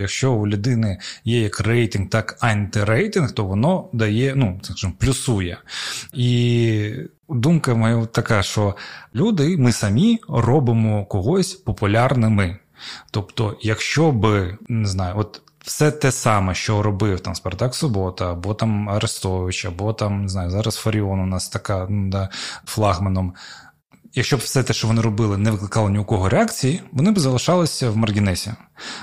Якщо у людини є як рейтинг, так антирейтинг, то воно дає, ну скажімо, плюсує. І думка моя така, що люди, ми самі робимо когось популярними. Тобто, якщо би не знаю, от все те саме, що робив там Спартак Субота, або там Арестович, або там не знаю, зараз Фаріон у нас така ну, да, флагманом. Якщо б все те, що вони робили, не викликало ні у кого реакції, вони б залишалися в маргінесі.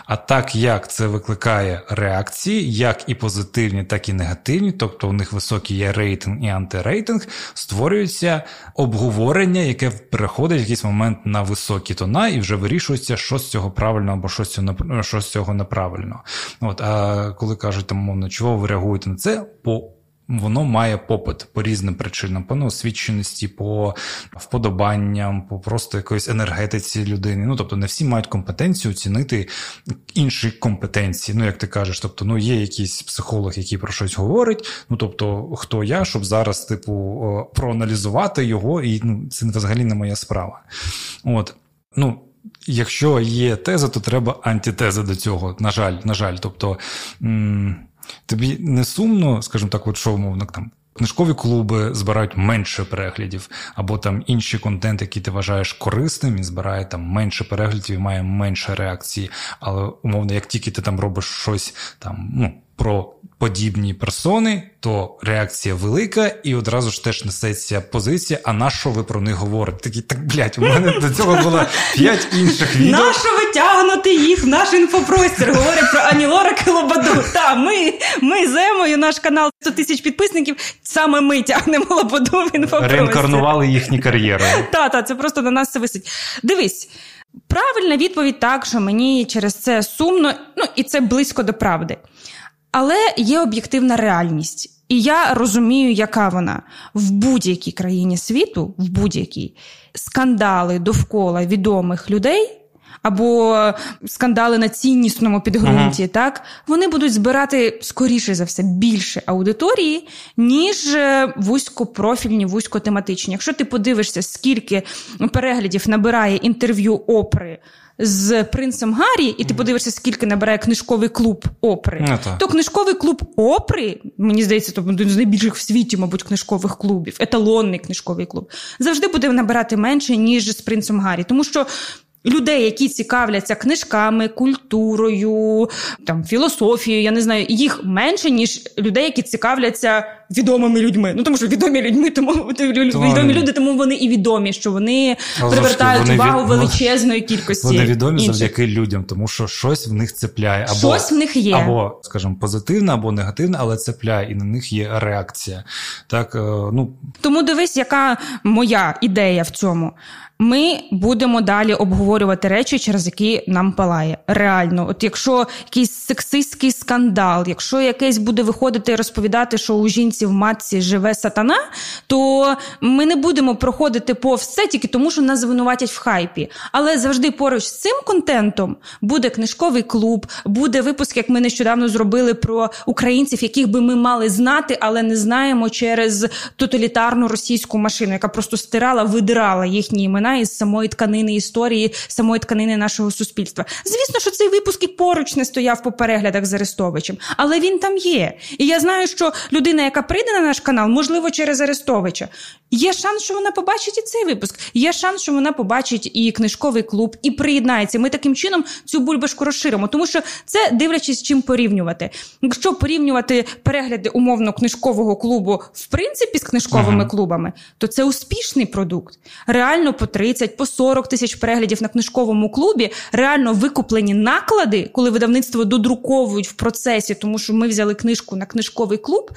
А так як це викликає реакції, як і позитивні, так і негативні, тобто у них високий є рейтинг і антирейтинг, створюється обговорення, яке переходить в якийсь момент на високі тона, і вже вирішується, що з цього правильно або що з цього що з цього неправильно. От, А коли кажуть, там, мовно, чого ви реагуєте на це? по Воно має попит по різним причинам, по неосвіченості, по вподобанням, по просто якоїсь енергетиці людини. Ну тобто, не всі мають компетенцію оцінити інші компетенції. Ну, як ти кажеш, тобто, ну є якийсь психолог, який про щось говорить. Ну тобто, хто я, щоб зараз, типу, проаналізувати його, і ну, це взагалі не моя справа. От, ну. Якщо є теза, то треба антитеза до цього. На жаль, на жаль, тобто. Тобі не сумно, скажімо так, от що умовно там. Книжкові клуби збирають менше переглядів, або там інший контент, який ти вважаєш корисним, і збирає там менше переглядів і має менше реакції. Але умовно, як тільки ти там робиш щось там, ну про подібні персони, то реакція велика, і одразу ж теж несеться позиція. А на що ви про них говорите? Такі так блядь, у мене до цього було п'ять інших відео. Нащо витягнути їх в наш інфопростір? Говорять про Ані Лорак і Лободу. Та ми ми з Емою, наш канал 100 тисяч підписників. Саме ми тягнемо Лободу в інфопростір. Реінкарнували їхні кар'єри. Та, та, це просто на нас це висить. Дивись. Правильна відповідь так, що мені через це сумно, ну і це близько до правди. Але є об'єктивна реальність. І я розумію, яка вона в будь-якій країні світу, в будь-якій скандали довкола відомих людей. Або скандали на ціннісному підґрунті, uh-huh. так вони будуть збирати скоріше за все більше аудиторії, ніж е, вузькопрофільні, вузькотематичні. Якщо ти подивишся, скільки переглядів набирає інтерв'ю опри з принцем Гаррі, і ти подивишся, скільки набирає книжковий клуб Опри, ну, то книжковий клуб Опри, мені здається, то один з найбільших в світі, мабуть, книжкових клубів, еталонний книжковий клуб, завжди буде набирати менше, ніж з принцем Гаррі. Тому що людей, які цікавляться книжками, культурою, там філософією, я не знаю, їх менше, ніж людей, які цікавляться відомими людьми. Ну тому що відомі людьми, тому відомі люди, тому вони і відомі, що вони Але привертають вони увагу від... величезної кількості. Вони відомі інших. завдяки людям, тому що щось в них цепляє, або щось в них є, або, скажімо, позитивне, або негативне, але цепляє, і на них є реакція. Так, е, ну тому дивись, яка моя ідея в цьому. Ми будемо далі обговорювати речі, через які нам палає. Реально, от якщо якийсь сексистський скандал, якщо якийсь буде виходити і розповідати, що у жінці в матці живе сатана, то ми не будемо проходити по все тільки тому, що нас звинуватять в хайпі. Але завжди поруч з цим контентом буде книжковий клуб, буде випуск, як ми нещодавно зробили про українців, яких би ми мали знати, але не знаємо через тоталітарну російську машину, яка просто стирала, видирала їхні імена імена із самої тканини історії, самої тканини нашого суспільства. Звісно, що цей випуск і поруч не стояв по переглядах з Арестовичем, але він там є. І я знаю, що людина, яка прийде на наш канал, можливо, через Арестовича, є шанс, що вона побачить і цей випуск. Є шанс, що вона побачить і книжковий клуб, і приєднається. Ми таким чином цю бульбашку розширимо, тому що це дивлячись, чим порівнювати. Якщо порівнювати перегляди умовно книжкового клубу в принципі з книжковими ага. клубами, то це успішний продукт. Реально по 30, по 40 тисяч переглядів на книжковому клубі, реально викуплені наклади, коли видавництво додруковують в процесі, тому що ми взяли книжку на книжковий клуб.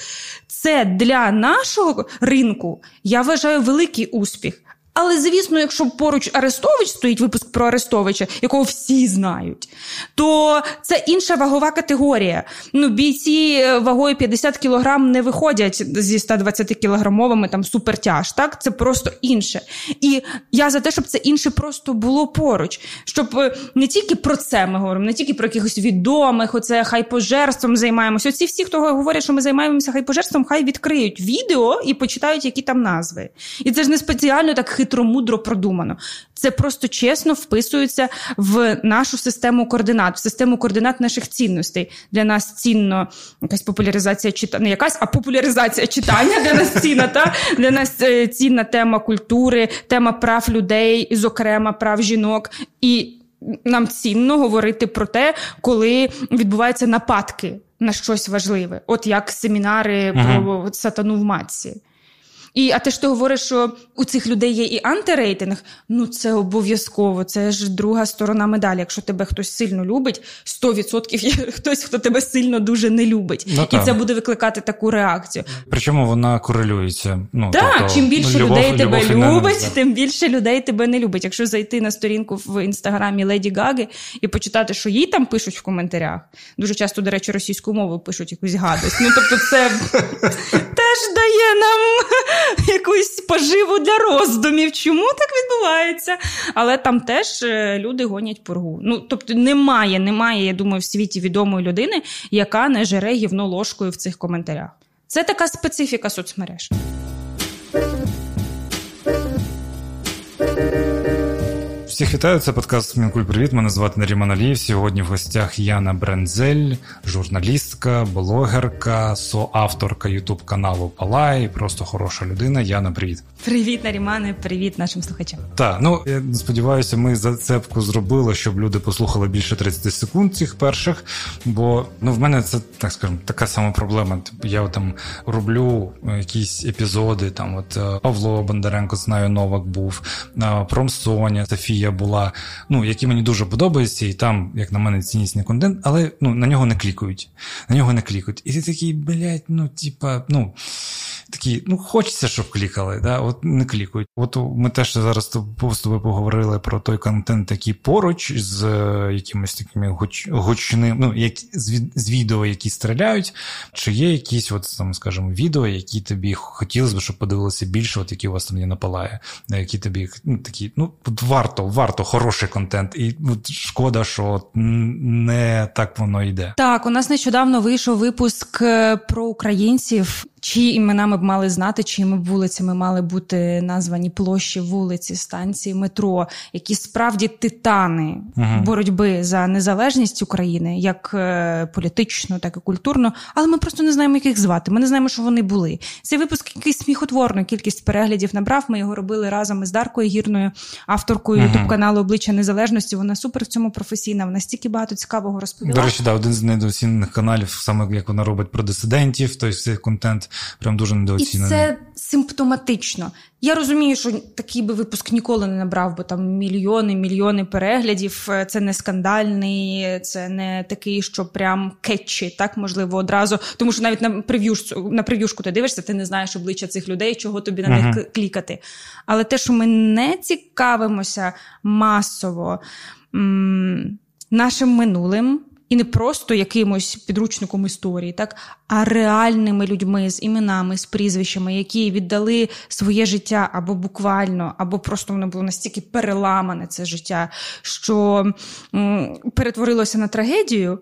Це для нашого ринку я вважаю великий успіх. Але звісно, якщо поруч Арестович стоїть випуск про Арестовича, якого всі знають, то це інша вагова категорія. Ну, бійці е, вагою 50 кілограм не виходять зі 120 кілограмовими там супертяж. Так, це просто інше. І я за те, щоб це інше просто було поруч. Щоб е, не тільки про це ми говоримо, не тільки про якихось відомих, оце хайпожерством займаємося. Оці всі, хто говорять, що ми займаємося хайпожерством, хай відкриють відео і почитають, які там назви. І це ж не спеціально так хитро хитромудро продумано. Це просто чесно вписується в нашу систему координат, в систему координат наших цінностей. Для нас цінно якась популяризація читання, не якась, а популяризація читання для нас цінна. Та для нас е, цінна тема культури, тема прав людей, зокрема прав жінок. І нам цінно говорити про те, коли відбуваються нападки на щось важливе, от як семінари ага. про сатану в матці. І а те ж ти говориш, що у цих людей є і антирейтинг. Ну це обов'язково. Це ж друга сторона медалі. Якщо тебе хтось сильно любить, 100% є хтось, хто тебе сильно дуже не любить, ну, і це буде викликати таку реакцію. Причому вона корелюється. Ну так, тобто, чим більше любов, людей любов тебе любить, не тим більше людей тебе не любить. Якщо зайти на сторінку в інстаграмі Леді Гаги і почитати, що їй там пишуть в коментарях, дуже часто, до речі, російською мовою пишуть якусь гадость. Ну тобто, це теж дає нам якусь поживу для роздумів. Чому так відбувається? Але там теж е, люди гонять пургу. Ну тобто, немає, немає, я думаю, в світі відомої людини, яка не жере гівно ложкою в цих коментарях. Це така специфіка соцмереж. Всіх вітаю, це подкаст Мінкуль Привіт. Мене звати Наріман Алієв. Сьогодні в гостях Яна Брензель, журналістка, блогерка, соавторка Ютуб каналу Палай. Просто хороша людина. Яна, привіт. Привіт, Нарімане, привіт нашим слухачам. Так, ну я сподіваюся, ми зацепку зробили, щоб люди послухали більше 30 секунд цих перших. Бо ну в мене це так скажемо така сама проблема. Я там роблю якісь епізоди. Там от е, Павло Бондаренко знаю, Новак був е, Промсоня, Софія була, ну, які мені дуже подобаються, і там, як на мене, ціннісний контент, але ну, на нього не клікають. На нього не клікають. І ти такий, блядь, ну, типа, ну. Такі, ну, хочеться, щоб клікали, да? от не клікають. От ми теж зараз з тобою поговорили про той контент, який поруч з е, якимось такими гуч, гучним, ну, як, з, відео, які стріляють, чи є якісь, от, там, скажімо, відео, які тобі хотілося б, щоб подивилися більше, от які у вас там є напалає, які тобі ну, такі, ну, варто, варто хороший контент, і от, шкода, що не так воно йде. Так, у нас нещодавно вийшов випуск е, про українців. Чиї імена ми б мали знати, чиїми вулицями мали бути названі площі, вулиці, станції, метро, які справді титани uh боротьби за незалежність України, як е, політично, так і культурно. Але ми просто не знаємо, як їх звати. Ми не знаємо, що вони були. Цей випуск якийсь сміхотворну кількість переглядів набрав. Ми його робили разом із Даркою Гірною, авторкою ютуб каналу Обличчя Незалежності. Вона супер в цьому професійна. Вона стільки багато цікавого розповіла. До речі, да, один з недооцінених каналів, саме як вона робить про дисидентів, той цей контент прям дуже недооцінений. І це симптоматично. Я розумію, що такий би випуск ніколи не набрав, бо там мільйони, мільйони переглядів. Це не скандальний, це не такий, що прям кетчі, так можливо, одразу. Тому що навіть на прев'юшку, на прев'юшку ти дивишся, ти не знаєш обличчя цих людей, чого тобі на uh-huh. них клікати. Але те, що ми не цікавимося масово м- нашим минулим і не просто якимось підручником історії, так а реальними людьми з іменами, з прізвищами, які віддали своє життя або буквально, або просто воно було настільки переламане це життя, що м, перетворилося на трагедію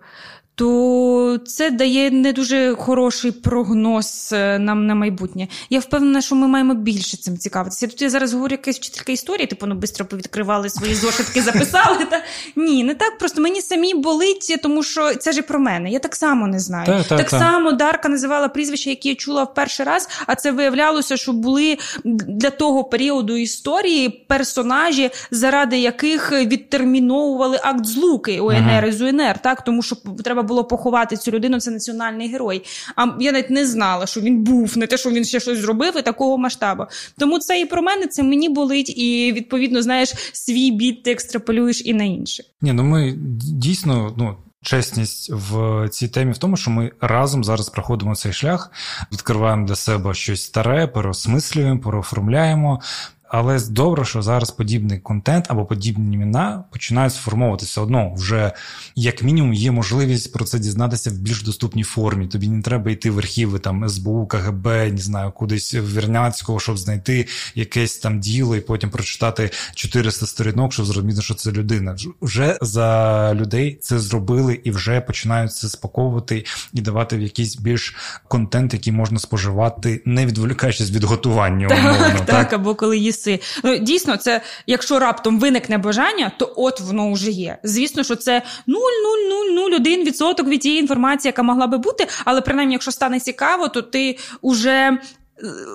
то це дає не дуже хороший прогноз е, нам на майбутнє. Я впевнена, що ми маємо більше цим цікавитися. Тут я зараз говорю якась вчителька історії, типу ну швидко повідкривали свої зошитки, записали. Та ні, не так просто мені самі болить, тому що це ж і про мене. Я так само не знаю. Та, та, так та. само Дарка називала прізвища, які я чула в перший раз, а це виявлялося, що були для того періоду історії персонажі, заради яких відтерміновували акт злуки УНР ага. і ЗУНР, так тому що треба було поховати цю людину, це національний герой. А я навіть не знала, що він був, не те, що він ще щось зробив і такого масштабу. Тому це і про мене, це мені болить, і відповідно, знаєш, свій бід ти екстраполюєш і на інше. Ні, ну ми дійсно, ну. Чесність в цій темі в тому, що ми разом зараз проходимо цей шлях, відкриваємо для себе щось старе, переосмислюємо, переоформляємо, але добре, що зараз подібний контент або подібні імена починають сформовуватися одно. Вже як мінімум є можливість про це дізнатися в більш доступній формі. Тобі не треба йти в архіви там СБУ, КГБ, не знаю, кудись в Вірняцького, щоб знайти якесь там діло і потім прочитати 400 сторінок, щоб зрозуміти, що це людина. Вже за людей це зробили і вже починають це спаковувати і давати в якийсь більш контент, який можна споживати, не відволікаючись від готування. Так, умовно, так, так або коли їсти їси. Ну, Дійсно, це якщо раптом виникне бажання, то от воно вже є. Звісно, що це 0,0001% від тієї інформації, яка могла би бути, але принаймні, якщо стане цікаво, то ти вже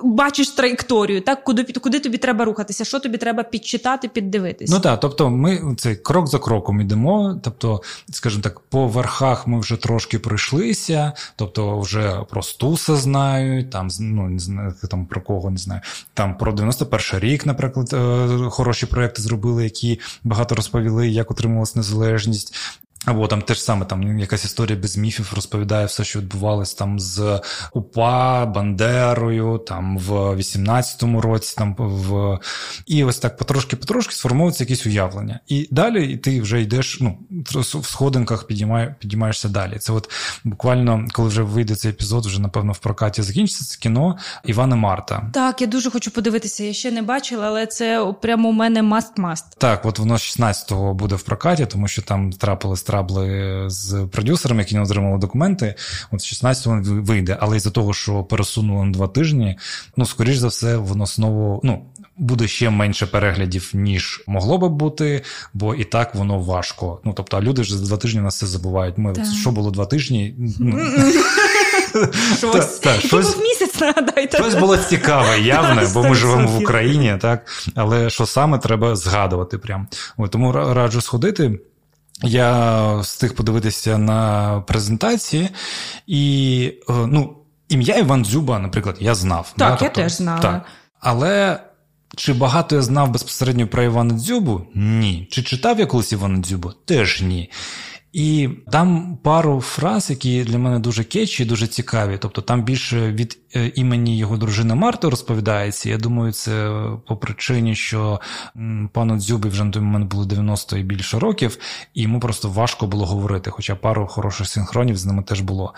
бачиш траєкторію, так куди куди тобі треба рухатися, що тобі треба підчитати, піддивитися. Ну так, тобто ми цей крок за кроком йдемо. Тобто, скажімо так, по верхах ми вже трошки пройшлися, тобто вже про Стуса знають, там ну не знаю, там про кого не знаю. Там про 91 рік, наприклад, е, хороші проекти зробили, які багато розповіли, як отримувалась незалежність. Або там те ж саме, там якась історія без міфів розповідає все, що відбувалось там з УПА, Бандерою, там в 18-му році, там в і ось так потрошки-потрошки сформується якісь уявлення. І далі і ти вже йдеш, ну, в сходинках підіймає, підіймаєшся далі. Це от буквально, коли вже вийде цей епізод, вже напевно в прокаті закінчиться це кіно Іван і Марта. Так, я дуже хочу подивитися. Я ще не бачила, але це прямо у мене must-must. Так, от воно 16-го буде в прокаті, тому що там трапилось трабли з продюсерами, які не отримали документи. От 16-го вийде, але із-за того, що пересунули на два тижні, ну скоріш за все, воно знову ну. Буде ще менше переглядів, ніж могло би бути, бо і так воно важко. Ну тобто, а люди вже за два тижні на це забувають. Ми так. що було два тижні? Ну, Щось та, та, щось, місяць нагадайте. Щось було цікаве, явне, бо ми живемо в Україні, так але що саме треба згадувати? Прям тому раджу сходити. Я встиг подивитися на презентації, і е, ну, ім'я Іван Дзюба, наприклад, я знав. Так, да? я тобто, теж знала. Так. Але чи багато я знав безпосередньо про Івана Дзюбу? Ні. Чи читав я колись Івана Дзюбу? Теж ні. І там пару фраз, які для мене дуже кетчі, дуже цікаві. Тобто там більше від е, імені його дружини Марти розповідається. Я думаю, це по причині, що пану Дзюбі вже на той момент було 90 і більше років, і йому просто важко було говорити, хоча пару хороших синхронів з ними теж було.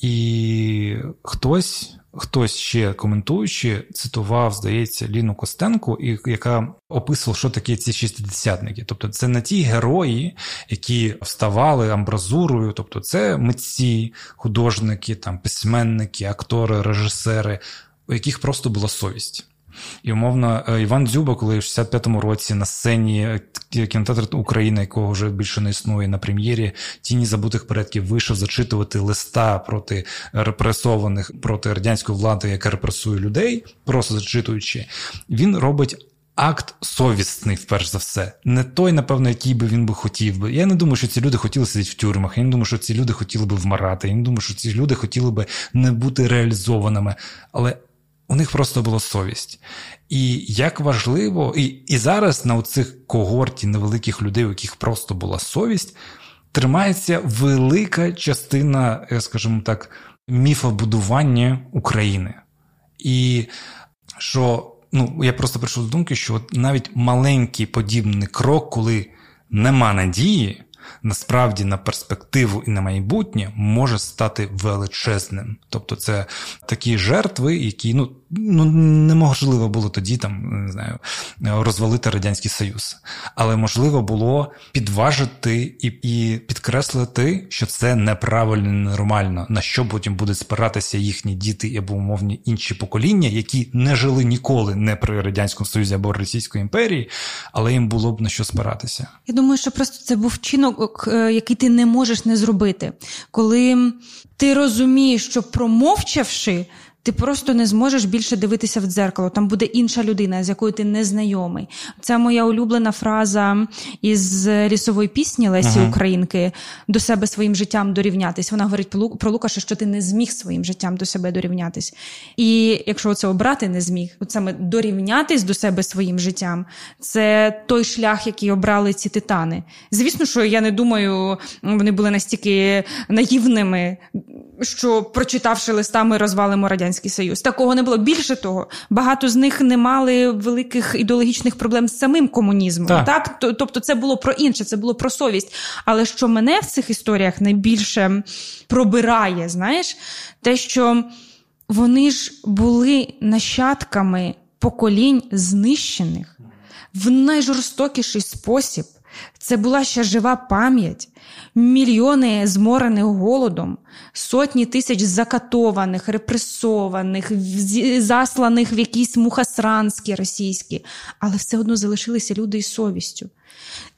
І хтось хтось ще коментуючи, цитував, здається, Ліну Костенко, яка описувала, що таке ці шістдесятники. Тобто, це не ті герої, які вставали амбразурою, тобто це митці, художники, там письменники, актори, режисери, у яких просто була совість. І умовно, е, Іван Дзюба, коли в 65-му році на сцені е, кінотеатр України, якого вже більше не існує на прем'єрі, тіні забутих предків вийшов зачитувати листа проти репресованих проти радянської влади, яка репресує людей, просто зачитуючи, він робить. Акт совісний, вперш за все, не той, напевно, який би він би хотів би. Я не думаю, що ці люди хотіли сидіти в тюрмах. Я не думаю, що ці люди хотіли би вмирати. Я не думаю, що ці люди хотіли би не бути реалізованими. Але у них просто була совість. І як важливо, і і зараз на цих когорті невеликих людей, у яких просто була совість, тримається велика частина, скажімо так, міфобудування України. І що ну, я просто прийшов до думки, що навіть маленький подібний крок, коли нема надії насправді на перспективу і на майбутнє може стати величезним. Тобто, це такі жертви, які ну ну неможливо було тоді там не знаю розвалити радянський союз, але можливо було підважити і і підкреслити, що це неправильно, нормально, на що потім будуть спиратися їхні діти або умовні інші покоління, які не жили ніколи не при радянському союзі або Російської імперії, але їм було б на що спиратися. Я думаю, що просто це був вчинок, е, який ти не можеш не зробити, коли ти розумієш, що промовчавши ти просто не зможеш більше дивитися в дзеркало. Там буде інша людина, з якою ти не знайомий. Це моя улюблена фраза із лісової пісні Лесі ага. Українки до себе своїм життям дорівнятись. Вона говорить про Лукаша, що ти не зміг своїм життям до себе дорівнятись. І якщо це обрати не зміг, от саме дорівнятись до себе своїм життям, це той шлях, який обрали ці титани. Звісно, що я не думаю, вони були настільки наївними, що прочитавши листами, розвалимо радянський. Радянський Союз. Такого не було. Більше того, багато з них не мали великих ідеологічних проблем з самим комунізмом. Так, так? Тобто, це було про інше, це було про совість. Але що мене в цих історіях найбільше пробирає, знаєш, те, що вони ж були нащадками поколінь знищених в найжорстокіший спосіб. Це була ще жива пам'ять, мільйони зморених голодом, сотні тисяч закатованих, репресованих, засланих в якісь мухасранські російські, але все одно залишилися люди із совістю.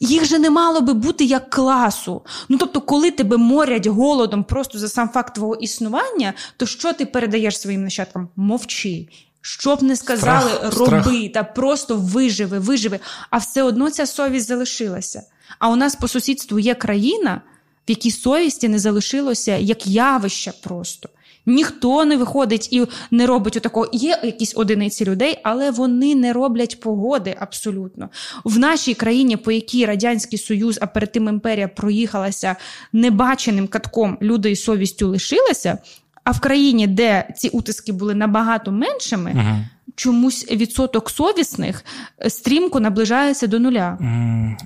Їх же не мало би бути як класу. Ну тобто, коли тебе морять голодом просто за сам факт твого існування, то що ти передаєш своїм нащадкам? Мовчи. Що б не сказали, страх, роби страх. та просто виживи, виживи. А все одно ця совість залишилася. А у нас по сусідству є країна, в якій совісті не залишилося як явище просто. Ніхто не виходить і не робить отакого. Є якісь одиниці людей, але вони не роблять погоди абсолютно. В нашій країні, по якій Радянський Союз, а перед тим імперія проїхалася небаченим катком, люди із совістю лишилися. А в країні, де ці утиски були набагато меншими, угу. Чомусь відсоток совісних стрімко наближається до нуля.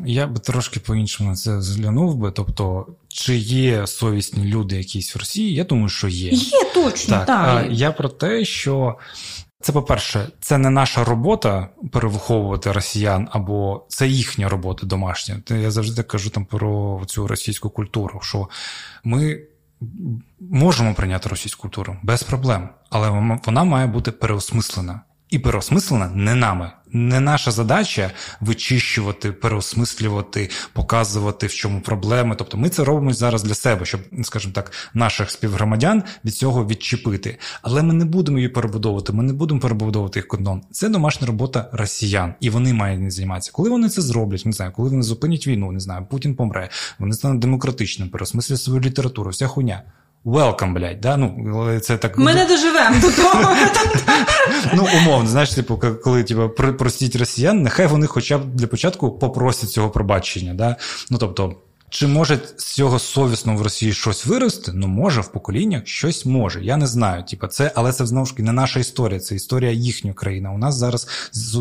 Я би трошки по-іншому на це зглянув би. Тобто, чи є совісні люди якісь в Росії? Я думаю, що є. Є точно. Так. так. Я про те, що. Це, по-перше, це не наша робота перевиховувати росіян, або це їхня робота домашня. Я завжди кажу там про цю російську культуру, що ми можемо прийняти російську культуру без проблем, але вона має бути переосмислена. І переосмислена не нами. Не наша задача вичищувати, переосмислювати, показувати, в чому проблеми. Тобто ми це робимо зараз для себе, щоб, скажімо так, наших співгромадян від цього відчепити. Але ми не будемо її перебудовувати, ми не будемо перебудовувати їх кордон. Це домашня робота росіян, і вони мають не займатися. Коли вони це зроблять, не знаю, коли вони зупинять війну, не знаю, Путін помре, вони стануть демократичним, переосмислять свою літературу, вся хуйня. Welcome, блядь, да? Ну, це так... Ми не доживемо до того. Ну, умовно, знаєш, типу, коли типу, простіть росіян, нехай вони хоча б для початку попросять цього пробачення. Да? Ну, тобто, чи може з цього совісно в Росії щось вирости? Ну, може, в поколіннях щось може. Я не знаю. Типу, це, але це знову ж таки не наша історія, це історія їхньої країни. У нас зараз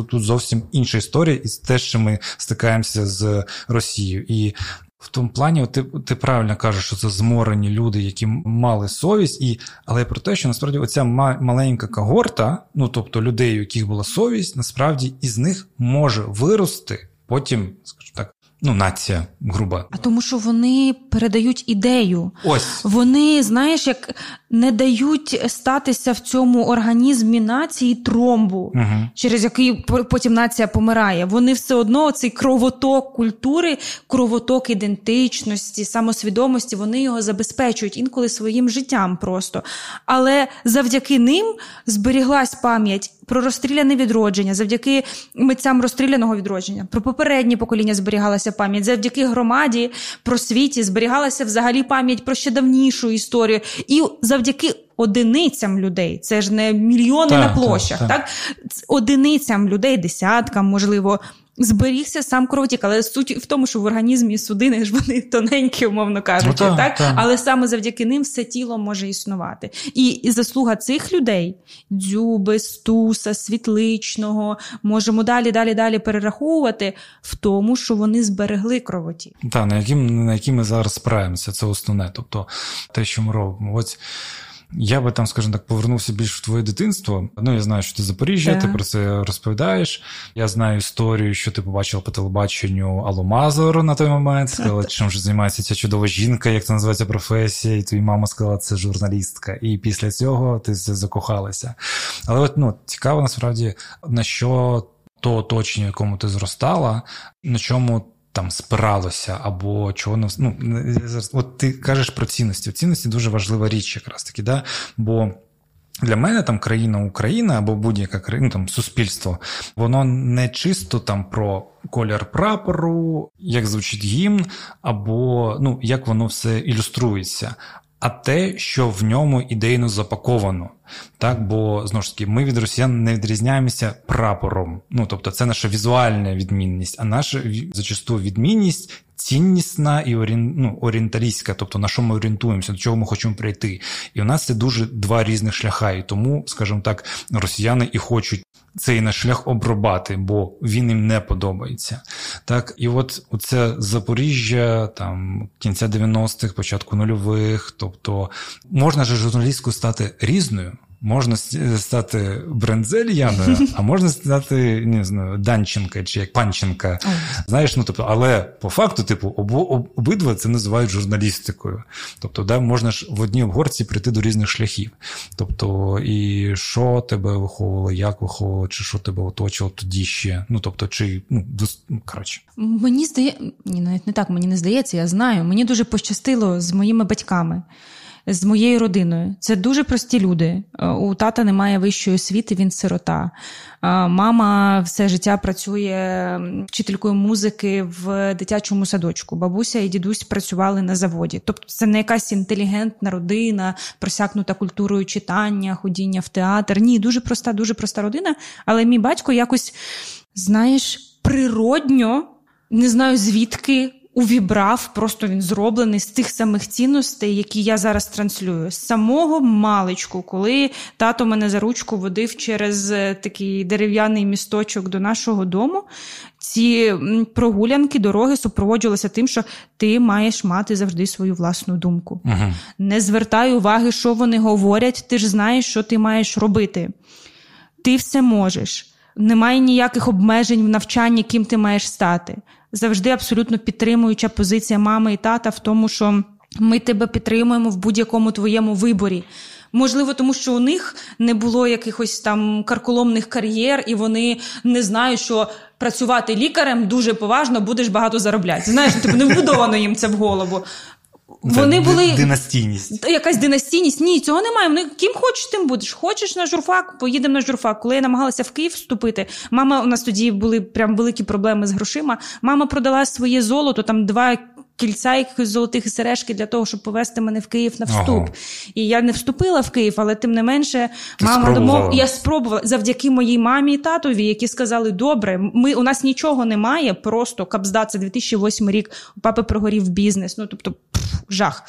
тут зовсім інша історія, і те, що ми стикаємося з Росією. І в тому плані, ти ти правильно кажеш, що це зморені люди, які мали совість, і але про те, що насправді оця маленька когорта, ну тобто людей, у яких була совість, насправді із них може вирости потім, скажімо так, Ну, нація груба. А тому, що вони передають ідею. Ось вони, знаєш, як не дають статися в цьому організмі нації тромбу, угу. через який потім нація помирає. Вони все одно цей кровоток культури, кровоток ідентичності, самосвідомості, вони його забезпечують інколи своїм життям просто. Але завдяки ним зберіглась пам'ять про розстріляне відродження, завдяки митцям розстріляного відродження, про попередні покоління зберігалася пам'ять, завдяки громаді, про світі зберігалася взагалі пам'ять про ще давнішу історію. І завдяки одиницям людей, це ж не мільйони так, на площах, так, так. так одиницям людей, десяткам, можливо, зберігся сам кровотік, але суть в тому, що в організмі судини ж вони тоненькі, умовно кажучи, ну, так, так? але саме завдяки ним все тіло може існувати. І, і заслуга цих людей дзюби, стуса, світличного, можемо далі, далі, далі перераховувати в тому, що вони зберегли кровотік. Так, на яким на які ми зараз справимося, це основне. Тобто те, що ми робимо. Ось я би там, скажімо так, повернувся більш в твоє дитинство. Ну, я знаю, що ти Запоріжжя, yeah. ти про це розповідаєш. Я знаю історію, що ти побачила по телебаченню Аллу Мазур на той момент. Сказала, чим ж займається ця чудова жінка, як це називається професія, і твоя мама сказала, це журналістка. І після цього ти закохалася. Але от ну, цікаво насправді, на що то оточення, в якому ти зростала, на чому там спиралося, або чого нас. ну, от ти кажеш про цінності. Цінності дуже важлива річ, якраз таки, да? бо. Для мене там країна Україна або будь-яка країна, там суспільство, воно не чисто там про колір прапору, як звучить гімн, або ну як воно все ілюструється, а те, що в ньому ідейно запаковано. Так, Бо знову ж таки, ми від росіян не відрізняємося прапором. Ну тобто, це наша візуальна відмінність, а наша зачасту відмінність ціннісна і орієн, ну, орієнталістська, тобто на що ми орієнтуємося, до чого ми хочемо прийти. І у нас це дуже два різних шляха. І тому, скажімо так, росіяни і хочуть цей наш шлях обробати, бо він їм не подобається. Так, І от це Запоріжжя, там кінця 90-х, початку нульових, тобто можна ж журналістку стати різною. Можна стати Брензель а можна стати не знаю, Данченка чи як Панченка. Знаєш, ну тобто, але по факту, типу, обидва це називають журналістикою. Тобто, да, можна ж в одній обгорці прийти до різних шляхів. Тобто, і що тебе виховувало, як виховувало, чи що тебе оточувало тоді ще. Ну тобто, чи ну, ну коротше. Мені здається, ні, навіть не так мені не здається, я знаю. Мені дуже пощастило з моїми батьками з моєю родиною. Це дуже прості люди. Е, у тата немає вищої освіти, він сирота. Е, мама все життя працює вчителькою музики в дитячому садочку. Бабуся і дідусь працювали на заводі. Тобто це не якась інтелігентна родина, просякнута культурою читання, ходіння в театр. Ні, дуже проста, дуже проста родина. Але мій батько якось, знаєш, природньо не знаю звідки увібрав, просто він зроблений з тих самих цінностей, які я зараз транслюю. З самого маличку, коли тато мене за ручку водив через е, такий дерев'яний місточок до нашого дому, ці прогулянки, дороги супроводжувалися тим, що ти маєш мати завжди свою власну думку. Ага. Не звертай уваги, що вони говорять, ти ж знаєш, що ти маєш робити. Ти все можеш. Немає ніяких обмежень в навчанні, ким ти маєш стати завжди абсолютно підтримуюча позиція мами і тата в тому, що ми тебе підтримуємо в будь-якому твоєму виборі. Можливо, тому що у них не було якихось там карколомних кар'єр, і вони не знають, що працювати лікарем дуже поважно, будеш багато заробляти. Знаєш, типу не вбудовано їм це в голову. Вони були династійність. Якась династійність. Ні, цього немає. Вони ким хочеш, тим будеш. Хочеш на журфак, поїдемо на журфак. Коли я намагалася в Київ вступити, мама у нас тоді були прям великі проблеми з грошима. Мама продала своє золото, там два кільця якихось золотих сережки для того, щоб повести мене в Київ на вступ. Ага. І я не вступила в Київ, але тим не менше, Ти мама домов. Я спробувала завдяки моїй мамі і татові, які сказали: добре, ми у нас нічого немає, просто капзда, це 2008 рік. У папи прогорів бізнес. Ну тобто пф, жах.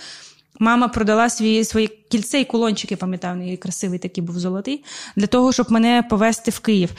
Мама продала свої свої кільце і кулончики, пам'ятаю, красивий такий був золотий, для того, щоб мене повести в Київ.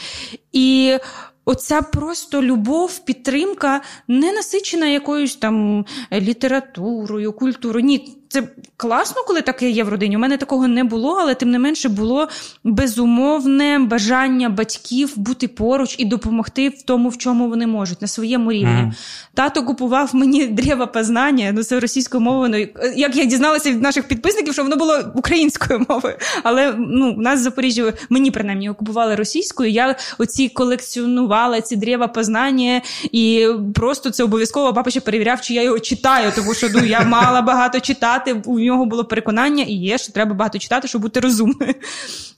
І Оця просто любов, підтримка не насичена якоюсь там літературою, культурою. Ні, це класно, коли таке є в родині. У мене такого не було, але тим не менше було безумовне бажання батьків бути поруч і допомогти в тому, в чому вони можуть, на своєму рівні. Mm. Тато купував мені древа познання, ну це російською мовою. Як я дізналася від наших підписників, що воно було українською мовою. Але ну, у нас в Запоріжжі мені принаймні купували російською. Я оці колекціонувала ці древа познання, і просто це обов'язково папа ще перевіряв, чи я його читаю, тому що ну, я мала багато читати читати. У нього було переконання і є, що треба багато читати, щоб бути розумною.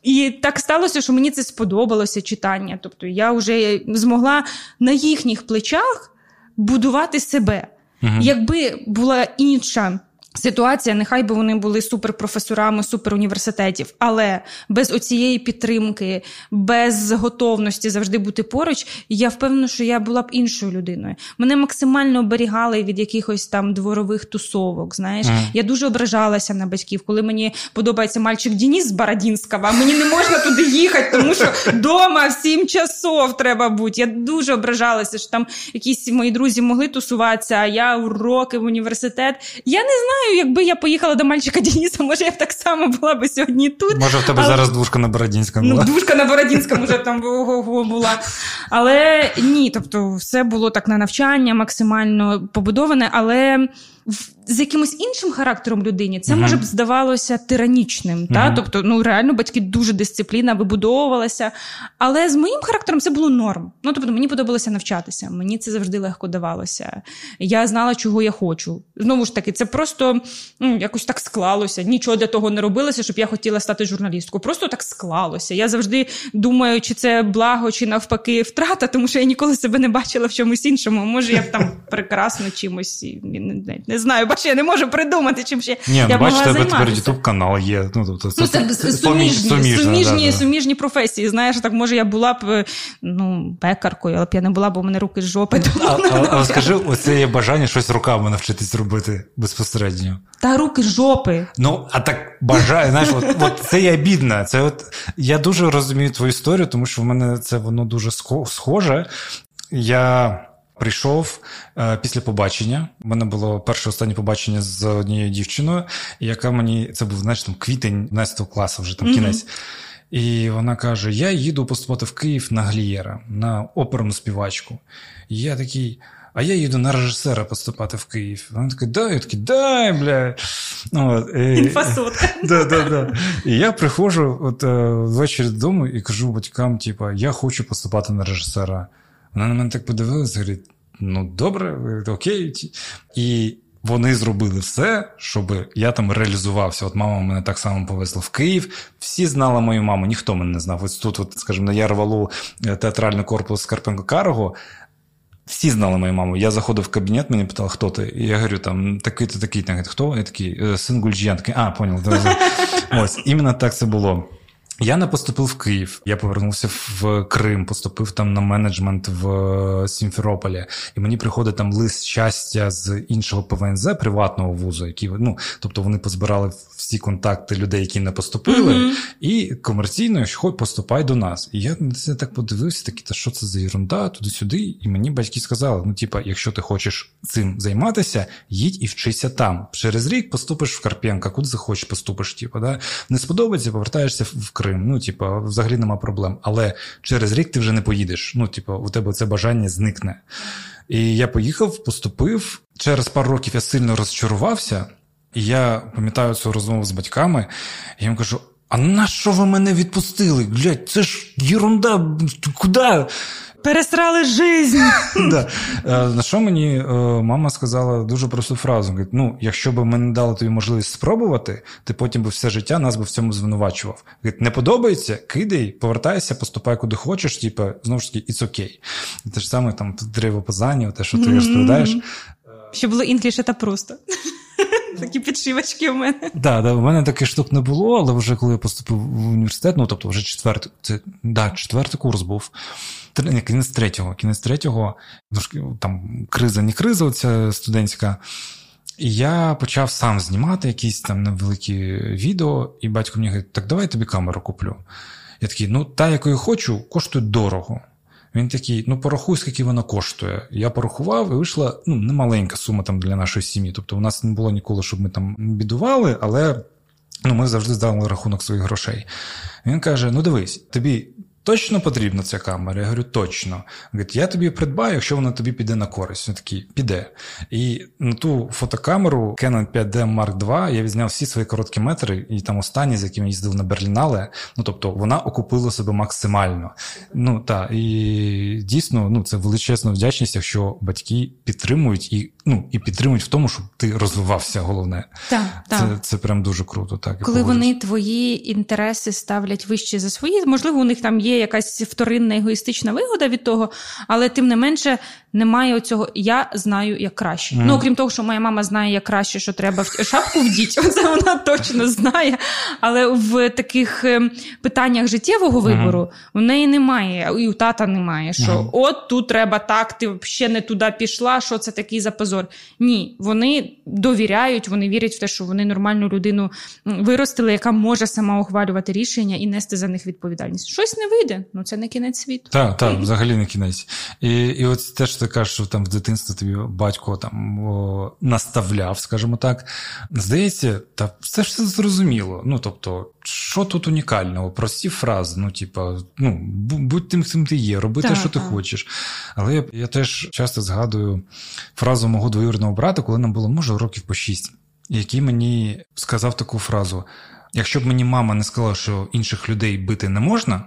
І так сталося, що мені це сподобалося читання. Тобто я вже змогла на їхніх плечах будувати себе. Угу. Якби була інша Ситуація, нехай би вони були суперпрофесорами, суперуніверситетів, але без оцієї підтримки, без готовності завжди бути поруч, я впевнена, що я була б іншою людиною. Мене максимально оберігали від якихось там дворових тусовок. Знаєш, mm. я дуже ображалася на батьків, коли мені подобається мальчик Дініс з Бородінського, а мені не можна туди їхати, тому що вдома в сім часов треба бути. Я дуже ображалася, що там якісь мої друзі могли тусуватися, а я уроки в університет. Я не знаю знаю, якби я поїхала до мальчика Дениса, може я б так само була би сьогодні тут. Може, в тебе але... зараз двушка на Бородінському ну, була? Ну, двушка на Бородінському вже там була. Але ні, тобто, все було так на навчання максимально побудоване, але з якимось іншим характером людині це може б здавалося тиранічним. Та? Тобто, ну реально батьки дуже дисципліна вибудовувалася. Але з моїм характером це було норм. Ну тобто, мені подобалося навчатися, мені це завжди легко давалося. Я знала, чого я хочу. Знову ж таки, це просто ну, якось так склалося. Нічого для того не робилося, щоб я хотіла стати журналісткою. Просто так склалося. Я завжди думаю, чи це благо, чи навпаки втрата, тому що я ніколи себе не бачила в чомусь іншому. Може, я б там прекрасно чимось не, не знаю бачиш, я не можу придумати, чим ще Ні, я ну, бачите, тебе тепер ютуб канал є. Ну, тобто, це, ну, це, це суміжні, суміжні, суміжні, да, суміжні професії. Знаєш, так може я була б ну, пекаркою, але б я не була, бо в мене руки з жопи. А, а, а скажи, оце є бажання щось руками навчитись робити безпосередньо. Та руки з жопи. Ну, а так бажаю, знаєш, от, от це є бідна. Це от я дуже розумію твою історію, тому що в мене це воно дуже схоже. Я Прийшов е, після побачення. У мене було перше останнє побачення з однією дівчиною, яка мені це був знаєш, там квітень 11 класу, вже там кінець. Mm-hmm. І вона каже: Я їду поступати в Київ на Глієра, на оперну співачку. І я такий. А я їду на режисера поступати в Київ. Вона така, дай, я такий, дай, бля. От, і, да, да, да. І я приходжу от, е, ввечері додому і кажу батькам: типу, я хочу поступати на режисера. Вона на мене так подивилася, говорить: ну добре, окей. І вони зробили все, щоб я там реалізувався. От мама мене так само повезла в Київ. Всі знали мою маму, ніхто мене не знав. Ось тут, от, скажімо, на Ярвалу е, театральний корпус Карпенко Карого. Всі знали мою маму. Я заходив в кабінет, мені питали, хто ти. І я говорю, там такий-то такий. Хто? Я такий, «Е, син Гульджіян. А, понял. Ось, іменно так це було. Я не поступив в Київ. Я повернувся в Крим, поступив там на менеджмент в е, Сімферополі, і мені приходить там лист щастя з іншого ПВНЗ приватного вузу, які ну, тобто вони позбирали всі контакти людей, які не поступили, mm-hmm. і комерційно хоч поступай до нас. І я на це так подивився, такі, та що це за ерунда, туди-сюди. І мені батьки сказали: ну, типа, якщо ти хочеш цим займатися, їдь і вчися там. Через рік поступиш в Карпенка, куди захочеш, поступиш. Типу, да? Не сподобається, повертаєшся в Крим. Крим. Ну, типу, взагалі нема проблем. Але через рік ти вже не поїдеш. Ну, типу, у тебе це бажання зникне. І я поїхав, поступив. Через пару років я сильно розчарувався, і я пам'ятаю цю розмову з батьками. І я їм кажу: а на що ви мене відпустили? Блять, це ж єрунда, куди? Пересрали жизнь. Да. Е, на що мені е, мама сказала дуже просту фразу: Говорить, ну, якщо б ми не дали тобі можливість спробувати, ти потім би все життя нас би в цьому звинувачував. Говорить, не подобається, кидай, повертайся, поступай куди хочеш, типу, знову ж таки, it's okay. Те ж саме там деревопозання, те, що ти розповідаєш. Щоб було інкліше та просто. Такі підшивочки у мене. Так, да, да, у мене таких штук не було, але вже коли я поступив в університет, ну тобто вже четвертий, це да, четвертий курс був. Кінець третього. Кінець третього, там криза, не криза, оця студентська. І я почав сам знімати якісь там невеликі відео, і батько мені говорить, так давай тобі камеру куплю. Я такий, ну та, якою хочу, коштує дорого. Він такий, ну порахуй, скільки вона коштує. Я порахував, і вийшла ну, немаленька сума там для нашої сім'ї. Тобто у нас не було ніколи, щоб ми там бідували, але ну, ми завжди здали рахунок своїх грошей. Він каже: ну дивись, тобі Точно потрібна ця камера? Я говорю, точно. Говорить, я тобі придбаю, якщо вона тобі піде на користь. Він такий, піде. І на ту фотокамеру Canon 5D Mark II я відзняв всі свої короткі метри, і там останні, з яким я їздив на Берлінале. Ну тобто вона окупила себе максимально. Ну так, і дійсно, ну це величезна вдячність, якщо батьки підтримують і ну і підтримують в тому, щоб ти розвивався. Головне, так, це так. це прям дуже круто. Так коли вони твої інтереси ставлять вище за свої, можливо, у них там якась вторинна егоїстична вигода від того, але тим не менше немає оцього я знаю як краще. Mm. Ну окрім того, що моя мама знає як краще, що треба в шапку вдіть, це вона точно знає. Але в таких ем, питаннях життєвого вибору mm. в неї немає, і у тата немає. Що mm. от тут треба так, ти ще не туди пішла. Що це такий за позор? Ні, вони довіряють, вони вірять в те, що вони нормальну людину виростили, яка може сама ухвалювати рішення і нести за них відповідальність. Щось не вийде, ну це не кінець світу. Так, так, взагалі не кінець. І і от те, що ти кажеш, що там в дитинстві тобі батько там о, наставляв, скажімо так. Здається, та все ж все зрозуміло. Ну тобто, що тут унікального? Прості фрази. Ну, типа, ну будь тим, ким ти є, роби те, що ти хочеш. Але я, я теж часто згадую фразу мого двоюрного брата, коли нам було, може, років по шість, який мені сказав таку фразу: якщо б мені мама не сказала, що інших людей бити не можна.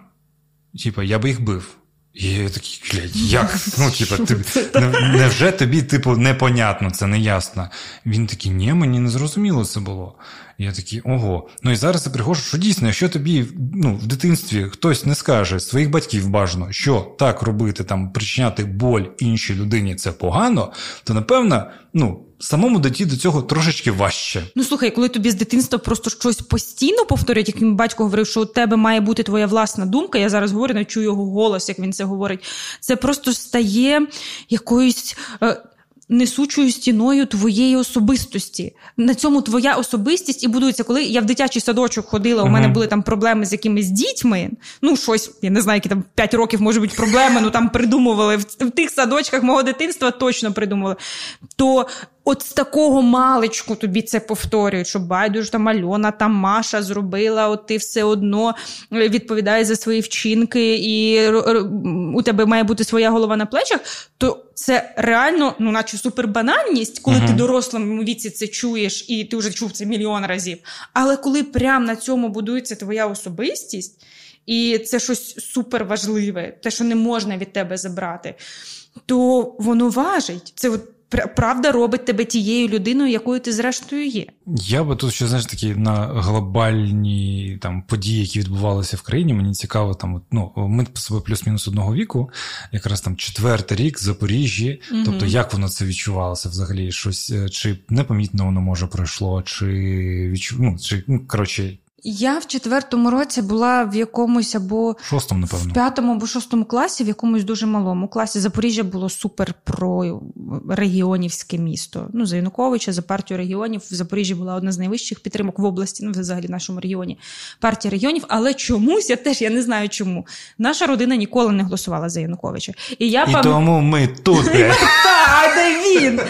Типа, я би їх бив. І я такий, блядь, як? Ну, типу, ти, невже тобі, типу, непонятно, це не ясно. Він такий, ні, мені не зрозуміло це було. Я такий, ого. Ну і зараз я приходжу, що дійсно, якщо тобі ну, в дитинстві хтось не скаже своїх батьків бажано, що так робити, там, причиняти боль іншій людині це погано, то напевно, ну самому дитя до цього трошечки важче. Ну слухай, коли тобі з дитинства просто щось постійно повторюють, як мій батько говорив, що у тебе має бути твоя власна думка. Я зараз говорю, не чую його голос, як він це говорить. Це просто стає якоюсь. Е, несучою стіною твоєї особистості. На цьому твоя особистість і будується. Коли я в дитячий садочок ходила, у мене були там проблеми з якимись дітьми. Ну, щось, я не знаю, які там 5 років може бути проблеми, ну там придумували в, в тих садочках мого дитинства точно придумували. То от з такого маличку тобі це повторюють, що байдуже там Альона, там Маша зробила, от ти все одно е, відповідаєш за свої вчинки, і у тебе має бути своя голова на плечах, то це реально, ну, наче супербанальність, коли uh-huh. ти дорослому віці це чуєш, і ти вже чув це мільйон разів. Але коли прямо на цьому будується твоя особистість, і це щось суперважливе, те, що не можна від тебе забрати, то воно важить. Це от правда робить тебе тією людиною, якою ти зрештою є. Я би тут ще знаєш такі на глобальні там події, які відбувалися в країні. Мені цікаво, там ну ми по себе плюс-мінус одного віку, якраз там четвертий рік в Запоріжжі. Угу. Тобто, як воно це відчувалося взагалі? Щось е, чи непомітно воно може пройшло, чи відчу... ну, чи ну коротше, я в четвертому році була в якомусь або шостому, напевно. в п'ятому або шостому класі, в якомусь дуже малому класі. Запоріжжя було супер про регіонівське місто. Ну, за Януковича, за партію регіонів. В Запоріжжі була одна з найвищих підтримок в області, ну взагалі в нашому регіоні. Партія регіонів, але чомусь я теж я не знаю чому. Наша родина ніколи не голосувала за Януковича. І я І пам... тому ми тут. Де він?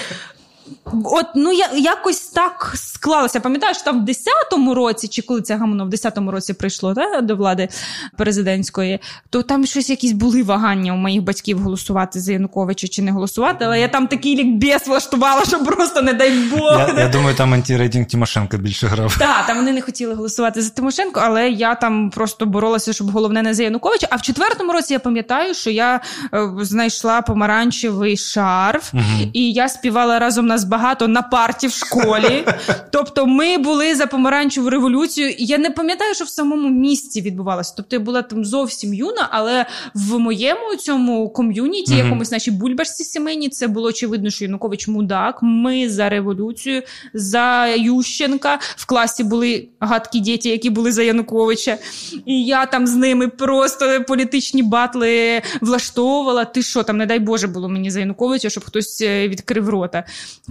От ну я якось так склалося. Пам'ятаєш, там в 10-му році, чи коли це гамно в 10-му році прийшло та, до влади президентської, то там щось якісь були вагання у моїх батьків голосувати за Януковича чи не голосувати. Але я там такий лікбез влаштувала, що просто не дай Бог. Я, я думаю, там антирейтинг Тимошенко більше грав. Так, там вони не хотіли голосувати за Тимошенко, але я там просто боролася, щоб головне не за Януковича. А в четвертому році я пам'ятаю, що я е, знайшла помаранчевий шарф, угу. і я співала разом на багато на парті в школі. Тобто, ми були за помаранчеву революцію. І я не пам'ятаю, що в самому місті відбувалося. Тобто, я була там зовсім юна, але в моєму цьому ком'юніті, mm-hmm. якомусь нашій бульбашці сімейні, це було очевидно, що Янукович мудак. Ми за революцію, за Ющенка. В класі були гадкі діти, які були за Януковича. І я там з ними просто політичні батли влаштовувала. Ти що там, не дай Боже, було мені за Януковича, щоб хтось е, відкрив рота.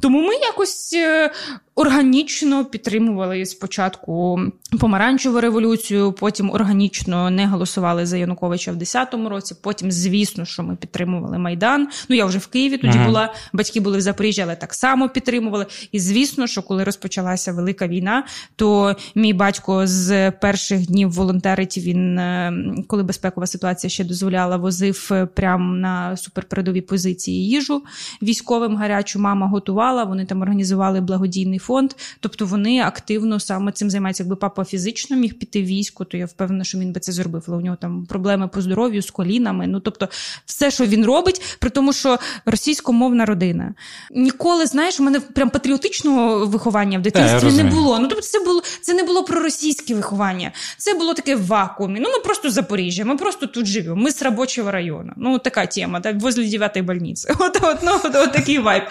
Тому ми якось е, органічно підтримували спочатку помаранчеву революцію, потім органічно не голосували за Януковича в 10-му році. Потім, звісно, що ми підтримували Майдан. Ну я вже в Києві тоді ага. була. Батьки були в Запоріжжі, але так само підтримували. І звісно, що коли розпочалася велика війна, то мій батько з перших днів волонтерить. Він е, коли безпекова ситуація ще дозволяла, возив прямо на суперпередові позиції їжу військовим гарячу. Мама готувала. Вони там організували благодійний фонд. Тобто вони активно саме цим займаються. Якби папа фізично міг піти в військо, то я впевнена, що він би це зробив. Але у нього там проблеми по здоров'ю з колінами. Ну тобто, все, що він робить, при тому, що російськомовна родина ніколи знаєш, у мене прям патріотичного виховання в дитинстві не було. Ну тобто, це було це не було про російське виховання. Це було таке в вакуумі. Ну ми просто Запоріжжя, ми просто тут живемо. Ми з робочого району. Ну така тема, так, возле 9-ї больниці. От, от, ну, от, от такий вайб.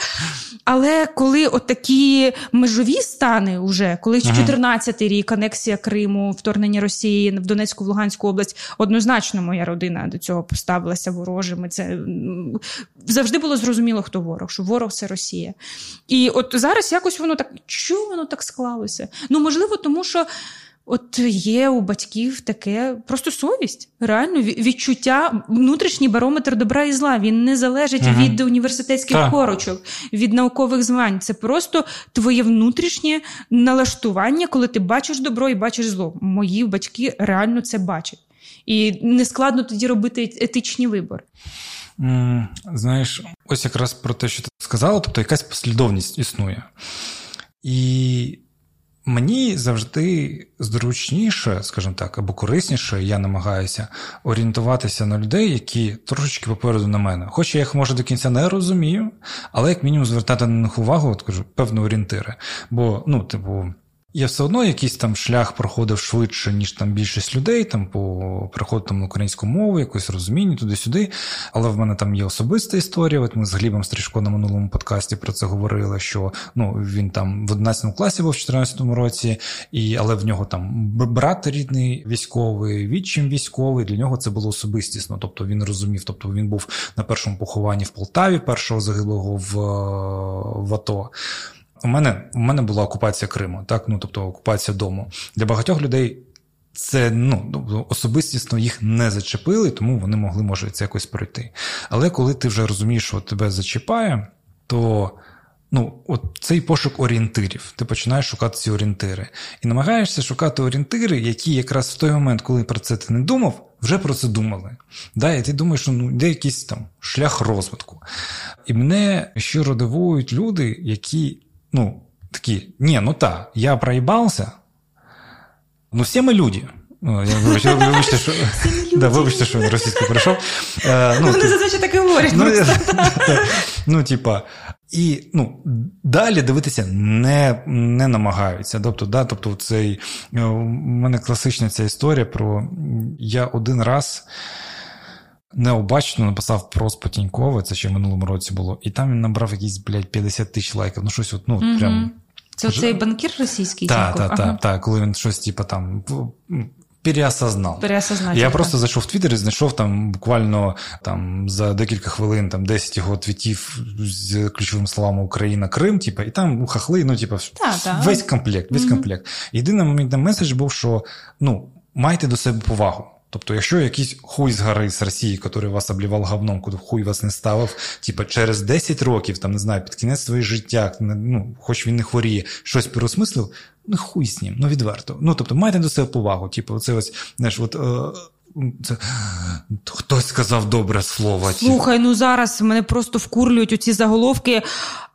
Але коли отакі такі межові стани, уже коли 14-й рік анексія Криму, вторгнення Росії в Донецьку, в Луганську область, однозначно моя родина до цього поставилася ворожими. Це завжди було зрозуміло, хто ворог, що ворог це Росія. І от зараз якось воно так чому воно так склалося? Ну можливо, тому що. От є у батьків таке просто совість, реально відчуття, внутрішній барометр добра і зла. Він не залежить uh від університетських так. корочок, від наукових звань. Це просто твоє внутрішнє налаштування, коли ти бачиш добро і бачиш зло. Мої батьки реально це бачать. І не складно тоді робити етичні вибори. Знаєш, ось якраз про те, що ти сказала, тобто якась послідовність існує. І Мені завжди зручніше, скажімо так, або корисніше, я намагаюся орієнтуватися на людей, які трошечки попереду на мене. Хоч я їх може до кінця не розумію, але як мінімум звертати на них увагу, от кажу, певні орієнтири. Бо, ну, типу, я все одно якийсь там шлях проходив швидше, ніж там більшість людей, там по приходу на українську мову, якось розуміння туди-сюди. Але в мене там є особиста історія. От ми з Глібом Стрижко на минулому подкасті про це говорили, що ну, він там в 11 класі був в 14 році, і, але в нього там брат рідний військовий, відчим військовий. Для нього це було особистісно. Тобто він розумів, тобто він був на першому похованні в Полтаві, першого загиблого в, в АТО. У мене у мене була окупація Криму, так ну тобто окупація дому. Для багатьох людей це ну тобто особистісно їх не зачепили, тому вони могли може це якось пройти. Але коли ти вже розумієш, що тебе зачіпає, то Ну, от цей пошук орієнтирів. Ти починаєш шукати ці орієнтири. І намагаєшся шукати орієнтири, які якраз в той момент, коли про це ти не думав, вже про це думали. Да, І ти думаєш, що ну, де якийсь там шлях розвитку. І мене щиро дивують люди, які, ну, такі, ні, ну так, я проїбався, ну всі ми люди. Ну, я вибачте, вибачте, що да, вибачте, що російською прийшов. Е, ну, Вони зазвичай так і говорять. Ну, ну, типа, і ну, далі дивитися не не намагаються. Тобто, да, тобто цей, е, у мене класична ця історія про я один раз необачно написав про Спотінькова, це ще в минулому році було, і там він набрав якісь, блядь, 50 тисяч лайків. Ну, щось, от, ну, угу. прям. Це цей банкір російський? Так, так, так, так, коли він щось, типу, там переосознав. Я просто зайшов в Твіттер і знайшов там буквально там за декілька хвилин там 10 його твітів з ключовими словами Україна, Крим, типу, і там хахли, ну, типу, весь комплект, весь mm-hmm. комплект. Єдиний момент меседж був, що ну, майте до себе повагу. Тобто, якщо якийсь хуй з гори з Росії, який вас облівав говном, куди хуй вас не ставив, типу через 10 років, там не знаю, під кінець своєї життя, ну, хоч він не хворіє, щось переосмислив, ну хуй з ним, ну відверто. Ну тобто, майте до себе повагу. Типу, це ось знаєш, от. Е, це Хтось сказав добре слово. Слухай, ну зараз мене просто вкурлюють оці заголовки.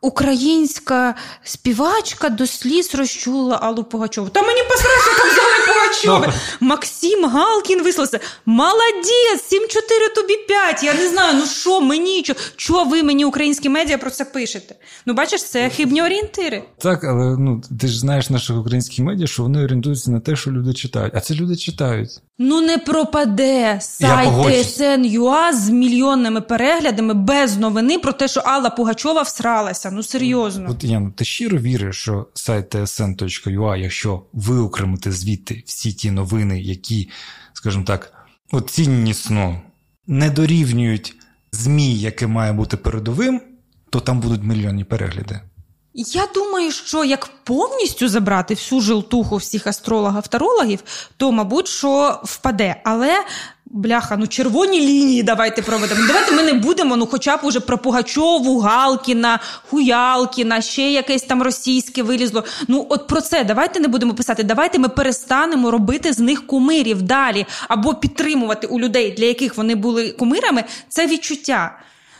Українська співачка до сліз розчулила Аллу Пугачову. Та мені посрати, там взяли Пугачова. Максим Галкін висловився. Молодець, 7-4 тобі 5. Я не знаю, ну що мені, чого ви мені, українські медіа, про це пишете? Ну, бачиш, це хибні орієнтири. Так, але ну ти ж знаєш наших українських медіа, що вони орієнтуються на те, що люди читають. А це люди читають. Ну не пропаде сайт ТСН.ЮА з мільйонними переглядами без новини про те, що Алла Пугачова всралася. Ну серйозно. От Яна, ти щиро віриш, що сайт tsn.ua, якщо виокремити звідти всі ті новини, які, скажімо так, оціннісно не дорівнюють ЗМІ, яке має бути передовим, то там будуть мільйонні перегляди. Я думаю, що як повністю забрати всю жилтуху всіх астрологів-тарологів, то, мабуть, що впаде. Але бляха, ну червоні лінії давайте проведемо. Давайте ми не будемо, ну хоча б уже про Пугачову, Галкіна, Хуялкіна, ще якесь там російське вилізло. Ну, от про це давайте не будемо писати. Давайте ми перестанемо робити з них кумирів далі або підтримувати у людей, для яких вони були кумирами, це відчуття.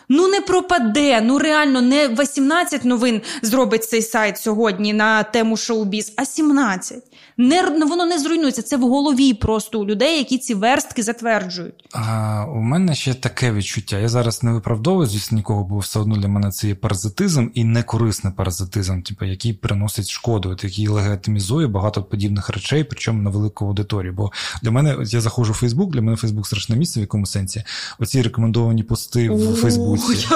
Ну не пропаде. Ну реально не 18 новин зробить цей сайт сьогодні на тему шоу-біз, а 17 не воно не зруйнується. Це в голові просто у людей, які ці верстки затверджують. А У мене ще таке відчуття. Я зараз не виправдовую, звісно, нікого, бо все одно для мене це є паразитизм і некорисний паразитизм, типу, який приносить шкоду, от, який легітимізує багато подібних речей, причому на велику аудиторію. Бо для мене я заходжу в Фейсбук, для мене Фейсбук страшне місце в якому сенсі. Оці рекомендовані пости в Фейсбуці.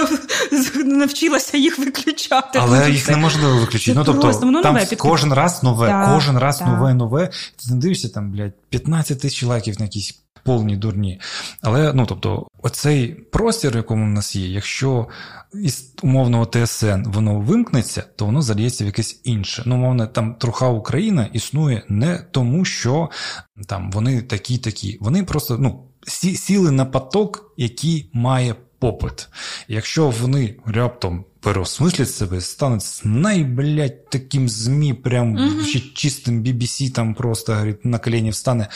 Навчилася їх виключати. Але їх неможливо виключити. Ну, тобто, там кожен раз нове, кожен раз нове нове, нове. Ти не дивишся там, блядь, 15 тисяч лайків на якісь повні дурні. Але ну тобто, оцей простір, в якому в нас є, якщо із умовного ТСН воно вимкнеться, то воно заліється в якесь інше. Ну, умовно, там труха Україна існує не тому, що там вони такі-такі. Вони просто ну, сіли на поток, який має попит. Якщо вони раптом переосмислять себе, стануть найблять таким ЗМІ, прям ще чистим BBC, там просто говорить, на коліні встане,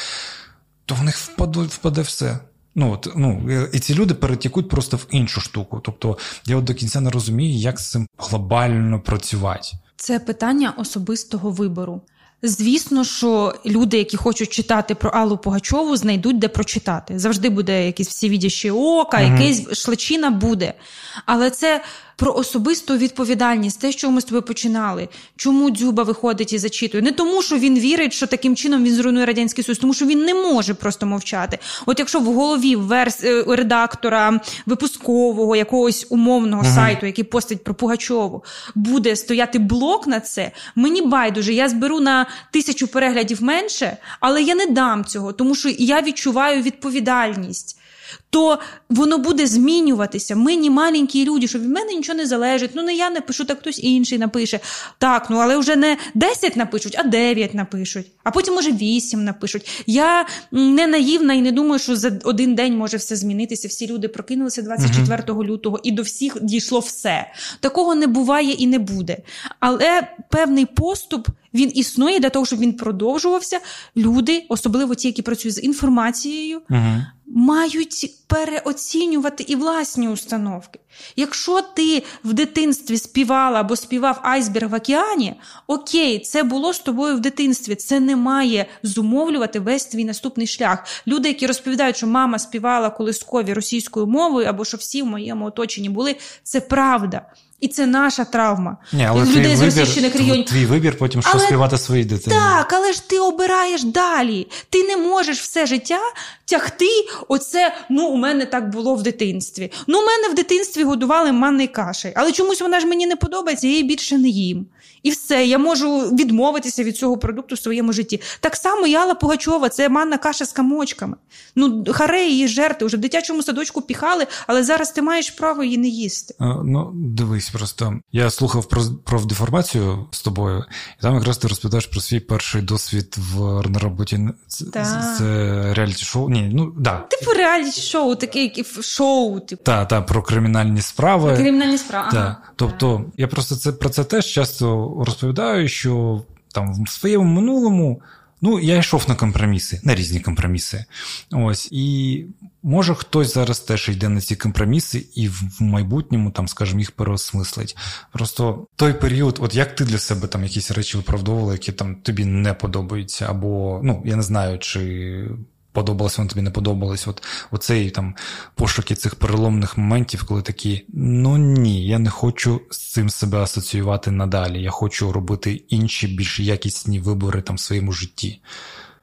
то в них впаде, впаде все. Ну, от, ну, І ці люди перетікуть просто в іншу штуку. Тобто я от до кінця не розумію, як з цим глобально працювати. Це питання особистого вибору. Звісно, що люди, які хочуть читати про Аллу Пугачову, знайдуть де прочитати. Завжди буде якісь всі ока, угу. якась шлачина буде. Але це про особисту відповідальність, те, що ми з тобою починали. Чому Дзюба виходить і зачитує? Не тому, що він вірить, що таким чином він зруйнує радянський Союз, тому що він не може просто мовчати. От якщо в голові верс е, редактора випускового якогось умовного uh сайту, який постить про Пугачову, буде стояти блок на це, мені байдуже, я зберу на тисячу переглядів менше, але я не дам цього, тому що я відчуваю відповідальність. То воно буде змінюватися. Ми не маленькі люди, що від мене нічого не залежить. Ну не я напишу, так хтось інший напише. Так, ну але вже не 10 напишуть, а 9 напишуть, а потім, може, 8 напишуть. Я не наївна і не думаю, що за один день може все змінитися. Всі люди прокинулися 24 угу. лютого, і до всіх дійшло все. Такого не буває і не буде. Але певний поступ він існує для того, щоб він продовжувався. Люди, особливо ті, які працюють з інформацією, угу. мають переоцінювати і власні установки. Якщо ти в дитинстві співала або співав айсберг в океані, окей, це було з тобою в дитинстві. Це не має зумовлювати весь твій наступний шлях. Люди, які розповідають, що мама співала колискові російською мовою, або що всі в моєму оточенні були, це правда. І це наша травма. Ні, але Людей твій з російщених регіонів. Твій вибір потім що але, співати своїй дитині. Так, але ж ти обираєш далі. Ти не можеш все життя тягти. Оце, ну, у мене так було в дитинстві. Ну, у мене в дитинстві годували манний каші, але чомусь вона ж мені не подобається, я її більше не їм. І все, я можу відмовитися від цього продукту в своєму житті. Так само Яла Пугачова, це манна каша з камочками. Ну, харе її жерти, вже в дитячому садочку піхали, але зараз ти маєш право її не їсти. Ну, дивись, просто я слухав про про деформацію з тобою, і там якраз ти розповідаєш про свій перший досвід в на роботі. Це, це реаліті шоу. Ні, ну да. Типу реаліті шоу, таке шоу. Типу. Так, так, про кримінальні справи. Про кримінальні справи. Ага. Тобто, я просто це про це теж часто розповідаю, що там в своєму минулому. Ну, я йшов на компроміси, на різні компроміси. Ось. І може хтось зараз теж йде на ці компроміси і в майбутньому, там, скажімо, їх переосмислить. Просто той період, от як ти для себе там якісь речі виправдовувала, які там тобі не подобаються, або ну, я не знаю, чи подобалось, воно тобі не подобалось. От оцей там пошуки цих переломних моментів, коли такі: ну ні, я не хочу з цим себе асоціювати надалі. Я хочу робити інші більш якісні вибори там в своєму житті.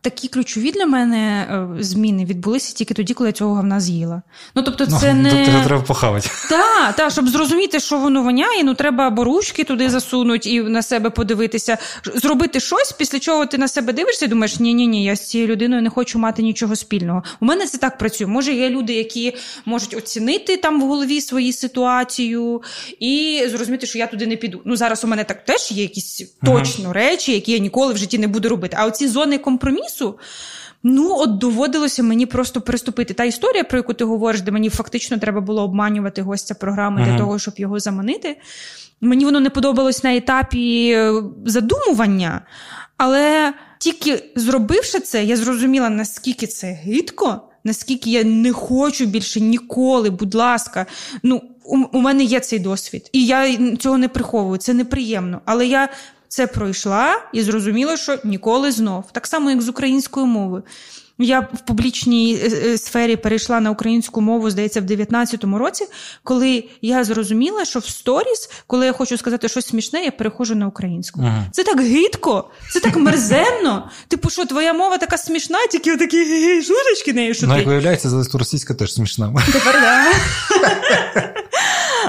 Такі ключові для мене е, зміни відбулися тільки тоді, коли я цього говна з'їла. Ну тобто, ну, це ну, не тобто треба похавати. Так, та, щоб зрозуміти, що воно воняє, ну треба або ручки туди засунути і на себе подивитися, зробити щось, після чого ти на себе дивишся і думаєш, ні, ні, ні, я з цією людиною не хочу мати нічого спільного. У мене це так працює. Може, є люди, які можуть оцінити там в голові свою ситуацію і зрозуміти, що я туди не піду. Ну зараз у мене так теж є якісь точно речі, які я ніколи в житті не буду робити. А оці зони компромісу бізнесу. Ну, от доводилося мені просто приступити. Та історія, про яку ти говориш, де мені фактично треба було обманювати гостя програми uh-huh. для того, щоб його заманити. Мені воно не подобалось на етапі е, задумування, але тільки зробивши це, я зрозуміла, наскільки це гидко, наскільки я не хочу більше ніколи, будь ласка. Ну, у мене є цей досвід, і я цього не приховую. Це неприємно. Але я це пройшла і зрозуміла, що ніколи знов. Так само, як з українською мовою. Я в публічній е, е, сфері перейшла на українську мову, здається, в 19-му році, коли я зрозуміла, що в сторіс, коли я хочу сказати щось смішне, я переходжу на українську. Ага. Це так гидко, це так мерзенно. Типу, що твоя мова така смішна, тільки отакі шуточки нею шути. Ну, як виявляється, російська теж смішна. Тепер да.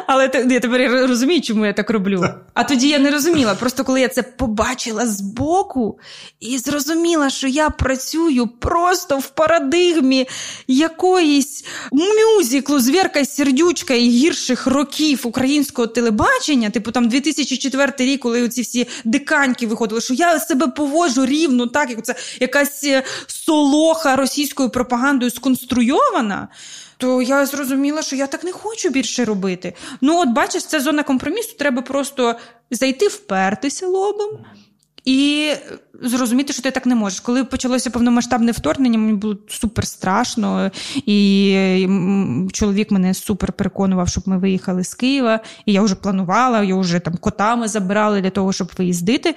Але я тепер розумію, чому я так роблю. А тоді я не розуміла. Просто коли я це побачила збоку і зрозуміла, що я працюю просто в парадигмі якоїсь мюзиклу звірка сердючка і гірших років українського телебачення, типу там 2004 рік, коли ці всі диканьки виходили, що я себе поводжу рівно, так як це якась е, солоха російською пропагандою сконструйована то я зрозуміла, що я так не хочу більше робити. Ну, от бачиш, це зона компромісу, треба просто зайти, впертися лобом. І зрозуміти, що ти так не можеш. Коли почалося повномасштабне вторгнення, мені було супер страшно, і чоловік мене супер переконував, щоб ми виїхали з Києва. І я вже планувала, я вже там котами забирали для того, щоб виїздити.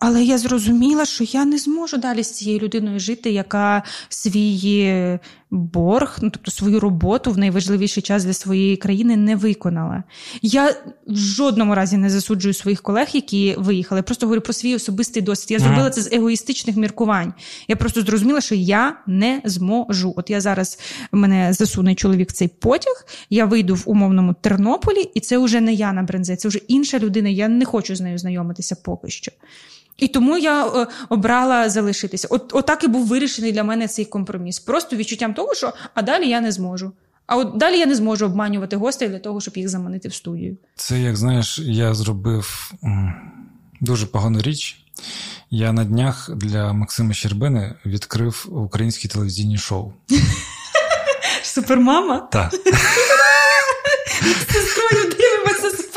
Але я зрозуміла, що я не зможу далі з цією людиною жити, яка свій борг, ну тобто свою роботу в найважливіший час для своєї країни не виконала. Я в жодному разі не засуджую своїх колег, які виїхали. Я просто говорю про свій особистий досвід. Я зробила це з егоїстичних міркувань. Я просто зрозуміла, що я не зможу. От я зараз мене засуне чоловік в цей потяг, я вийду в умовному Тернополі, і це вже не я на брензе, це вже інша людина. Я не хочу з нею знайомитися поки що. І тому я е, обрала залишитися. От отак і був вирішений для мене цей компроміс. Просто відчуттям того, що а далі я не зможу. А от далі я не зможу обманювати гостей для того, щоб їх заманити в студію. Це як знаєш, я зробив дуже погану річ. Я на днях для Максима Щербини відкрив українське телевізійні шоу. Супермама? Так. Сестрою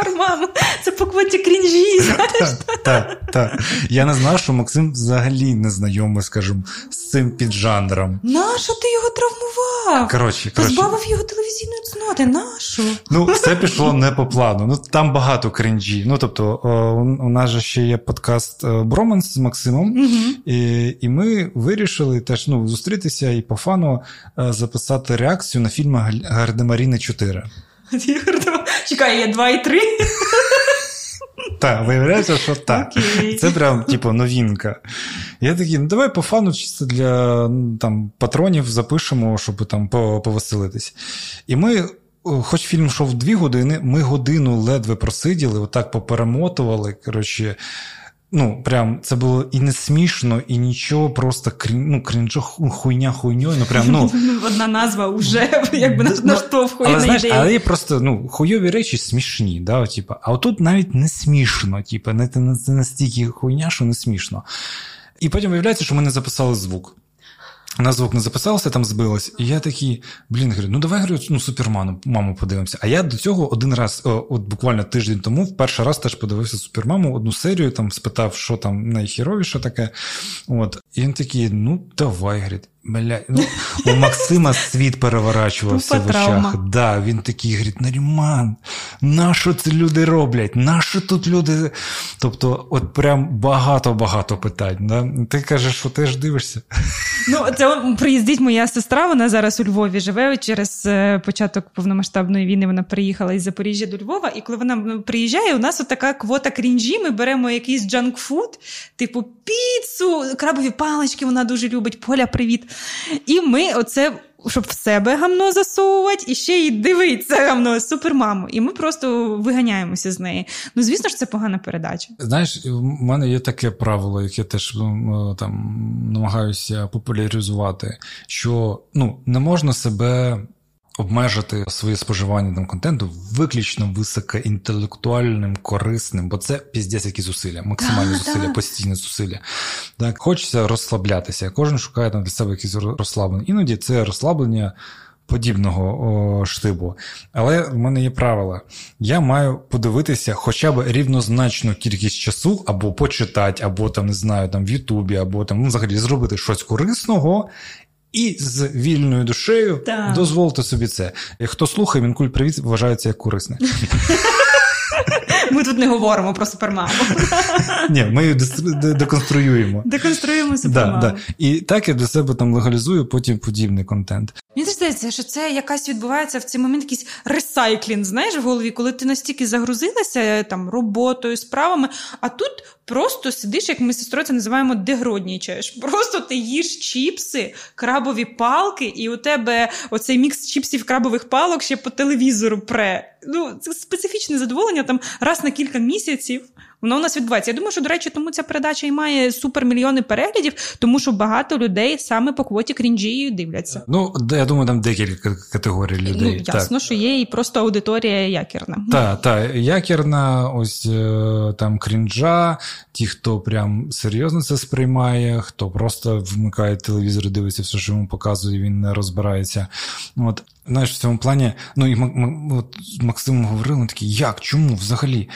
супермаму. Це по квоті крінжі. знаєш? Так, так. Я не знав, що Максим взагалі не знайомий, скажімо, з цим піджанром. Нащо ти його травмував? Коротше, коротше. Позбавив його телевізійної цноти. Нащо? Ну, все пішло не по плану. Ну там багато крінжі. Ну тобто, у нас же ще є подкаст е, Броманс з Максимом, Угу. і, і ми вирішили теж ну, зустрітися і по фану е, записати реакцію на фільм Гардемаріни 4. Чекай, є два і три. Так, виявляється, що так. Okay. Це прям, типу, новинка. Я такий, ну давай по фану, чисто для ну, там, патронів запишемо, щоб там повеселитись. І ми, хоч фільм йшов дві години, ми годину ледве просиділи, отак поперемотували. Коротше, ну, прям це було і не смішно, і нічого, просто крін, ну, крінжо, хуйня хуйньою. Ну, прям, ну, Одна назва вже якби Ну, наштовхує але, на знаєш, ідею. але є просто ну, хуйові речі смішні, да, типу, а отут навіть не смішно, типу, не, це настільки хуйня, що не смішно. І потім виявляється, що ми не записали звук. У нас звук не записався, там збилось. І я такий, блін, говорю, ну давай говорю, ну, суперману, маму подивимося. А я до цього один раз, о, от буквально тиждень тому, в перший раз теж подивився супермаму, одну серію, там спитав, що там найхіровіше таке. От. І він такий, ну давай, говорить. Бля, ну, у Максима світ переворачувався в очах. Да, він такий говорить: Наріман, на що це люди роблять? На що тут люди? Тобто, от прям багато-багато питань. Да? Ти кажеш, що теж дивишся. Ну, це приїздить моя сестра, вона зараз у Львові живе. Через е, початок повномасштабної війни вона приїхала із Запоріжжя до Львова. І коли вона приїжджає, у нас от така квота крінжу. Ми беремо якийсь junk food, типу піцу, крабові палички, вона дуже любить. Поля, привіт. І ми оце. Щоб в себе гамно засовувати і ще й дивиться гамно супермаму. І ми просто виганяємося з неї. Ну, звісно ж, це погана передача. Знаєш, в мене є таке правило, яке теж там намагаюся популяризувати, що ну, не можна себе обмежити своє споживання там контенту виключно високоінтелектуальним, корисним, бо це піздець які зусилля, максимальні зусилля, постійні зусилля. Так, хочеться розслаблятися. Кожен шукає там для себе якісь розслаблення. Іноді це розслаблення. Подібного о, штибу. Але в мене є правила. Я маю подивитися хоча б рівнозначну кількість часу, або почитати, або там не знаю, там в Ютубі, або там ну, взагалі зробити щось корисного. І з вільною душею Так. дозволити собі це. Хто слухає, він куль привіт вважається як корисне. Ми тут не говоримо про супермаму. Ні, ми її деконструюємо. Деконструюємо Да, супермаму. да. І так я для себе там легалізую потім подібний контент. Мені здається, що це якась відбувається в цей момент якийсь ресайклінг, знаєш, в голові, коли ти настільки загрузилася там роботою, справами, а тут просто сидиш, як ми з сестрою це називаємо дегроднічаєш. Просто ти їш чіпси, крабові палки, і у тебе оцей мікс чіпсів крабових палок ще по телевізору пре. Ну, це специфічне задоволення там раз на кілька місяців. Воно у нас відбувається. Я думаю, що, до речі, тому ця передача і має супермільйони переглядів, тому що багато людей саме по квоті крінжі дивляться. Ну, я думаю, там декілька категорій людей. Ну, ясно, що є і просто аудиторія якірна. Так, так, якірна, ось е, там крінжа, ті, хто прям серйозно це сприймає, хто просто вмикає телевізор і дивиться все, що йому показує, він не розбирається. От, знаєш, в цьому плані, ну і от з Максимом говорили, ми як, чому взагалі?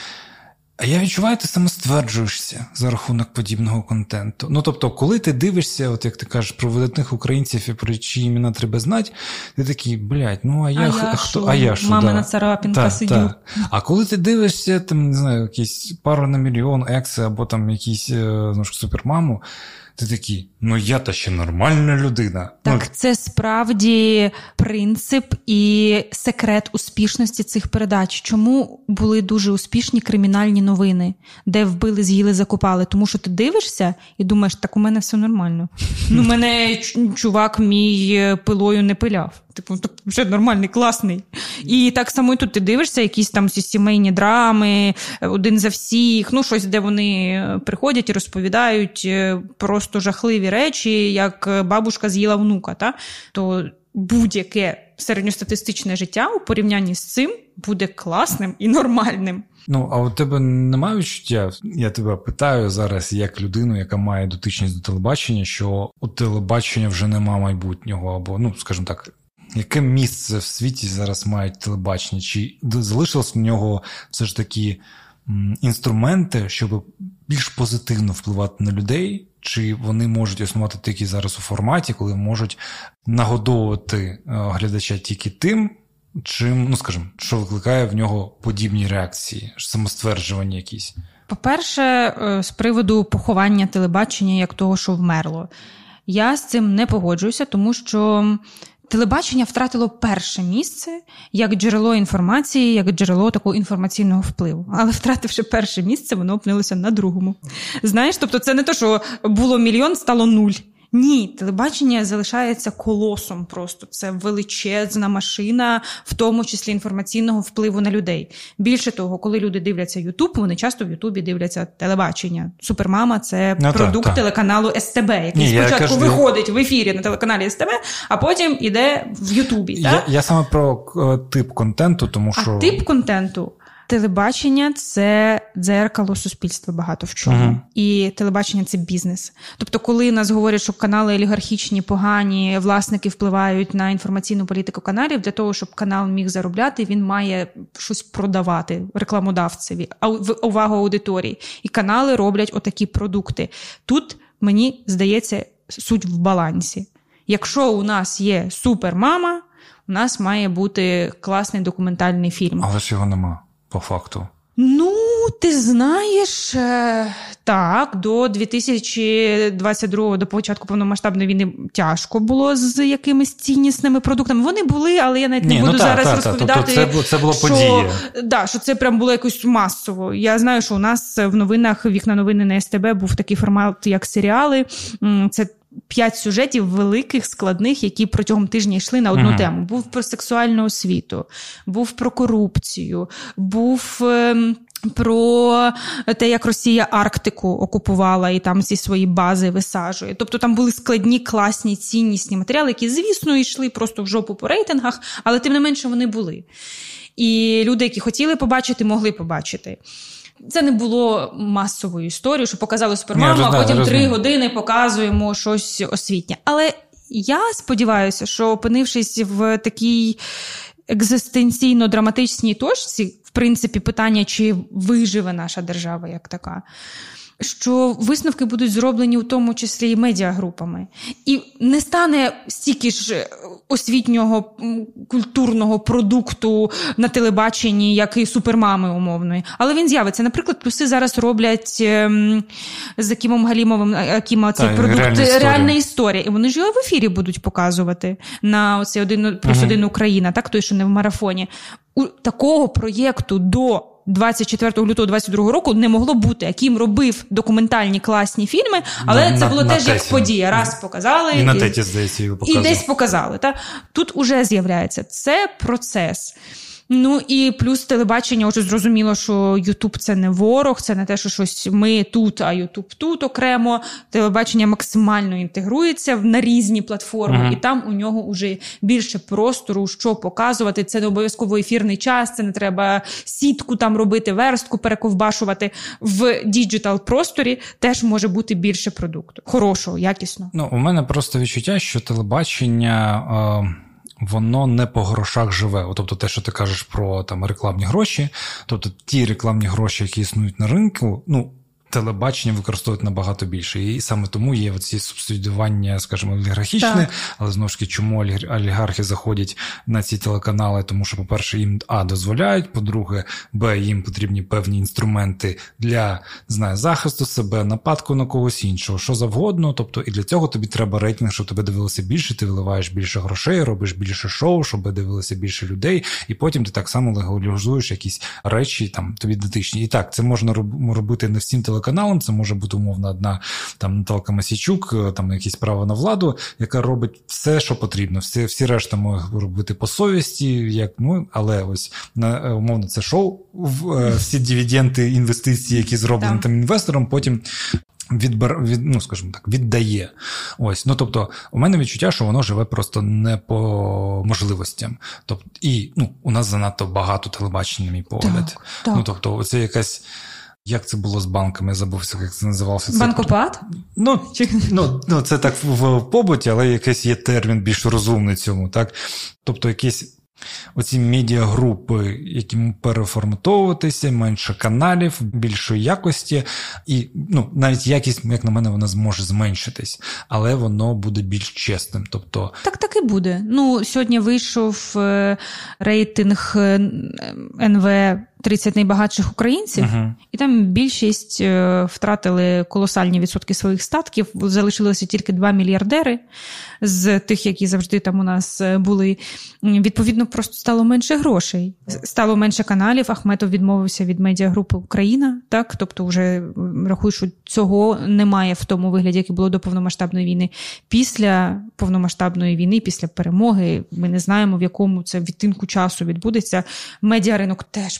А я відчуваю, ти самостверджуєшся за рахунок подібного контенту. Ну тобто, коли ти дивишся, от як ти кажеш, про видатних українців і про чиї імена треба знати, ти такий, блядь, ну а я, х- хто? Шо? А я що? Мамина да. царапінка Та, сидю. та. А коли ти дивишся, там, не знаю, якісь пару на мільйон екси або там якісь ну, супермаму, ти такий, ну я та ще нормальна людина. Ну, Так, це справді принцип і секрет успішності цих передач. Чому були дуже успішні кримінальні новини, де вбили, з'їли, закопали? Тому що ти дивишся і думаєш, так у мене все нормально. Ну, мене чувак мій е, пилою не пиляв. Типу, то вже нормальний, класний. І так само і тут ти дивишся, якісь там сімейні драми, один за всіх, ну щось, де вони приходять і розповідають е, просто жахливі речі, як бабушка з'їла внука. Та? То будь-яке середньостатистичне життя у порівнянні з цим буде класним і нормальним. Ну, а у тебе немає відчуття? Я тебе питаю зараз, як людину, яка має дотичність до телебачення, що у телебачення вже нема майбутнього, або, ну, скажімо так, яке місце в світі зараз мають телебачення? Чи залишилось в нього все ж таки інструменти, щоб більш позитивно впливати на людей? Чи вони можуть існувати тільки зараз у форматі, коли можуть нагодовувати е, глядача тільки тим, чим, ну скажімо, що викликає в нього подібні реакції, самостверджування якісь? По-перше, е, з приводу поховання телебачення як того, що вмерло, я з цим не погоджуюся, тому що телебачення втратило перше місце як джерело інформації, як джерело такого інформаційного впливу. Але втративши перше місце, воно опинилося на другому. Знаєш, тобто, це не те, що було мільйон, стало нуль. Ні, телебачення залишається колосом. Просто це величезна машина, в тому числі інформаційного впливу на людей. Більше того, коли люди дивляться Ютуб, вони часто в Ютубі дивляться телебачення. Супермама це ну, продукт так, телеканалу СТБ, який Ні, спочатку кажу, виходить в ефірі на телеканалі СТБ, а потім іде в Ютубі. Я, я саме про е, тип контенту, тому що А тип контенту. Телебачення це дзеркало суспільства багато в чому. Uh-huh. І телебачення це бізнес. Тобто, коли нас говорять, що канали олігархічні, погані, власники впливають на інформаційну політику каналів, для того, щоб канал міг заробляти, він має щось продавати рекламодавцеві, а увагу аудиторії. І канали роблять отакі продукти. Тут мені здається суть в балансі. Якщо у нас є супермама, у нас має бути класний документальний фільм. Але ж його нема по факту? Ну, ти знаєш, е, так, до 2022 до початку повномасштабної війни тяжко було з якимись ціннісними продуктами. Вони були, але я навіть Ні, не ну буду ну, зараз та, розповідати. Тобто це, це було що, подія. Да, що це прям було якось масово. Я знаю, що у нас в новинах вікна новини на СТБ був такий формат, як серіали. Це п'ять сюжетів великих, складних, які протягом тижня йшли на одну mm-hmm. тему. Був про сексуальну освіту, був про корупцію, був. Ем, про те, як Росія Арктику окупувала і там зі свої бази висаджує. Тобто там були складні, класні, ціннісні матеріали, які, звісно, йшли просто в жопу по рейтингах, але тим не менше вони були. І люди, які хотіли побачити, могли побачити. Це не було масовою історією, що показали супермаму, а потім три години показуємо щось освітнє. Але я сподіваюся, що опинившись в такій екзистенційно драматичній точці, в принципі, питання, чи виживе наша держава як така що висновки будуть зроблені у тому числі і медіагрупами, і не стане стільки ж освітнього культурного продукту на телебаченні, як і супермами умовної. Але він з'явиться. Наприклад, плюси зараз роблять ем, з Акімом Галімовим Акіма цей Та, продукт реальна історія. реальна історія. І вони ж його в ефірі будуть показувати на оцей один плюс угу. один Україна, так той, що не в марафоні. У такого проєкту до. 24 лютого 22 року не могло бути, яким робив документальні класні фільми, але на, це було на, теж на як подія. Раз показали і, і на теті здається, і десь показали. Та тут уже з'являється це процес. Ну і плюс телебачення вже зрозуміло, що Ютуб це не ворог, це не те, що щось ми тут, а Ютуб тут окремо. Телебачення максимально інтегрується на різні платформи, uh-huh. і там у нього вже більше простору, що показувати. Це не обов'язково ефірний час, це не треба сітку там робити, верстку перековбашувати. В digital просторі теж може бути більше продукту. Хорошого, якісного. Ну у мене просто відчуття, що телебачення. Е воно не по грошах живе. Тобто те, що ти кажеш про там рекламні гроші, тобто ті рекламні гроші, які існують на ринку, ну телебачення використовують набагато більше. І саме тому є оці субсидіювання, скажімо, олігархічне, але знову ж таки, чому олігархи заходять на ці телеканали? Тому що, по-перше, їм А дозволяють, по-друге, Б, їм потрібні певні інструменти для знає, захисту себе, нападку на когось іншого, що завгодно. Тобто, і для цього тобі треба рейтинг, щоб тебе дивилося більше, ти виливаєш більше грошей, робиш більше шоу, щоб дивилося більше людей, і потім ти так само легалізуєш якісь речі, там тобі дотичні. І так, це можна робити не всім телеканалам, телеканалам. Це може бути умовно одна там Наталка Масічук, там якісь право на владу, яка робить все, що потрібно. Всі всі решта можуть робити по совісті, як ну але ось на умовно це шоу всі дивіденти інвестиції, які зроблені там інвестором, потім відбер, від, ну, скажімо так, віддає. Ось, ну тобто, у мене відчуття, що воно живе просто не по можливостям. Тобто, і ну, у нас занадто багато телебачення, на мій погляд. Так, так. Ну тобто, це якась. Як це було з банками? Я забувся, як це називався. Банкопад? Ну, ну, ну, це так в побуті, але якийсь є термін більш розумний цьому. так? Тобто, якісь Оці медіагрупи, які переформатовуватися, менше каналів, більшої якості, і ну, навіть якість, як на мене, вона зможе зменшитись, але воно буде більш чесним. Тобто, так так і буде. Ну, Сьогодні вийшов е, рейтинг е, НВ 30 найбагатших українців, uh-huh. і там більшість е, втратили колосальні відсотки своїх статків. Залишилося тільки два мільярдери з тих, які завжди там у нас е, були. Відповідно, просто стало менше грошей. Стало менше каналів. Ахметов відмовився від медіагрупи Україна. Так, тобто, вже рахую, що цього немає в тому вигляді, який було до повномасштабної війни. Після повномасштабної війни, після перемоги, ми не знаємо, в якому це відтинку часу відбудеться. Медіаринок теж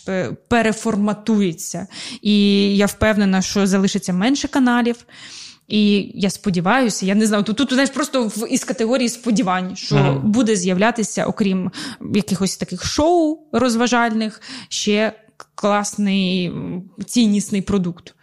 переформатується. І я впевнена, що залишиться менше каналів. І я сподіваюся, я не знаю, тут, тут знаєш, просто в із категорії сподівань, що ага. буде з'являтися, окрім якихось таких шоу розважальних, ще класний ціннісний продукт.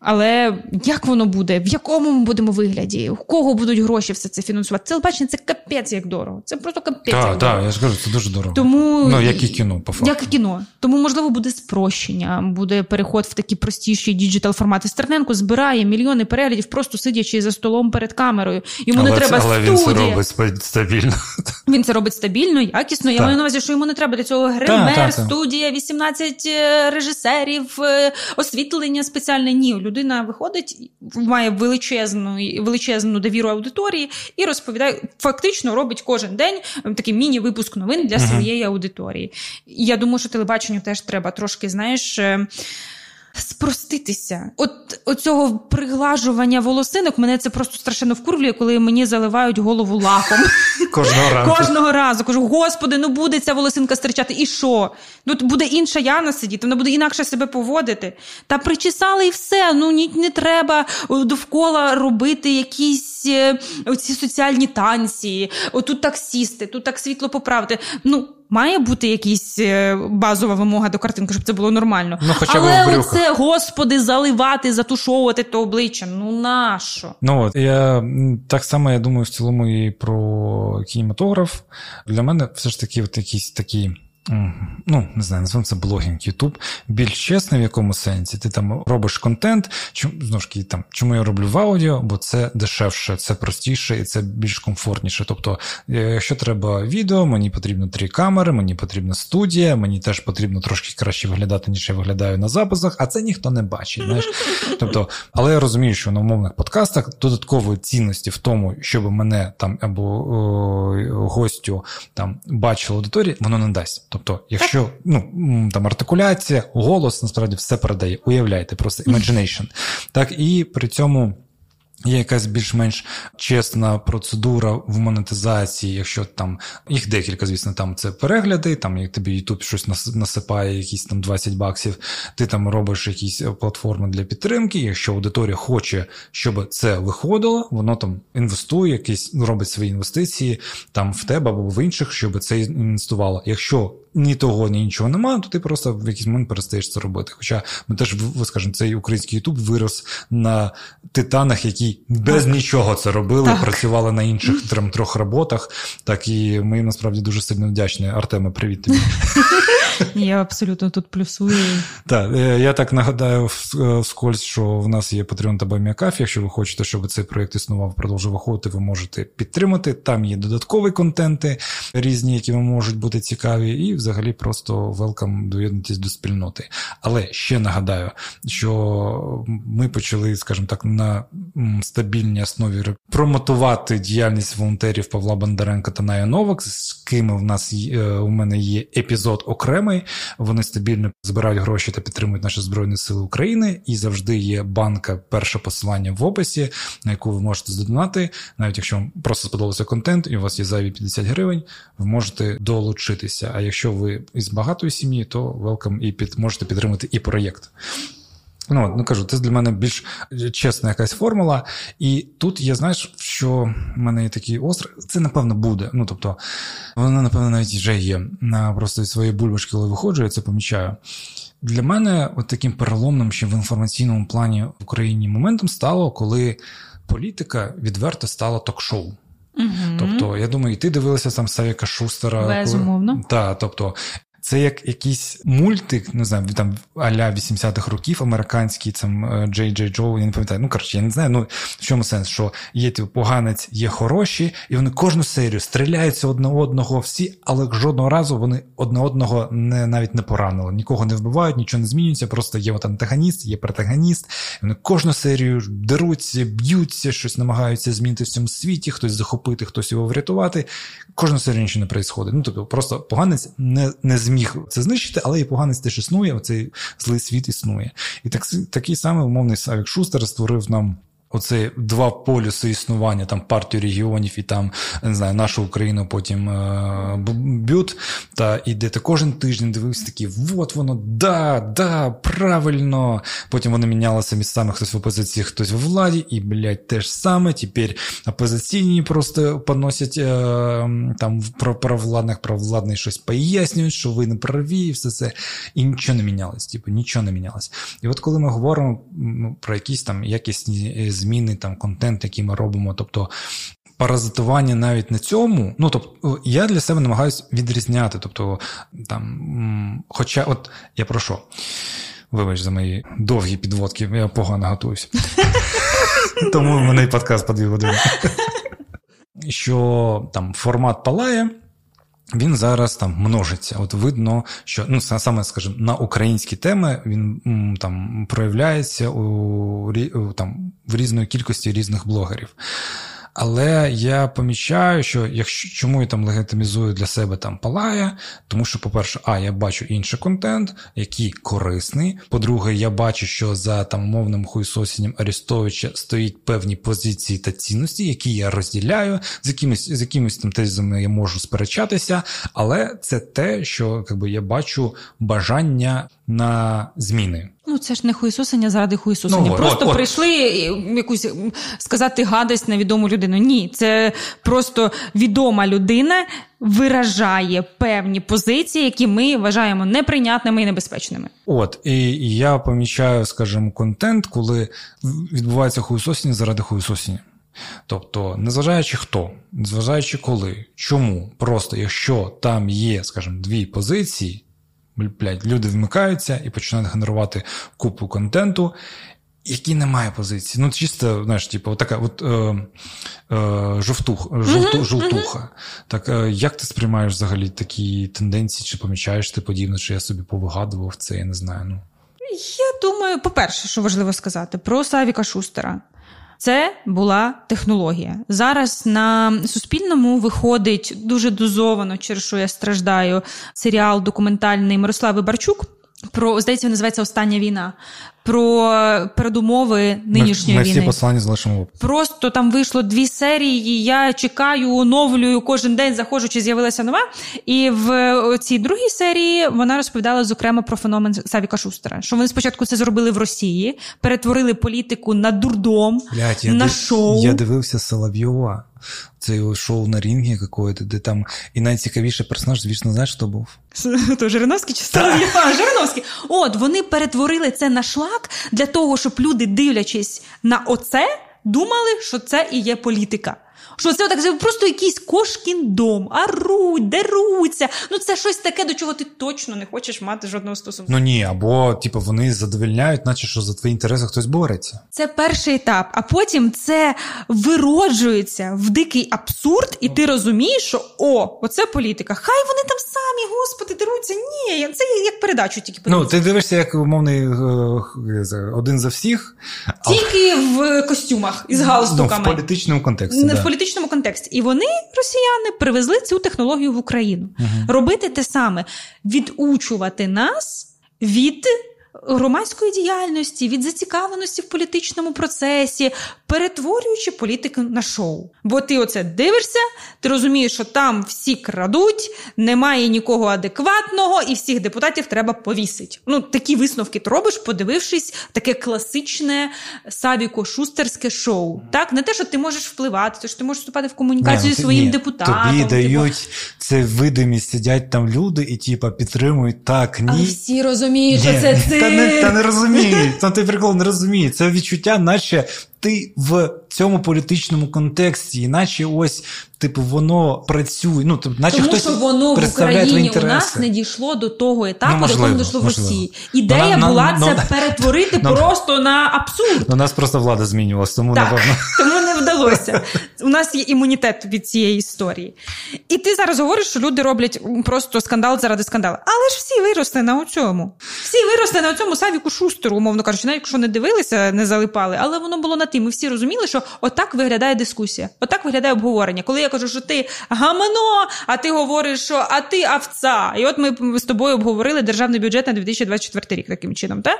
Але як воно буде, в якому ми будемо вигляді, у кого будуть гроші все це фінансувати? Телебачення це капець як дорого. Це просто капець. Так, так, я ж кажу, це дуже дорого. Тому ну як і кіно, по факту. Як і кіно. Тому можливо буде спрощення, буде переход в такі простіші digital формати. Стерненко збирає мільйони переглядів, просто сидячи за столом перед камерою. Йому але не треба але студія. він це робить стабільно. Він це робить стабільно, якісно. Я маю на увазі, що йому не треба для цього гример, студія, 18 е, режисерів, е, освітлення спеціальне. Ні, людина виходить, має величезну величезну довіру аудиторії і розповідає, фактично робить кожен день такий міні-випуск новин для своєї аудиторії. Я думаю, що телебаченню теж треба трошки, знаєш. Спроститися. От оцього приглажування волосинок мене це просто страшенно вкурвлює, коли мені заливають голову лаком. Кожного разу. Кожного разу. Кажу, господи, ну буде ця волосинка стирчати. І що? Ну буде інша Яна сидіти, вона буде інакше себе поводити. Та причесали і все. Ну ні, не треба довкола робити якісь е, оці соціальні танці. Отут так сісти, тут так світло поправити. Ну, Має бути якась е, базова вимога до картинки, щоб це було нормально. Ну, хоча Але оце, господи, заливати, затушовувати то обличчя. Ну нащо? Ну от я так само я думаю в цілому і про кінематограф. Для мене все ж таки, от якісь такі ну, не знаю, називаємо це блогінг, Ютуб, більш чесний в якому сенсі. Ти там робиш контент. Чому знову ж таки, там, чому я роблю в аудіо? Бо це дешевше, це простіше і це більш комфортніше. Тобто, е, якщо треба відео, мені потрібно три камери, мені потрібна студія, мені теж потрібно трошки краще виглядати, ніж я виглядаю на записах, а це ніхто не бачить. знаєш. Тобто, Але я розумію, що на умовних подкастах додаткової цінності в тому, щоб мене там або о, гостю там бачили аудиторії, воно не дасть. Тобто, якщо ну там артикуляція, голос насправді все передає, уявляйте, просто imagination. Так, і при цьому. Є якась більш-менш чесна процедура в монетизації, якщо там їх декілька, звісно, там це перегляди, там як тобі YouTube щось насипає, якісь там 20 баксів, ти там робиш якісь платформи для підтримки. Якщо аудиторія хоче, щоб це виходило, воно там інвестує, якісь робить свої інвестиції там в тебе або в інших, щоб це інвестувало. Якщо ні того, ні нічого немає, то ти просто в якийсь момент перестаєш це робити. Хоча ми теж скажімо, цей український Ютуб вирос на титанах, які без так. нічого це робили, так. працювали на інших трьом трьох роботах. Так і ми насправді дуже сильно вдячні. Артеме, привіт тобі. Я абсолютно тут плюсую. Так, е, я так нагадаю е, вскользь, що в нас є Patreon та Байміакаф. Якщо ви хочете, щоб цей проєкт існував, продовжував виходити, ви можете підтримати. Там є додаткові контенти різні, які вам можуть бути цікаві. І взагалі просто велкам доєднатись до спільноти. Але ще нагадаю, що ми почали, скажімо так, на стабільній основі промотувати діяльність волонтерів Павла Бондаренка та Ная Новак, з ким в нас є, у мене є епізод окремий. Вони стабільно збирають гроші та підтримують наші збройні сили України. І завжди є банка, перше посилання в описі, на яку ви можете задонати, навіть якщо вам просто сподобався контент, і у вас є зайві 50 гривень, ви можете долучитися. А якщо ви із багатої сім'ї, то welcome і під можете підтримати і проєкт. Ну, ну кажу, це для мене більш чесна якась формула. І тут я знаєш, що в мене є такий остров, це напевно буде. Ну тобто, вона, напевно, навіть вже є. На просто своєї бульбашки, коли виходжу, я це помічаю. Для мене от таким переломним ще в інформаційному плані в Україні моментом стало, коли політика відверто стала ток-шоу. Угу. Тобто, я думаю, і ти дивилася там Савіка Шустера. Безумовно. Так, тобто, це як якийсь мультик, не знаю, там аля 80-х років американський, там Джей Джей Джо, я не пам'ятаю. Ну, коротше, я не знаю. Ну в чому сенс, що є типу, поганець, є хороші, і вони кожну серію стріляються одне одного всі, але жодного разу вони одне одного не навіть не поранили. Нікого не вбивають, нічого не змінюється. Просто є от антагоніст, є протагоніст. І вони кожну серію деруться, б'ються, щось намагаються змінити в цьому світі, хтось захопити, хтось його врятувати. Нічого не відбувається. Ну тобто, просто поганець не не зміг це знищити, але і поганець теж існує. Оцей злий світ існує. І так, такий самий умовний Савік Шустер створив нам Оце два полюси існування, там партію регіонів і там не знаю, нашу Україну потім е, б'ють. Та і де ти кожен тиждень дивився такі, от воно, да, да, правильно. Потім вони мінялися місцями, хтось в опозиції, хтось в владі, і, блядь, те ж саме. Тепер опозиційні просто поносять е, там про правовладних, правовладний щось пояснюють, що ви не праві, і все це. І нічого не мінялось. Типу, нічого не мінялось. І от коли ми говоримо про якісь там якісні зміни, там контент, який ми робимо. Тобто паразитування навіть на цьому. Ну тобто, я для себе намагаюся відрізняти. Тобто, там, Хоча, от я про що? Вибач за мої довгі підводки, я погано готуюсь. Тому мене і подкаст по дві години. Що там формат палає. Він зараз там множиться. От видно, що ну саме, скажімо, на українські теми він там проявляється у там в різної кількості різних блогерів. Але я помічаю, що якщо чому я там легітимізую для себе там палає, тому що, по-перше, а я бачу інший контент, який корисний. По-друге, я бачу, що за там мовним хуйсосінням Арістовича стоїть певні позиції та цінності, які я розділяю, з якимись з якимись там тезами я можу сперечатися, але це те, що якби я бачу бажання на зміни. Ну, це ж не хуйсосення заради хуйсосення. Ну, просто от, прийшли якусь сказати гадость на відому людину. Ні, це просто відома людина виражає певні позиції, які ми вважаємо неприйнятними і небезпечними. От і я помічаю, скажімо, контент, коли відбувається хуйсосіння заради хуйсосіння. Тобто, незважаючи хто, незважаючи коли, чому, просто якщо там є, скажімо, дві позиції блядь, люди вмикаються і починають генерувати купу контенту, який не має позиції. Ну, чисто, знаєш, типу, така от е, е, жовтух, жовту, жовтуха. Так е, як ти сприймаєш взагалі такі тенденції, чи помічаєш ти подібно, чи я собі повигадував це, я не знаю. ну. Я думаю, по-перше, що важливо сказати, про Савіка Шустера. Це була технологія. Зараз на Суспільному виходить дуже дозовано, через що я страждаю, серіал документальний Мирослави Барчук. Про здається, називається Остання війна про передумови нинішньої ми, ми війни. всі послання залишимо. Просто там вийшло дві серії. Я чекаю, оновлюю кожен день, заходжу, чи з'явилася нова. І в цій другій серії вона розповідала зокрема про феномен Савіка Шустера. Що вони спочатку це зробили в Росії, перетворили політику на дурдом, Блять, на я шоу. Я дивився Соловйова. Це його шоу на рінгі какое-то, де там і найцікавіший персонаж, звісно, знаєш, хто був? То Жириновський чи Соловйов? Жириновський. От вони перетворили це на шлак для того, щоб люди, дивлячись на оце, думали, що це і є політика. Що це так просто якийсь кошкін дом, аруть, деруться. Ну це щось таке, до чого ти точно не хочеш мати жодного стосунку. Ну ні, або типу вони задовільняють, наче що за твої інтереси хтось бореться. Це перший етап, а потім це вироджується в дикий абсурд, і ти розумієш, що о, оце політика. Хай вони там самі, господи, деруться. Ні, це як передачу тільки. Ну, ти дивишся, як умовний е, один за всіх. Тільки в костюмах із галстуками. Ну, в політичному контексті. Не да. Політичному контексті. І вони, росіяни, привезли цю технологію в Україну. Робити те саме, відучувати нас від громадської діяльності, від зацікавленості в політичному процесі, перетворюючи політику на шоу. Бо ти оце дивишся, ти розумієш, що там всі крадуть, немає нікого адекватного, і всіх депутатів треба повісити. Ну, такі висновки ти робиш, подивившись таке класичне савіко-шустерське шоу. Так, не те, що ти можеш впливати, то що ти можеш вступати в комунікацію зі своїм ні, депутатом. Тобі типу. дають це видимість, сидять там люди і типа підтримують так. ні. Але всі розуміють, що це ти. Та не та не розумію. Та ти прикол не розуміє. Це відчуття, наче ти в цьому політичному контексті, іначе ось типу воно працює. Ну тобто, наче Тому хтось що воно в Україні у нас не дійшло до того етапу, ну, можливо, до якого дійшло в Росії. Ідея ну, була ну, це перетворити ну, просто на абсурд. У нас просто влада змінювалася, тому так, напевно. Тому не вдалося. У нас є імунітет від цієї історії. І ти зараз говориш, що люди роблять просто скандал заради скандалу. Але ж всі виросли на цьому. Всі виросли на цьому Савіку Шустеру, умовно кажучи, навіть якщо не дивилися, не залипали, але воно було на тим. Ми всі розуміли, що отак виглядає дискусія, отак виглядає обговорення. Коли я кажу, що ти гамано, а ти говориш, що а ти авца. І от ми з тобою обговорили державний бюджет на 2024 рік таким чином. так?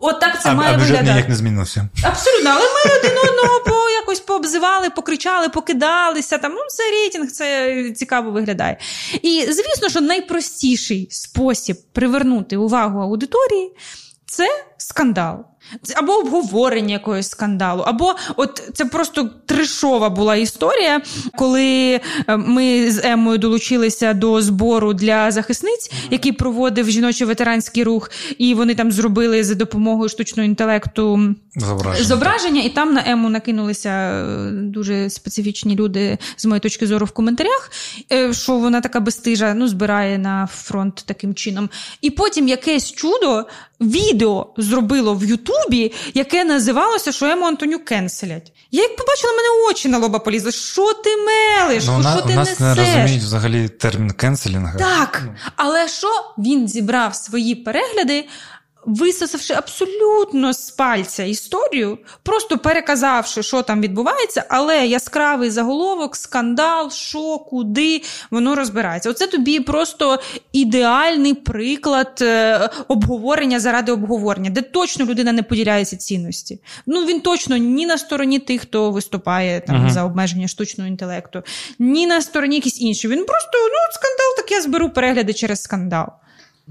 От так це а, має а бюджет виглядати. ніяк не змінився. Абсолютно, але ми один одного по якось пообзивали, покричали, покидалися. Там ну це рейтинг, це цікаво виглядає. І звісно, що найпростіший спосіб привернути увагу аудиторії це скандал. Або обговорення якогось скандалу, або от це просто тришова була історія, коли е, ми з Емою долучилися до збору для захисниць, який проводив жіночий ветеранський рух, і вони там зробили за допомогою штучного інтелекту зображення, зображення і там на Ему накинулися е, дуже специфічні люди з моєї точки зору в коментарях, е, що вона така безстижа, ну збирає на фронт таким чином. І потім якесь чудо відео зробило в Ютубі. Яке називалося, що Ему Антоню кенселять. Я як побачила, мене очі на лоба полізли. Що ти мелиш? Ну, що ти у нас несеш? не розуміють взагалі термін кенселінга. Так, ну. але що він зібрав свої перегляди висосавши абсолютно з пальця історію, просто переказавши, що там відбувається, але яскравий заголовок, скандал, що, куди воно розбирається. Оце тобі просто ідеальний приклад е, обговорення заради обговорення, де точно людина не поділяє ці цінності. Ну він точно ні на стороні тих, хто виступає там uh-huh. за обмеження штучного інтелекту, ні на стороні якісь інші. Він просто ну скандал, так я зберу перегляди через скандал.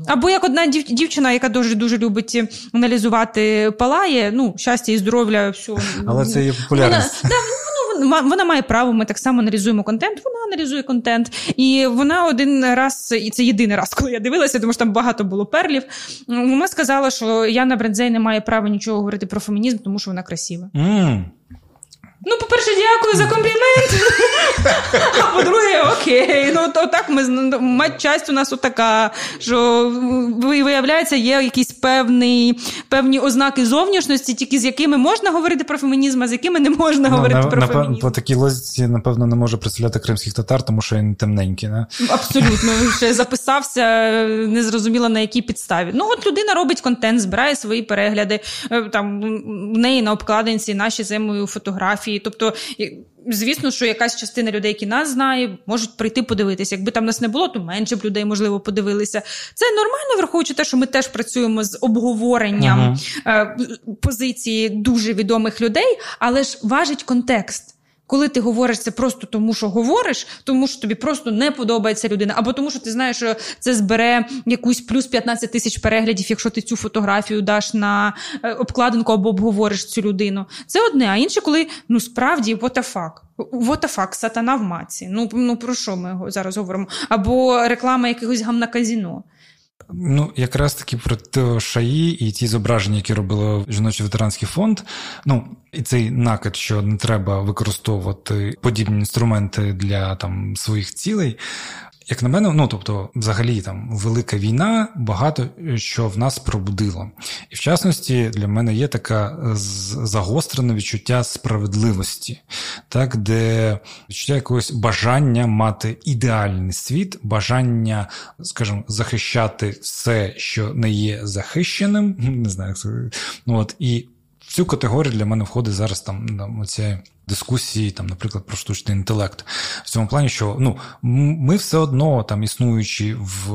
Або як одна дівчина, яка дуже дуже любить аналізувати палає, ну, щастя і здоров'я, все. Але це є популярність. Вона, да, вона має право, ми так само аналізуємо контент, вона аналізує контент. І вона один раз, і це єдиний раз, коли я дивилася, тому що там багато було перлів. Вона сказала, що Яна Брендзей не має права нічого говорити про фемінізм, тому що вона красива. Mm. Ну, по-перше, дякую за комплімент. А по-друге, окей. Ну, то так ми матчасть у нас отака, що виявляється, є якісь певні певні ознаки зовнішності, тільки з якими можна говорити про фемінізм, а з якими не можна ну, говорити на, про напев... фемінізм. По такій лозі, напевно, не може представляти кримських татар, тому що він темненький. Не? Абсолютно, ще записався, не зрозуміла на якій підставі. Ну, от людина робить контент, збирає свої перегляди. Е, там в неї на обкладинці наші зимою фотографії фотографії. Тобто, звісно, що якась частина людей, які нас знає, можуть прийти подивитися. Якби там нас не було, то менше б людей, можливо, подивилися. Це нормально, враховуючи те, що ми теж працюємо з обговоренням uh-huh. позиції дуже відомих людей, але ж важить контекст коли ти говориш це просто тому, що говориш, тому що тобі просто не подобається людина, або тому, що ти знаєш, що це збере якусь плюс 15 тисяч переглядів, якщо ти цю фотографію даш на е, обкладинку або обговориш цю людину. Це одне, а інше, коли ну справді what the fuck. What the fuck, сатана в маці. Ну ну про що ми зараз говоримо? Або реклама якихось гам на казіно. Ну, якраз таки про те шаї і ті зображення, які робили жіночий ветеранський фонд. Ну і цей накид, що не треба використовувати подібні інструменти для там своїх цілей. Як на мене, ну тобто, взагалі, там велика війна багато що в нас пробудило, і в частності для мене є така загострене відчуття справедливості, так, де відчуття якогось бажання мати ідеальний світ, бажання, скажімо, захищати все, що не є захищеним. Не знаю, як це ну от і в цю категорію для мене входить зараз там, оця дискусії, там, наприклад, про штучний інтелект. В цьому плані, що ну, ми все одно, там, існуючи в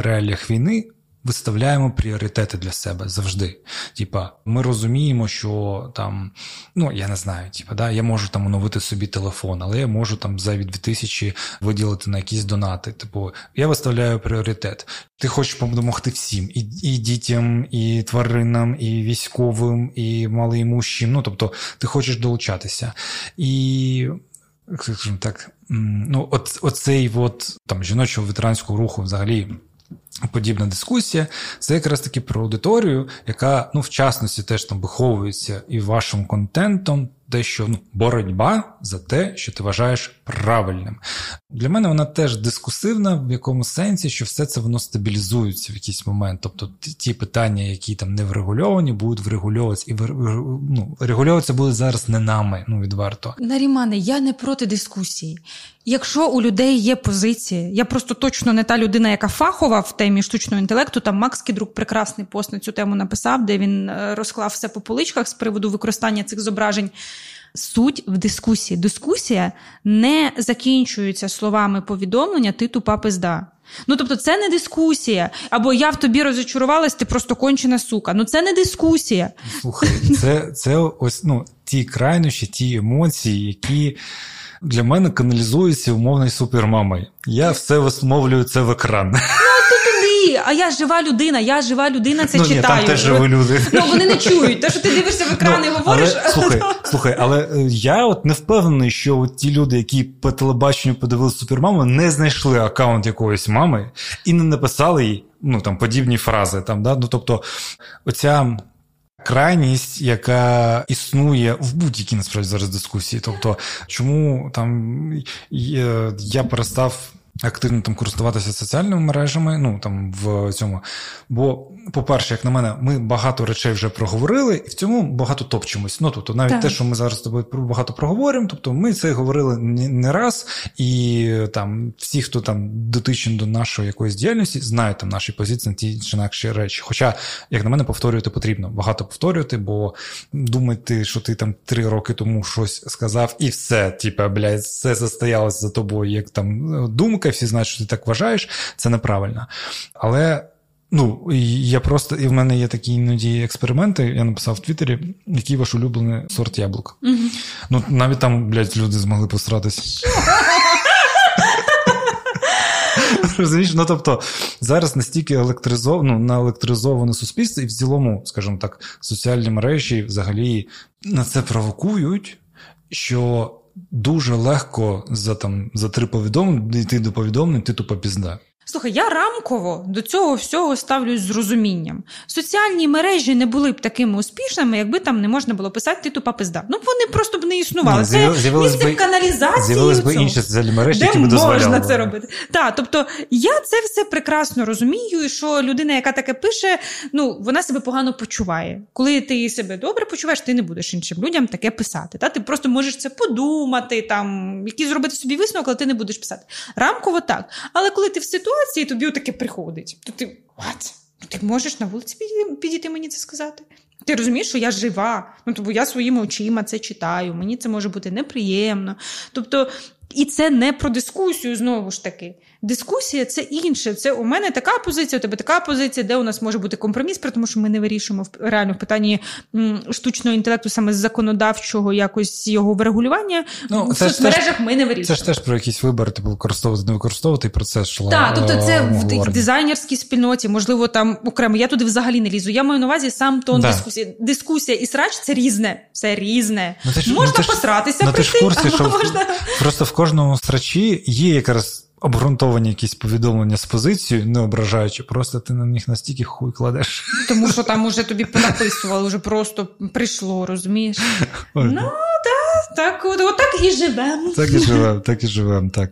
реаліях війни, виставляємо пріоритети для себе завжди. Типа, ми розуміємо, що там, ну я не знаю, типа, да, я можу там оновити собі телефон, але я можу там за 2000 виділити на якісь донати. Типу, я виставляю пріоритет. Ти хочеш допомогти всім, і і дітям, і тваринам, і військовим, і малоімущим. Ну тобто, ти хочеш долучатися. І скажімо так, ну, от, оцей от, там жіночого ветеранського руху взагалі подібна дискусія, це якраз таки про аудиторію, яка ну, в частності теж там виховується і вашим контентом, дещо ну, боротьба за те, що ти вважаєш правильним. Для мене вона теж дискусивна в якому сенсі, що все це воно стабілізується в якийсь момент. Тобто ті питання, які там не врегульовані, будуть врегульовуватися і ну, регульовуватися будуть зараз не нами. Ну відверто Нарімане, я не проти дискусії. Якщо у людей є позиція, я просто точно не та людина, яка фахова в темі штучного інтелекту. Там Макс Кідрук прекрасний пост на цю тему написав, де він е, розклав все по поличках з приводу використання цих зображень. Суть в дискусії. Дискусія не закінчується словами повідомлення ти тупа пизда. Ну, тобто, це не дискусія. Або я в тобі розочарувалась, ти просто кончена сука. Ну це не дискусія. Слухай, це це ось ну, ті крайнощі, ті емоції, які для мене каналізуються умовною супермамою. Я все висловлюю це в екран. А я жива людина, я жива людина, це ну, читаю. Ні, там теж живі люди. Ну вони не чують. Те, що ти дивишся в екран ну, і говориш. Але, слухай, слухай, але е, я от не впевнений, що от ті люди, які по телебаченню подивилися супермаму, не знайшли аккаунт якоїсь мами і не написали їй ну там подібні фрази. Там, да? Ну тобто, оця. Крайність, яка існує в будь-якій насправді зараз дискусії. Тобто, чому там я перестав активно там користуватися соціальними мережами, ну там в цьому. Бо, по-перше, як на мене, ми багато речей вже проговорили, і в цьому багато топчимось. Ну тобто, навіть так. те, що ми зараз з тобою багато проговоримо, тобто ми це говорили не раз, і там всі, хто там дотичен до нашої якоїсь діяльності, знають там наші позиції на ті чи інакші речі. Хоча, як на мене, повторювати потрібно, багато повторювати, бо думати, що ти там три роки тому щось сказав, і все, типа, блядь, все застоялося за тобою, як там думка всі знають, що ти так вважаєш, це неправильно. Але. Ну, я просто, і в мене є такі іноді експерименти. Я написав в Твіттері, який ваш улюблений сорт яблук. Угу. Ну, навіть там, блядь, люди змогли посратися. Розумієш? Ну, тобто, зараз настільки електризовано, ну, наелектризоване суспільство, і в цілому, скажімо так, соціальні мережі взагалі на це провокують, що дуже легко за там за три повідомлення йти до повідомлень, ти тупо пізда. Слухай, я рамково до цього всього ставлюсь з розумінням. Соціальні мережі не були б такими успішними, якби там не можна було писати ти тупа пизда. Ну вони просто б не існували. Ну, це місце би, каналізації. З'явились би інші соціальні мережі, які б дозволяли. можна це робити. Так, тобто я це все прекрасно розумію, що людина, яка таке пише, ну вона себе погано почуває. Коли ти себе добре почуваєш, ти не будеш іншим людям таке писати. Та? Ти просто можеш це подумати, там, який зробити собі висновок, але ти не будеш писати. Рамково так. Але коли ти в ситуації ситуації тобі таке приходить. То ти what? Ну, ти можеш на вулиці підійти мені це сказати? Ти розумієш, що я жива, ну тобто я своїми очима це читаю, мені це може бути неприємно. Тобто, і це не про дискусію знову ж таки. Дискусія це інше. Це у мене така позиція, у тебе така позиція, де у нас може бути компроміс, при тому що ми не вирішуємо реально в питанні штучного інтелекту саме з законодавчого якось його врегулювання. Ну, в соцмережах теж, ми не вирішуємо. Це ж теж про якісь вибори, типу використовувати, не використовувати і про це йшла. Так, тобто це в дизайнерській спільноті, можливо, там окремо. Я туди взагалі не лізу. Я маю на увазі сам тон да. дискусії. Дискусія і срач це різне. Це різне. Ну, ти ж, можна ну, ти посратися, ну, ти ж курсі, що можна... просто в кожному срачі є якраз обґрунтовані якісь повідомлення з позицією, не ображаючи, просто ти на них настільки хуй кладеш. Тому що там уже тобі понаписували, вже просто прийшло, розумієш? Ну, так, так, от, от так і живемо. Так і живемо, так і живемо, так.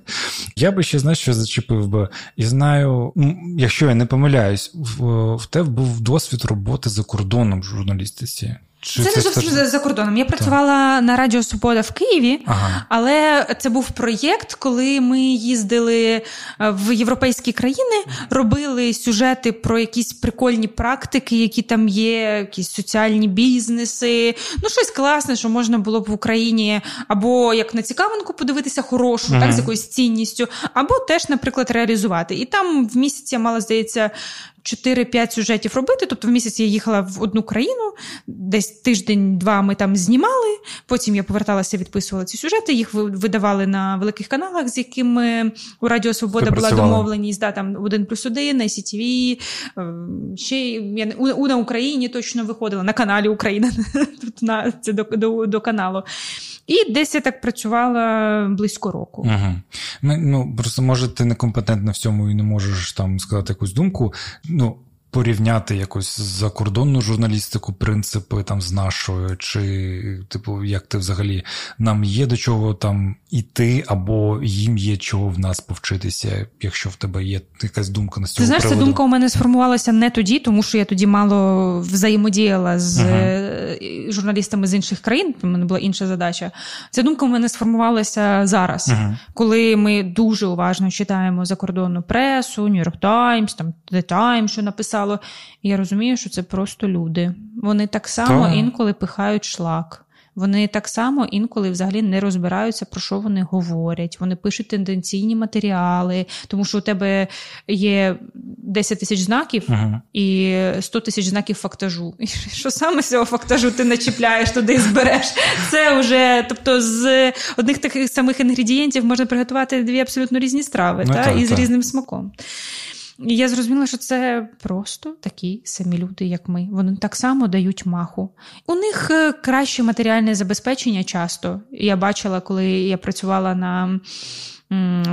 Я би ще знаєш, що зачепив би. І знаю, якщо я не помиляюсь, в, в тебе був досвід роботи за кордоном в журналістиці. Чи це, це не зовсім за, за кордоном. Я працювала так. на Радіо Свобода в Києві, ага. але це був проєкт, коли ми їздили е, в європейські країни, робили сюжети про якісь прикольні практики, які там є, якісь соціальні бізнеси. Ну, щось класне, що можна було б в Україні або як на цікавинку подивитися хорошу, ага. так з якоюсь цінністю, або теж, наприклад, реалізувати. І там в місяці я мала здається 4-5 сюжетів робити. Тобто в місяць я їхала в одну країну, десь тиждень-два ми там знімали. Потім я поверталася, відписувала ці сюжети. Їх видавали на великих каналах, з якими у Радіо Свобода була домовленість. Да, там один плюс один, ICTV, ем, ще я у на Україні точно виходила на каналі Україна. Тут на це до, до, до каналу. І десь я так працювала близько року. Ага. Ну просто може ти некомпетентна в цьому і не можеш там сказати якусь думку. Ну порівняти якось закордонну журналістику, принципи там з нашою, чи, типу, як ти взагалі нам є до чого там іти, або їм є чого в нас повчитися, якщо в тебе є якась думка на цього Ти знаєш, приводу? ця думка у мене сформувалася не тоді, тому що я тоді мало взаємодіяла з uh-huh. журналістами з інших країн. У мене була інша задача. Ця думка у мене сформувалася зараз, uh-huh. коли ми дуже уважно читаємо закордонну пресу, New York Times, там The Times, що написав писало. І я розумію, що це просто люди. Вони так само так. інколи пихають шлак. Вони так само інколи взагалі не розбираються, про що вони говорять. Вони пишуть тенденційні матеріали, тому що у тебе є 10 тисяч знаків ага. і 100 тисяч знаків фактажу. І Що саме з цього фактажу ти начіпляєш туди і збереш? Це вже, тобто, з одних таких самих інгредієнтів можна приготувати дві абсолютно різні страви ну, та, так, і з так. різним смаком. І я зрозуміла, що це просто такі самі люди, як ми. Вони так само дають маху. У них е, краще матеріальне забезпечення часто. Я бачила, коли я працювала на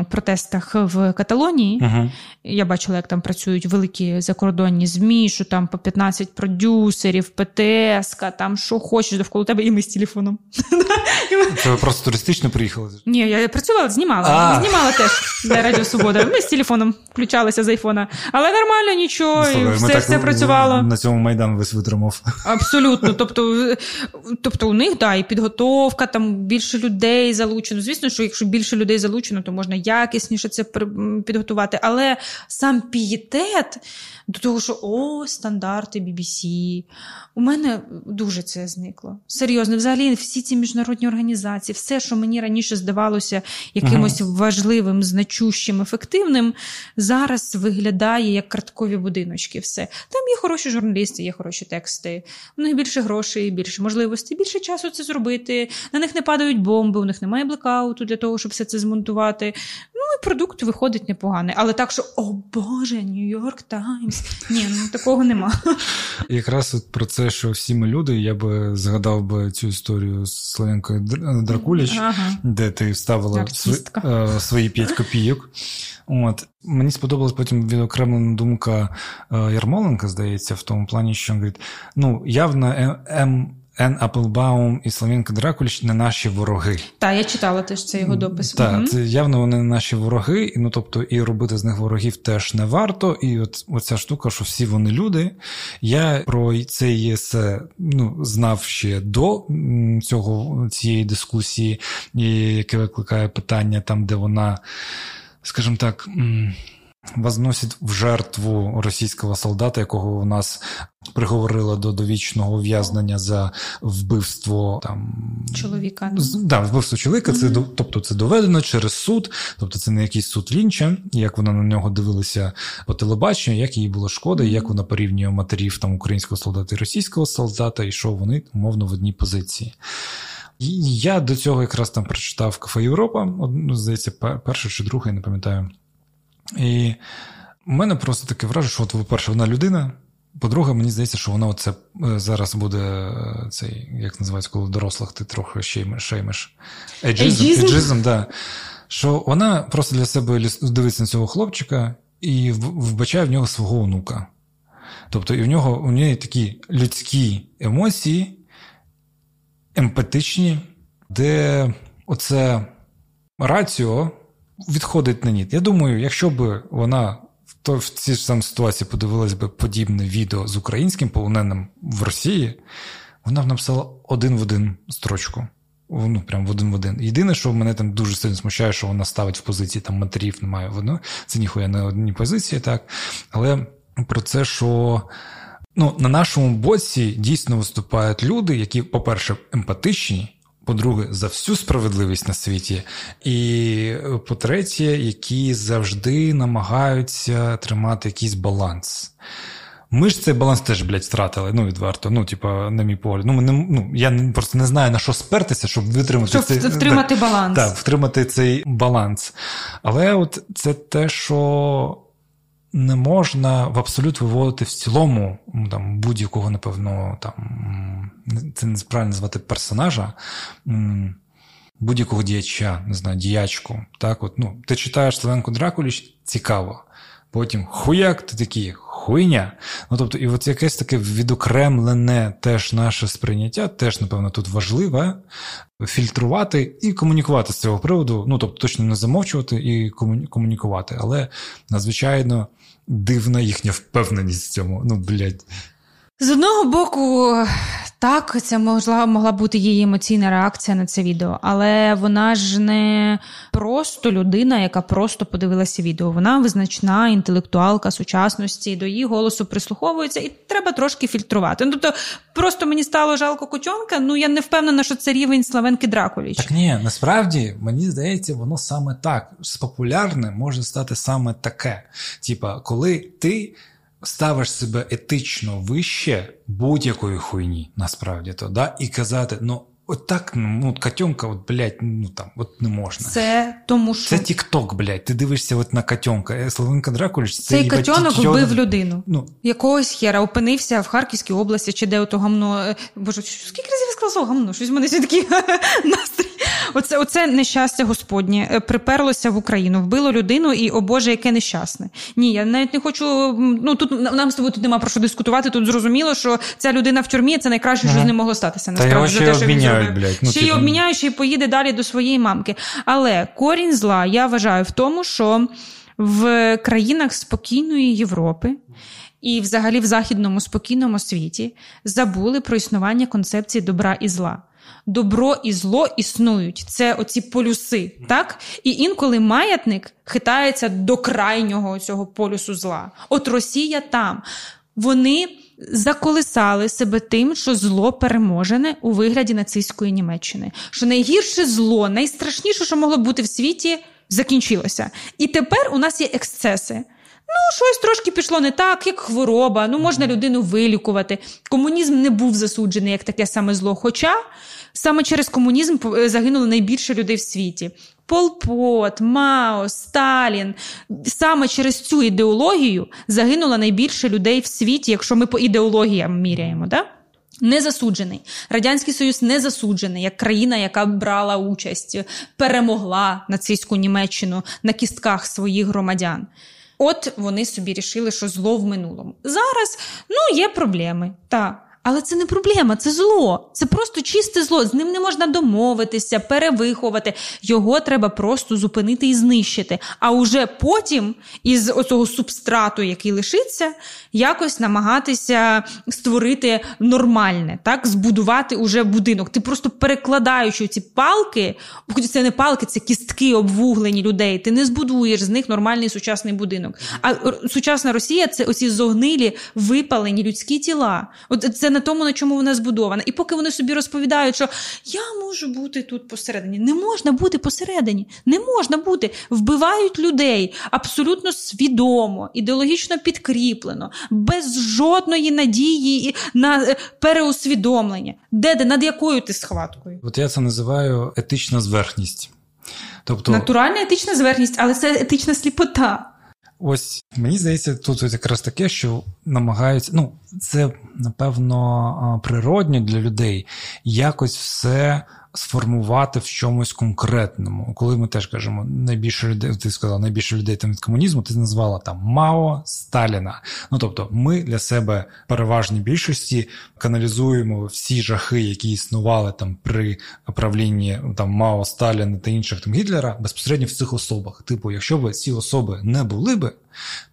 протестах в Каталонії. Uh-huh. Я бачила, як там працюють великі закордонні ЗМІ, що там по 15 продюсерів, ПТС, там що хочеш довкола тебе, і ми з телефоном. Це ви просто туристично приїхали? Ні, я працювала, знімала. А. Знімала теж для Радіо Свобода. Ми з телефоном включалися з айфона. Але нормально нічого, і все так все працювало. На цьому майдан весь витримав. Абсолютно. Тобто, тобто у них да, і підготовка, там більше людей залучено. Звісно, що якщо більше людей залучено, то можна якісніше це підготувати. Але сам пієтет до того, що о, стандарти BBC, у мене дуже це зникло. Серйозно, взагалі, всі ці міжнародні організації, все, що мені раніше здавалося якимось ага. важливим, значущим, ефективним, зараз виглядає як карткові будиночки. Все там є хороші журналісти, є хороші тексти, у них більше грошей, більше можливостей, більше часу це зробити. На них не падають бомби, у них немає блекауту для того, щоб все це змонтувати. Ну і продукт виходить непоганий. Але так, що о Боже, Нью-Йорк Таймс. Ні, ну такого нема. Якраз от про це, що всі ми люди, я би згадав би цю історію з Славенкою Дракуліч, ага. де ти вставила свої, е, свої 5 копійок. От Мені сподобалась потім відокремлена думка е, Ярмоленка, здається, в тому плані, що він говорить: ну, явно М. Ен Аплбаум і Славінка Дракуліч не наші вороги. Так, я читала теж це його допис. Так, угу. це явно вони не наші вороги, ну тобто і робити з них ворогів теж не варто. І от оця штука, що всі вони люди. Я про це ЄС ну, знав ще до цього цієї дискусії, яке викликає питання там, де вона, скажімо так возносить в жертву російського солдата, якого у нас приговорили до довічного ув'язнення за вбивство там чоловіка. Да, вбивство чоловіка. Mm-hmm. Це тобто це доведено через суд, тобто це не якийсь суд лінча, як вона на нього дивилася по телебаченню, як їй було шкода, mm-hmm. як вона порівнює матерів там українського солдата і російського солдата, і що вони умовно в одній позиції. І я до цього якраз там прочитав Кафе Європа, здається, перше чи друге, я не пам'ятаю. І в мене просто таке враження, що, от, по-перше, вона людина. По-друге, мені здається, що вона оце е, зараз буде е, цей, як називається, коли дорослих ти трохи шеймиш. Ейджизм, да. що вона просто для себе дивиться на цього хлопчика і вбачає в нього свого онука. Тобто, і в нього у неї такі людські емоції, емпатичні, де оце раціо відходить на ніт. Я думаю, якщо б вона то в цій ж самій ситуації подивилась би подібне відео з українським полоненим в Росії, вона б написала один в один строчку. Ну, прям в один в один. Єдине, що мене там дуже сильно смущає, що вона ставить в позиції там матерів, немає воно. Це ніхуя не одній позиції, так. Але про це, що ну, на нашому боці дійсно виступають люди, які, по-перше, емпатичні. По-друге, за всю справедливість на світі, і по-третє, які завжди намагаються тримати якийсь баланс. Ми ж цей баланс теж, блядь, втратили, ну, відверто, ну, типа, на мій погляд. Ну, ми не, ну, Я просто не знаю, на що спертися, щоб витримати щоб цей втримати так, баланс. Так, втримати цей баланс. Але от це те, що не можна в абсолют виводити в цілому там, будь-якого, напевно, там, це неправильно назвати персонажа. Будь-якого діяча, не знаю, діячку. Так, от, ну, Ти читаєш Славенко Дракуліч, цікаво. Потім хуяк, ти такий хуйня. Ну тобто, і от якесь таке відокремлене теж наше сприйняття, теж, напевно, тут важливе фільтрувати і комунікувати з цього приводу. Ну, тобто, точно не замовчувати і комунікувати, але надзвичайно дивна їхня впевненість в цьому. Ну, блядь. З одного боку, так, це могла могла бути її емоційна реакція на це відео, але вона ж не просто людина, яка просто подивилася відео. Вона визначна інтелектуалка сучасності, до її голосу прислуховується, і треба трошки фільтрувати. Ну, тобто, просто мені стало жалко Котьонка, ну я не впевнена, що це рівень Славенки Дракуліч. Так ні, насправді мені здається, воно саме так. Популярне може стати саме таке. Типа, коли ти ставиш себе етично вище будь-якої хуйні, насправді то, да, і казати, ну. От так, ну, котенка, от, блядь, ну там, от не можна. Це тому що. Це Тік-Ток, блядь, ти дивишся от на котенка. Е, Славенка Дракуліч, це Цей котенок вбив людину. Ну. Якогось хера опинився в Харківській області, чи де ото гамно. Е, боже, скільки разів я сказала гамно? Щось в мене такий настрій. Оце оце нещастя Господнє е, приперлося в Україну, вбило людину, і о Боже, яке нещасне. Ні, я навіть не хочу. Ну тут нам з тобою тут нема про що дискутувати. Тут зрозуміло, що ця людина в тюрмі це найкраще, що з ним могло статися. Насправді за те, що він зробив. Блядь. Ну, ще й типу, обміняють, ще й поїде далі до своєї мамки. Але корінь зла я вважаю в тому, що в країнах спокійної Європи. І, взагалі, в західному спокійному світі забули про існування концепції добра і зла добро і зло існують. Це оці полюси, так? І інколи маятник хитається до крайнього цього полюсу зла. От Росія там. Вони заколисали себе тим, що зло переможене у вигляді нацистської Німеччини. Що найгірше зло, найстрашніше, що могло бути в світі, закінчилося. І тепер у нас є ексцеси. Ну, щось трошки пішло не так, як хвороба. Ну, можна людину вилікувати. Комунізм не був засуджений як таке саме зло. Хоча Саме через комунізм е, загинуло найбільше людей в світі. Пол Пот, Мао, Сталін. Саме через цю ідеологію загинуло найбільше людей в світі, якщо ми по ідеологіям міряємо. Да? Не засуджений. Радянський Союз не засуджений як країна, яка брала участь, перемогла нацистську Німеччину на кістках своїх громадян. От вони собі рішили, що зло в минулому. Зараз ну, є проблеми. так. Але це не проблема, це зло. Це просто чисте зло. З ним не можна домовитися, перевиховати. Його треба просто зупинити і знищити. А уже потім, із оцього субстрату, який лишиться, якось намагатися створити нормальне, так, збудувати уже будинок. Ти просто перекладаючи ці палки, хоч це не палки, це кістки обвуглені людей. Ти не збудуєш з них нормальний сучасний будинок. А сучасна Росія це оці зогнилі, випалені людські тіла. От це на тому, на чому вона збудована. І поки вони собі розповідають, що я можу бути тут посередині, не можна бути посередині, не можна бути. Вбивають людей абсолютно свідомо, ідеологічно підкріплено, без жодної надії на е, переусвідомлення. Де де над якою ти схваткою? От я це називаю етична зверхність. Тобто натуральна етична зверхність, але це етична сліпота. Ось мені здається, тут якраз таке, що намагаються. Ну, це напевно природньо для людей якось все сформувати в чомусь конкретному. Коли ми теж кажемо найбільше людей, ти сказала найбільше людей там від комунізму, ти назвала там Мао Сталіна. Ну тобто, ми для себе переважній більшості каналізуємо всі жахи, які існували там при правлінні там Мао Сталіна та інших там Гітлера, безпосередньо в цих особах. Типу, якщо б ці особи не були би,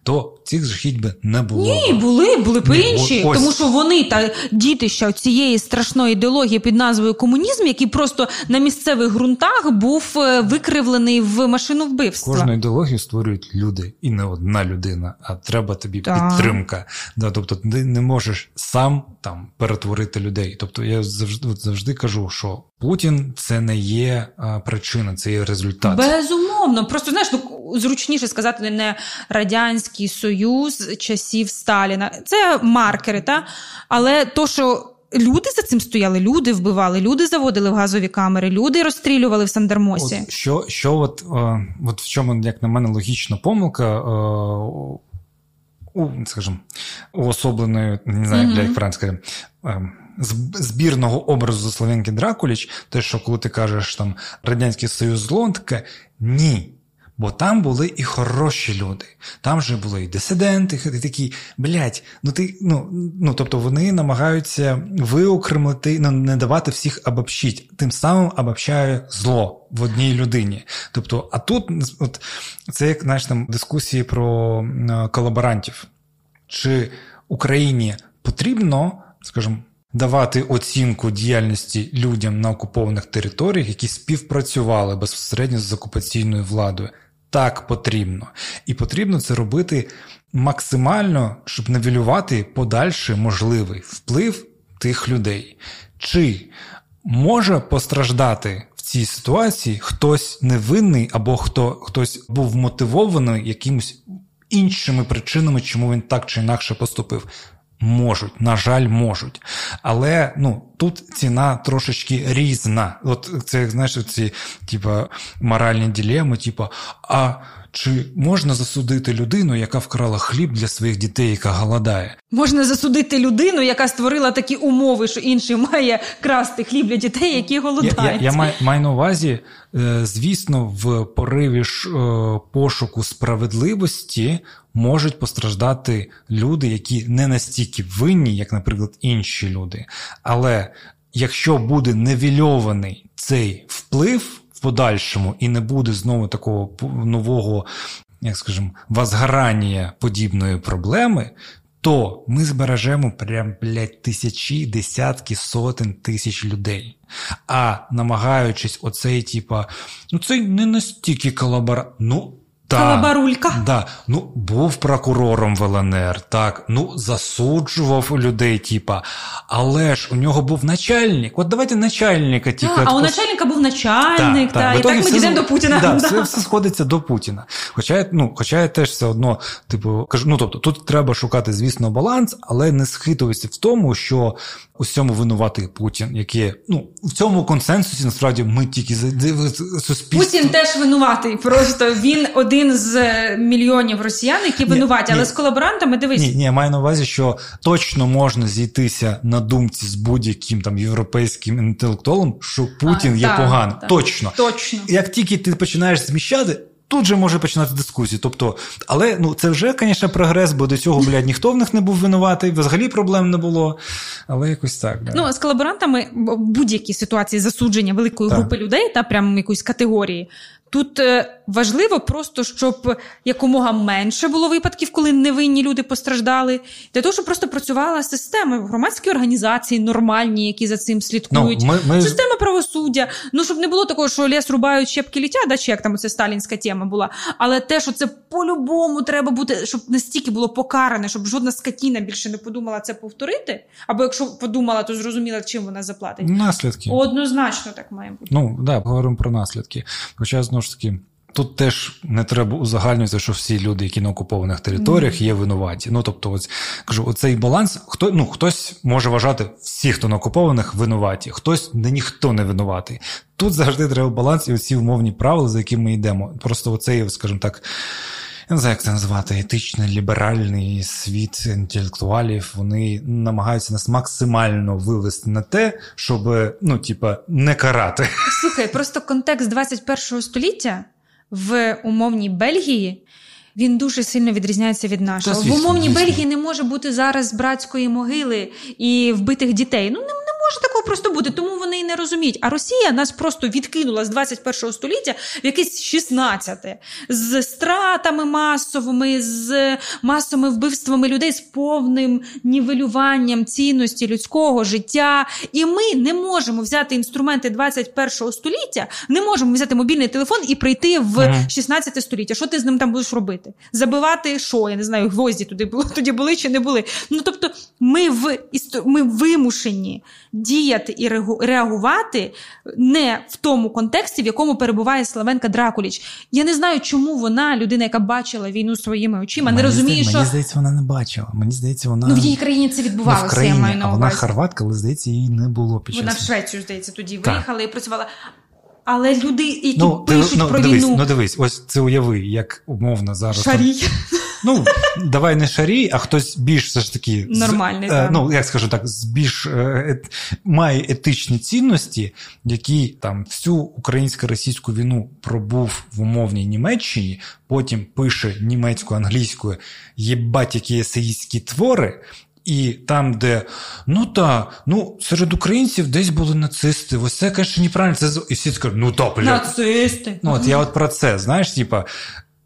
то цих жахіть би не було. Ні, були, були б інші, ось. тому що вони та дітища цієї страшної ідеології під назвою комунізм, який просто на місцевих ґрунтах був е, викривлений в машину вбивства. Кожну ідеологію створюють люди, і не одна людина, а треба тобі так. підтримка. Да, Тобто ти не можеш сам там перетворити людей. Тобто я завжди завжди кажу, що Путін це не є а, причина, це є результат. Безумовно, просто знаєш, ну зручніше сказати не радянський союз часів Сталіна. Це маркери, та але то, що. Люди за цим стояли, люди вбивали, люди заводили в газові камери, люди розстрілювали в Сандермосі. От Що що от, е, от в чому, як на мене, логічна помилка е, у, скажімо, уособленої, не знаю, mm-hmm. як правильно е, збірного образу Слав'янки Дракуліч, те, що коли ти кажеш там Радянський Союз зло, таке ні. Бо там були і хороші люди, там же були і дисиденти, і такі, блядь, ну ти ну ну тобто вони намагаються виокремити, ну не давати всіх обобщить, тим самим обобщає зло в одній людині. Тобто, а тут от це як знаєш, там дискусії про колаборантів. Чи Україні потрібно, скажімо, давати оцінку діяльності людям на окупованих територіях, які співпрацювали безпосередньо з окупаційною владою. Так потрібно. І потрібно це робити максимально, щоб навілювати подальший можливий вплив тих людей. Чи може постраждати в цій ситуації хтось невинний, або хто хтось був мотивований якимось іншими причинами, чому він так чи інакше поступив? Можуть, на жаль, можуть. Але ну, тут ціна трошечки різна. От це, знаєш, ці типа, моральні ділеми, типу, а чи можна засудити людину, яка вкрала хліб для своїх дітей, яка голодає? Можна засудити людину, яка створила такі умови, що інший має красти хліб для дітей, які голодають. Я, я, я маю, маю на увазі, е, звісно, в пориві е, пошуку справедливості можуть постраждати люди, які не настільки винні, як, наприклад, інші люди. Але якщо буде невільований цей вплив подальшому і не буде знову такого нового, як скажімо, возгорання подібної проблеми, то ми збережемо прям блядь, тисячі, десятки, сотень тисяч людей. А намагаючись оцей, типа, ну це не настільки колабора. Ну, та, Калабарулька. Да. Ну, був прокурором в ЛНР, так, ну, засуджував людей, типа, але ж у нього був начальник. От давайте начальника тільки. А, а у начальника був начальник, та, та. і так ми дійдемо до Путіна. Да, Все, все сходиться до Путіна. Хоча ну, хоча я теж все одно, типу, кажу, ну тобто, тут треба шукати, звісно, баланс, але не схитуватися в тому, що у цьому винуватий Путін, який ну в цьому консенсусі насправді ми тільки суспільство. Путін теж винуватий. Просто він один з мільйонів росіян, які винуваті, ні, але ні. з колаборантами дивись. Ні, ні, я маю на увазі, що точно можна зійтися на думці з будь-яким там європейським інтелектуалом, що Путін а, є поганим. Точно. Точно. Як тільки ти починаєш зміщати тут же може починати дискусію. Тобто, але ну це вже, звісно, прогрес, бо до цього, блядь, ніхто в них не був винуватий, взагалі проблем не було. Але якось так. Да. Ну, з колаборантами будь-які ситуації засудження великої так. групи людей та прямо якоїсь категорії. Тут е, важливо просто, щоб якомога менше було випадків, коли невинні люди постраждали, для того, щоб просто працювала система, громадські організації нормальні, які за цим слідкують, ну, ми, ми... система правосуддя. Ну щоб не було такого, що ліс рубають, щепки літять, да, чи як там оце сталінська тема була. Але те, що це по-любому треба бути, щоб настільки було покаране, щоб жодна скотіна більше не подумала це повторити. Або якщо подумала, то зрозуміла, чим вона заплатить. Наслідки однозначно так має бути. Ну да, говоримо про наслідки. Знову ж таки. Тут теж не треба узагальнювати, що всі люди, які на окупованих територіях, є винуваті. Ну тобто, ось кажу, оцей баланс, хто ну хтось може вважати всі, хто на окупованих, винуваті, хтось не ніхто не винуватий. Тут завжди треба баланс і оці умовні правила, за якими ми йдемо. Просто оцей, скажімо так. Не знаю, як це назвати, етичний ліберальний світ інтелектуалів. Вони намагаються нас максимально вивести на те, щоб ну, типа, не карати. Слухай, просто контекст 21 століття в умовній Бельгії. Він дуже сильно відрізняється від нашого. звісно, в умовній звісно. Бельгії не може бути зараз братської могили і вбитих дітей. Ну не може такого просто бути, тому вони і не розуміють. А Росія нас просто відкинула з 21 століття в якесь 16-те. з стратами масовими, з масовими вбивствами людей, з повним нівелюванням цінності людського життя. І ми не можемо взяти інструменти 21 століття, не можемо взяти мобільний телефон і прийти в Мгм. 16 століття. Що ти з ним там будеш робити? Забивати що? Я не знаю, гвозді туди було тоді були чи не були. Ну тобто, ми в ми вимушені діяти і реагувати не в тому контексті, в якому перебуває Славенка Дракуліч. Я не знаю, чому вона, людина, яка бачила війну своїми очима, не розуміє, здається- що Мені здається, вона не бачила. Мені здається, вона ну в її країні це відбувалося. в країні, я маю на а вона хорватка, але здається, її не було під час. Вона в Швецію, здається, тоді Так. виїхала і працювала. Але люди, які Ну, ти, пишуть ну, про дивись, війну, ну дивись, ось це уяви, як умовно зараз. там- шарій. Ну, давай не шарій, а хтось більш все ж таки з- Нормальний, е, так. ну як скажу так, з більш е, ет- має етичні цінності, який там всю українсько-російську війну пробув в умовній Німеччині, потім пише німецькою, англійською, єбать, які есеїстські твори. І там, де ну та, ну серед українців десь були нацисти. Ось це, звісно, неправильно. Це з- і всі скажуть, ну та, блядь, Нацисти. Ну, от я от про це, знаєш, типа.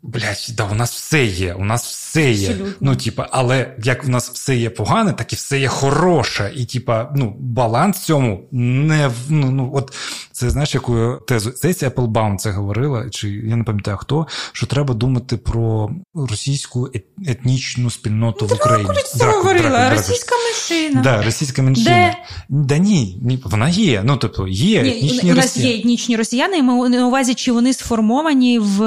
Блять, да, у нас все є, у нас все є. Абсолютно. Ну, типа, але як в нас все є погане, так і все є хороше. І, типа, ну, баланс цьому не ну, ну от це знаєш, яку тезу. Здається, Applebaum це говорила, чи я не пам'ятаю хто, що треба думати про російську етнічну спільноту в Україні. Це Драку, говорила? драку, драку. Російська меншина. Да, російська меншина. Де? Да ні, ні, вона є. Ну, тобто, є Ні, етнічні у нас росіяни. є етнічні росіяни, і ми на увазі, чи вони сформовані в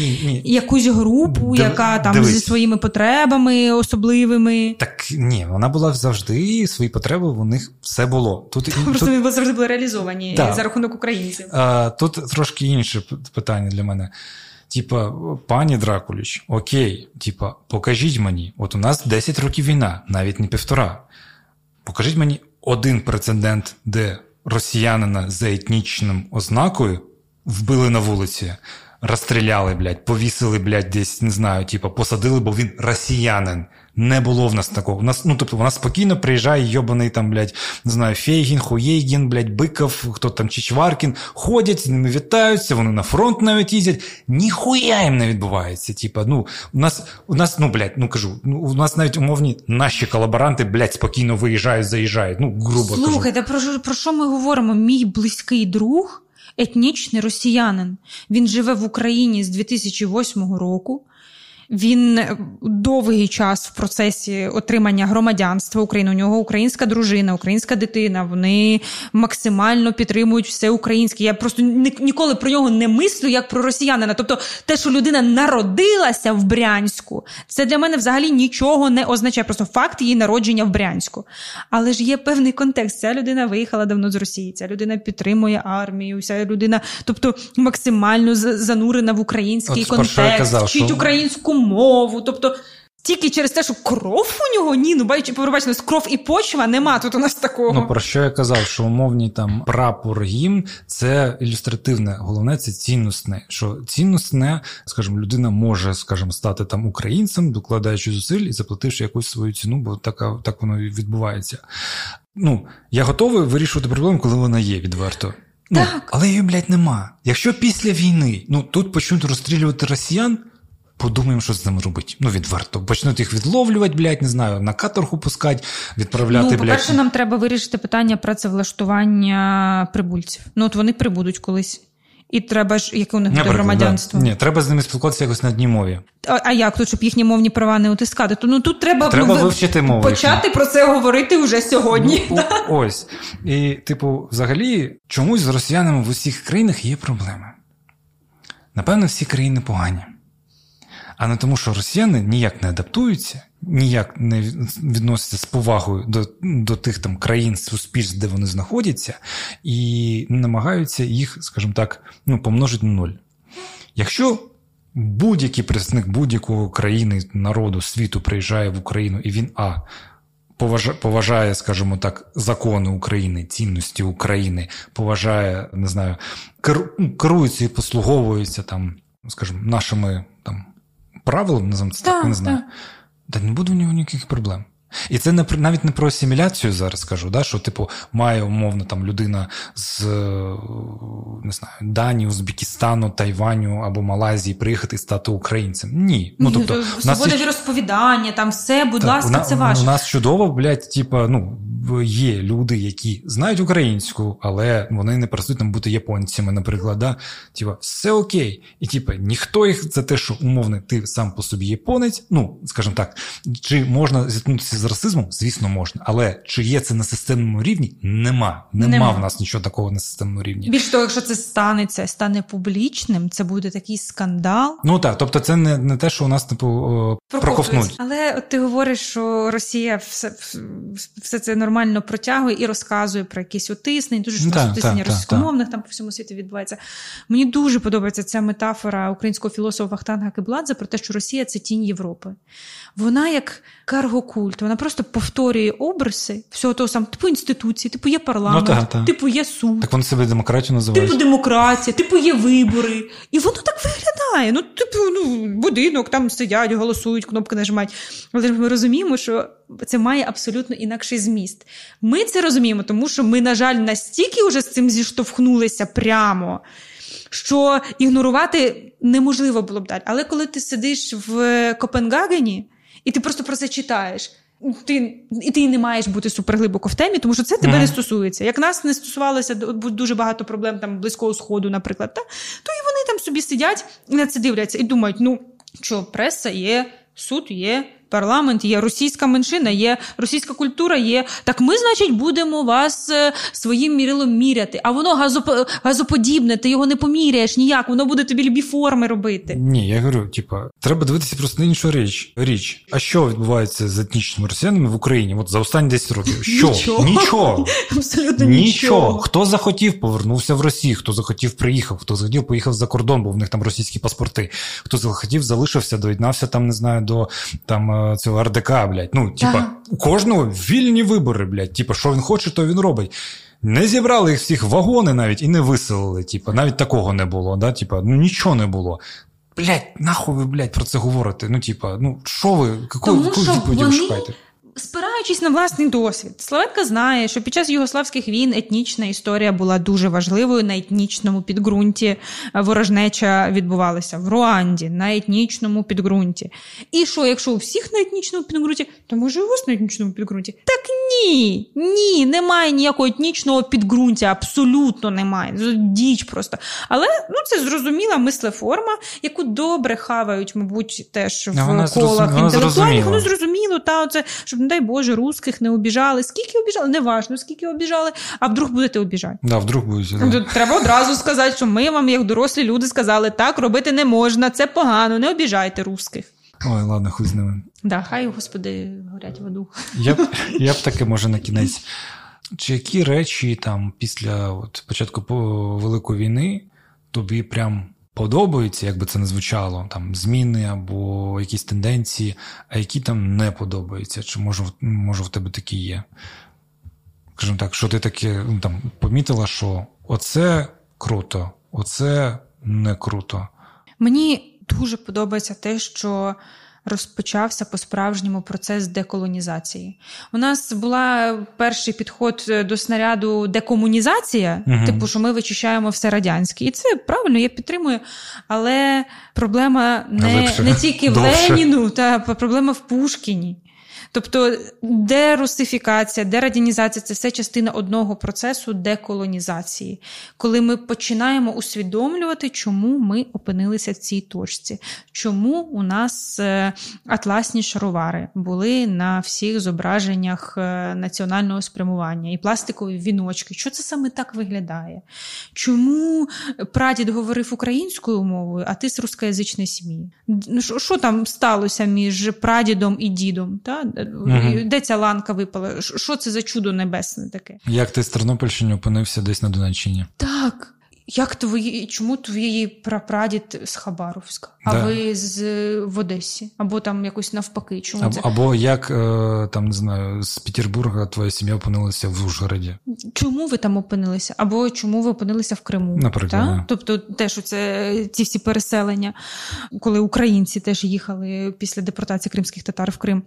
Ні, ні. якусь групу, Див- яка там дивись. зі своїми потребами особливими. Так ні, вона була завжди, свої потреби у них все було. Тут, Просто тут, вони завжди були реалізовані Так. за рахунок українців. а, тут трошки інше питання для мене. Типа, пані Дракуліч, окей, типа, покажіть мені, от у нас 10 років війна, навіть не півтора. Покажіть мені один прецедент, де росіянина за етнічним ознакою вбили на вулиці, розстріляли, блядь, повісили, блядь, десь, не знаю, типа, посадили, бо він росіянин. Не було в нас такого. У нас, ну, тобто, вона спокійно приїжджає, йобаний там, блядь, не знаю, Фейгін, Хуєйгін, блядь, Биков, хто там Чичваркін, ходять, з ними вітаються, вони на фронт навіть їздять. Ніхуя їм не відбувається. Типа, ну, у нас, у нас, ну, блядь, ну кажу, ну, у нас навіть умовні наші колаборанти, блядь, спокійно виїжджають, заїжджають. Ну, грубо кажу. Слухайте, про, про що ми говоримо? Мій близький друг, етнічний росіянин. Він живе в Україні з 2008 року. Він довгий час в процесі отримання громадянства України. У нього українська дружина, українська дитина. Вони максимально підтримують все українське. Я просто ніколи про нього не мислю як про росіянина. Тобто, те, що людина народилася в Брянську, це для мене взагалі нічого не означає. Просто факт її народження в Брянську. Але ж є певний контекст. Ця людина виїхала давно з Росії. Ця людина підтримує армію. Ця людина, тобто, максимально занурена в український От контекст, казав, вчить що- українську мову. Тобто. Тільки через те, що кров у нього ні, ну бачите, пробачте, кров і почва нема тут у нас такого. Ну, про що я казав, що умовні там прапор гімн це ілюстративне, головне це цінностне. Що цінностне, скажімо, людина може, скажімо, стати там українцем, докладаючи зусиль і заплативши якусь свою ціну, бо така так воно і відбувається. Ну, я готовий вирішувати проблему, коли вона є відверто. Ну, Так. але її, блядь, нема. Якщо після війни ну тут почнуть розстрілювати росіян. Подумаємо, що з ними робити. Ну, відверто. Почнуть їх відловлювати, блядь, не знаю, на каторгу пускати, відправляти, ну, блядь. по-перше, нам треба вирішити питання працевлаштування прибульців. Ну, от вони прибудуть колись. І треба ж, яке у них буде громадянство. Да. Ні, треба з ними спілкуватися якось на одній мові. А, а як тут, щоб їхні мовні права не утискати? То ну тут треба, Треба ну, вивчити мову. почати про це говорити вже сьогодні. Ну, о- ось. І, типу, взагалі, чомусь з росіянами в усіх країнах є проблеми. Напевно, всі країни погані. А не тому, що росіяни ніяк не адаптуються, ніяк не відносяться з повагою до до тих там країн, суспільств, де вони знаходяться, і намагаються їх, скажімо так, ну, помножити на нуль. Якщо будь-який представник будь-якого країни, народу, світу приїжджає в Україну, і він а. Поважає, скажімо так, закони України, цінності України, поважає, не знаю, ну, керується і послуговується там, скажімо, нашими там правилами, називаємо це так, не знаю. Та не буде в нього ніяких проблем. І це не навіть не про асиміляцію зараз кажу, да, що, типу, має умовно там людина з не знаю, Данії, Узбекистану, Тайваню або Малайзії приїхати і стати українцем. Ні. Ну, тобто, Свобода є... розповідання, там все, будь так, ласка, це ваше. У нас чудово, блядь, типу, ну, є люди, які знають українську, але вони не працюють там бути японцями, наприклад. Да? Типа, все окей. І типу, ніхто їх за те, що умовно, ти сам по собі японець, ну, скажімо так, чи можна зіткнутися з расизмом? Звісно, можна. Але чи є це на системному рівні? Нема. Нема, Нема. в нас нічого такого на системному рівні. Більш того, якщо це станеться, стане публічним, це буде такий скандал. Ну так, тобто, це не не те, що у нас типу проковтнуть. Але от ти говориш, що Росія все все це нормально протягує і розказує про якісь утиснення, дуже ж утиснення російськомовних там по всьому світу відбувається. Мені дуже подобається ця метафора українського філософа Вахтанга Кибладзе про те, що Росія це тінь Європи. Вона як каргокульт, вона просто повторює образи всього того самого, типу інституції, типу є парламент, ну, та, та. типу є суд. Так вони себе демократію називають. Типу демократія, типу є вибори. І воно так виглядає. Ну, типу, ну, будинок, там сидять, голосують, кнопки нажимають. Але ми розуміємо, що це має абсолютно інакший зміст. Ми це розуміємо, тому що ми, на жаль, настільки вже з цим зіштовхнулися прямо. Що ігнорувати неможливо було б далі. Але коли ти сидиш в Копенгагені, і ти просто про це читаєш. Ти і ти не маєш бути суперглибоко в темі, тому що це тебе mm. не стосується. Як нас не стосувалося дуже багато проблем там близького сходу, наприклад, та, то і вони там собі сидять і на це дивляться і думають: ну що, преса є, суд є, парламент є, російська меншина є, російська культура є. Так ми, значить, будемо вас е, своїм мірилом міряти. А воно газоп... газоподібне, ти його не поміряєш ніяк, воно буде тобі любі форми робити. Ні, я говорю, типа, треба дивитися просто на іншу річ. Річ, а що відбувається з етнічними росіянами в Україні? От за останні 10 років? Що? Нічого. Нічого. Абсолютно нічого. нічого. Хто захотів, повернувся в Росію, хто захотів, приїхав, хто захотів, поїхав за кордон, бо в них там російські паспорти. Хто захотів, залишився, доєднався там, не знаю, до там цього РДК, блядь. Ну, типа, у кожного вільні вибори, блядь. Типа, що він хоче, то він робить. Не зібрали їх всіх вагони навіть і не виселили. Типа, навіть такого не було. да? Типа, ну нічого не було. Блять, нахуй ви, блядь, про це говорите? Ну, типа, ну що ви, яку відповіді ви шукаєте? Спираючись на власний досвід, Славетка знає, що під час югославських війн етнічна історія була дуже важливою на етнічному підґрунті. Ворожнеча відбувалася в Руанді на етнічному підґрунті. І що, якщо у всіх на етнічному підґрунті, то може у вас на етнічному підґрунті? Так ні, ні, немає ніякого етнічного підґрунтя, абсолютно немає. Діч просто. Але ну це зрозуміла мислеформа, яку добре хавають, мабуть, теж в колах інтелектуальних. Воно зрозуміло, та оце щоб не дай Боже, русських не обіжали. Скільки обіжали? Неважно, скільки обіжали, а вдруг будете обіжати. Да, вдруг будете. Да. Треба одразу сказати, що ми вам, як дорослі люди, сказали, так робити не можна, це погано, не обіжайте русських. Ой, ладно, хуй з ними. Да, хай, господи, горять в аду. Я б я б таки, може, на кінець. Чи які речі там після от, початку Великої війни тобі прям подобаються, як би це не звучало, там зміни або якісь тенденції, а які там не подобаються, чи може може в тебе такі є? Скажімо так, що ти таке ну, там помітила, що оце круто, оце не круто. Мені дуже подобається те, що розпочався по-справжньому процес деколонізації. У нас була перший підход е, до снаряду декомунізація, угу. типу, що ми вичищаємо все радянське. І це правильно, я підтримую. Але проблема не, не тільки в Леніну, та проблема в Пушкіні. Тобто дерусифікація, дерадянізація це все частина одного процесу деколонізації, коли ми починаємо усвідомлювати, чому ми опинилися в цій точці, чому у нас е, атласні шаровари були на всіх зображеннях е, національного спрямування і пластикові віночки. Що це саме так виглядає? Чому прадід говорив українською мовою, а ти з рускоязичної сім'ї? Що там сталося між прадідом і дідом? Та? Угу. Де ця ланка випала? Що це за чудо небесне таке? Як ти з Тернопільщини опинився десь на Донеччині? Так. Як твої, чому твій прапрадід з Хабаровська, а Да. ви з в Одесі? Або там якось навпаки? Чому Або, це? або як е, там не знаю, з Петербурга твоя сім'я опинилася в Ужгороді. Чому ви там опинилися? Або чому ви опинилися в Криму? Наприклад, да. Тобто, теж це ці всі переселення, коли українці теж їхали після депортації кримських татар в Крим.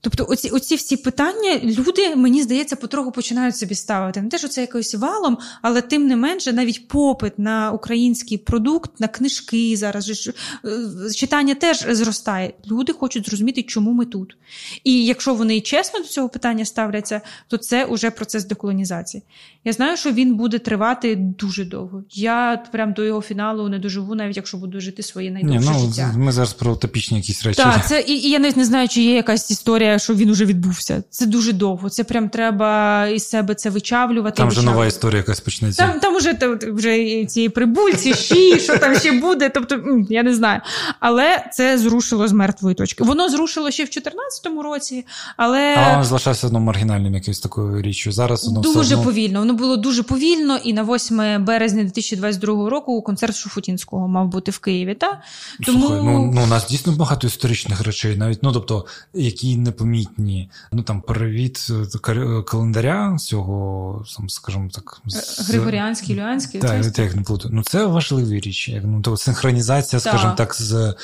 Тобто, оці, оці всі питання люди, мені здається, потроху починають собі ставити. Не те, що це якось валом, але тим не менше, навіть попит на український продукт, на книжки зараз е, читання теж зростає. Люди хочуть зрозуміти, чому ми тут. І якщо вони чесно до цього питання ставляться, то це вже процес деколонізації. Я знаю, що він буде тривати дуже довго. Я прям до його фіналу не доживу, навіть якщо буду жити своє Ні, найдовше ну життя. ми зараз про утопічні якісь речі. Так, це і, і я навіть не знаю, чи є якась історія, що він уже відбувся. Це дуже довго. Це прям треба із себе це вичавлювати. Там вже нова історія якась почнеться. Там, там та- вже ці прибульці, щі, що там ще буде. Тобто, я не знаю. Але це зрушило з мертвої точки. Воно зрушило ще в 2014 році, але. А воно залишався одно маргінальним якоюсь такою річчю. Зараз воно Дуже все одно... повільно. Воно було дуже повільно, і на 8 березня 2022 року концерт Шуфутінського мав бути в Києві. Та? Тому Слухай, ну, ну у нас дійсно багато історичних речей, навіть ну тобто, які непомітні. Ну там перевід е, календаря цього, там, скажімо так, з- Григоріанський, Люанський. Так, це як не плутаю. Ну це важливі річі. Ну то синхронізація, Так. скажімо так, з.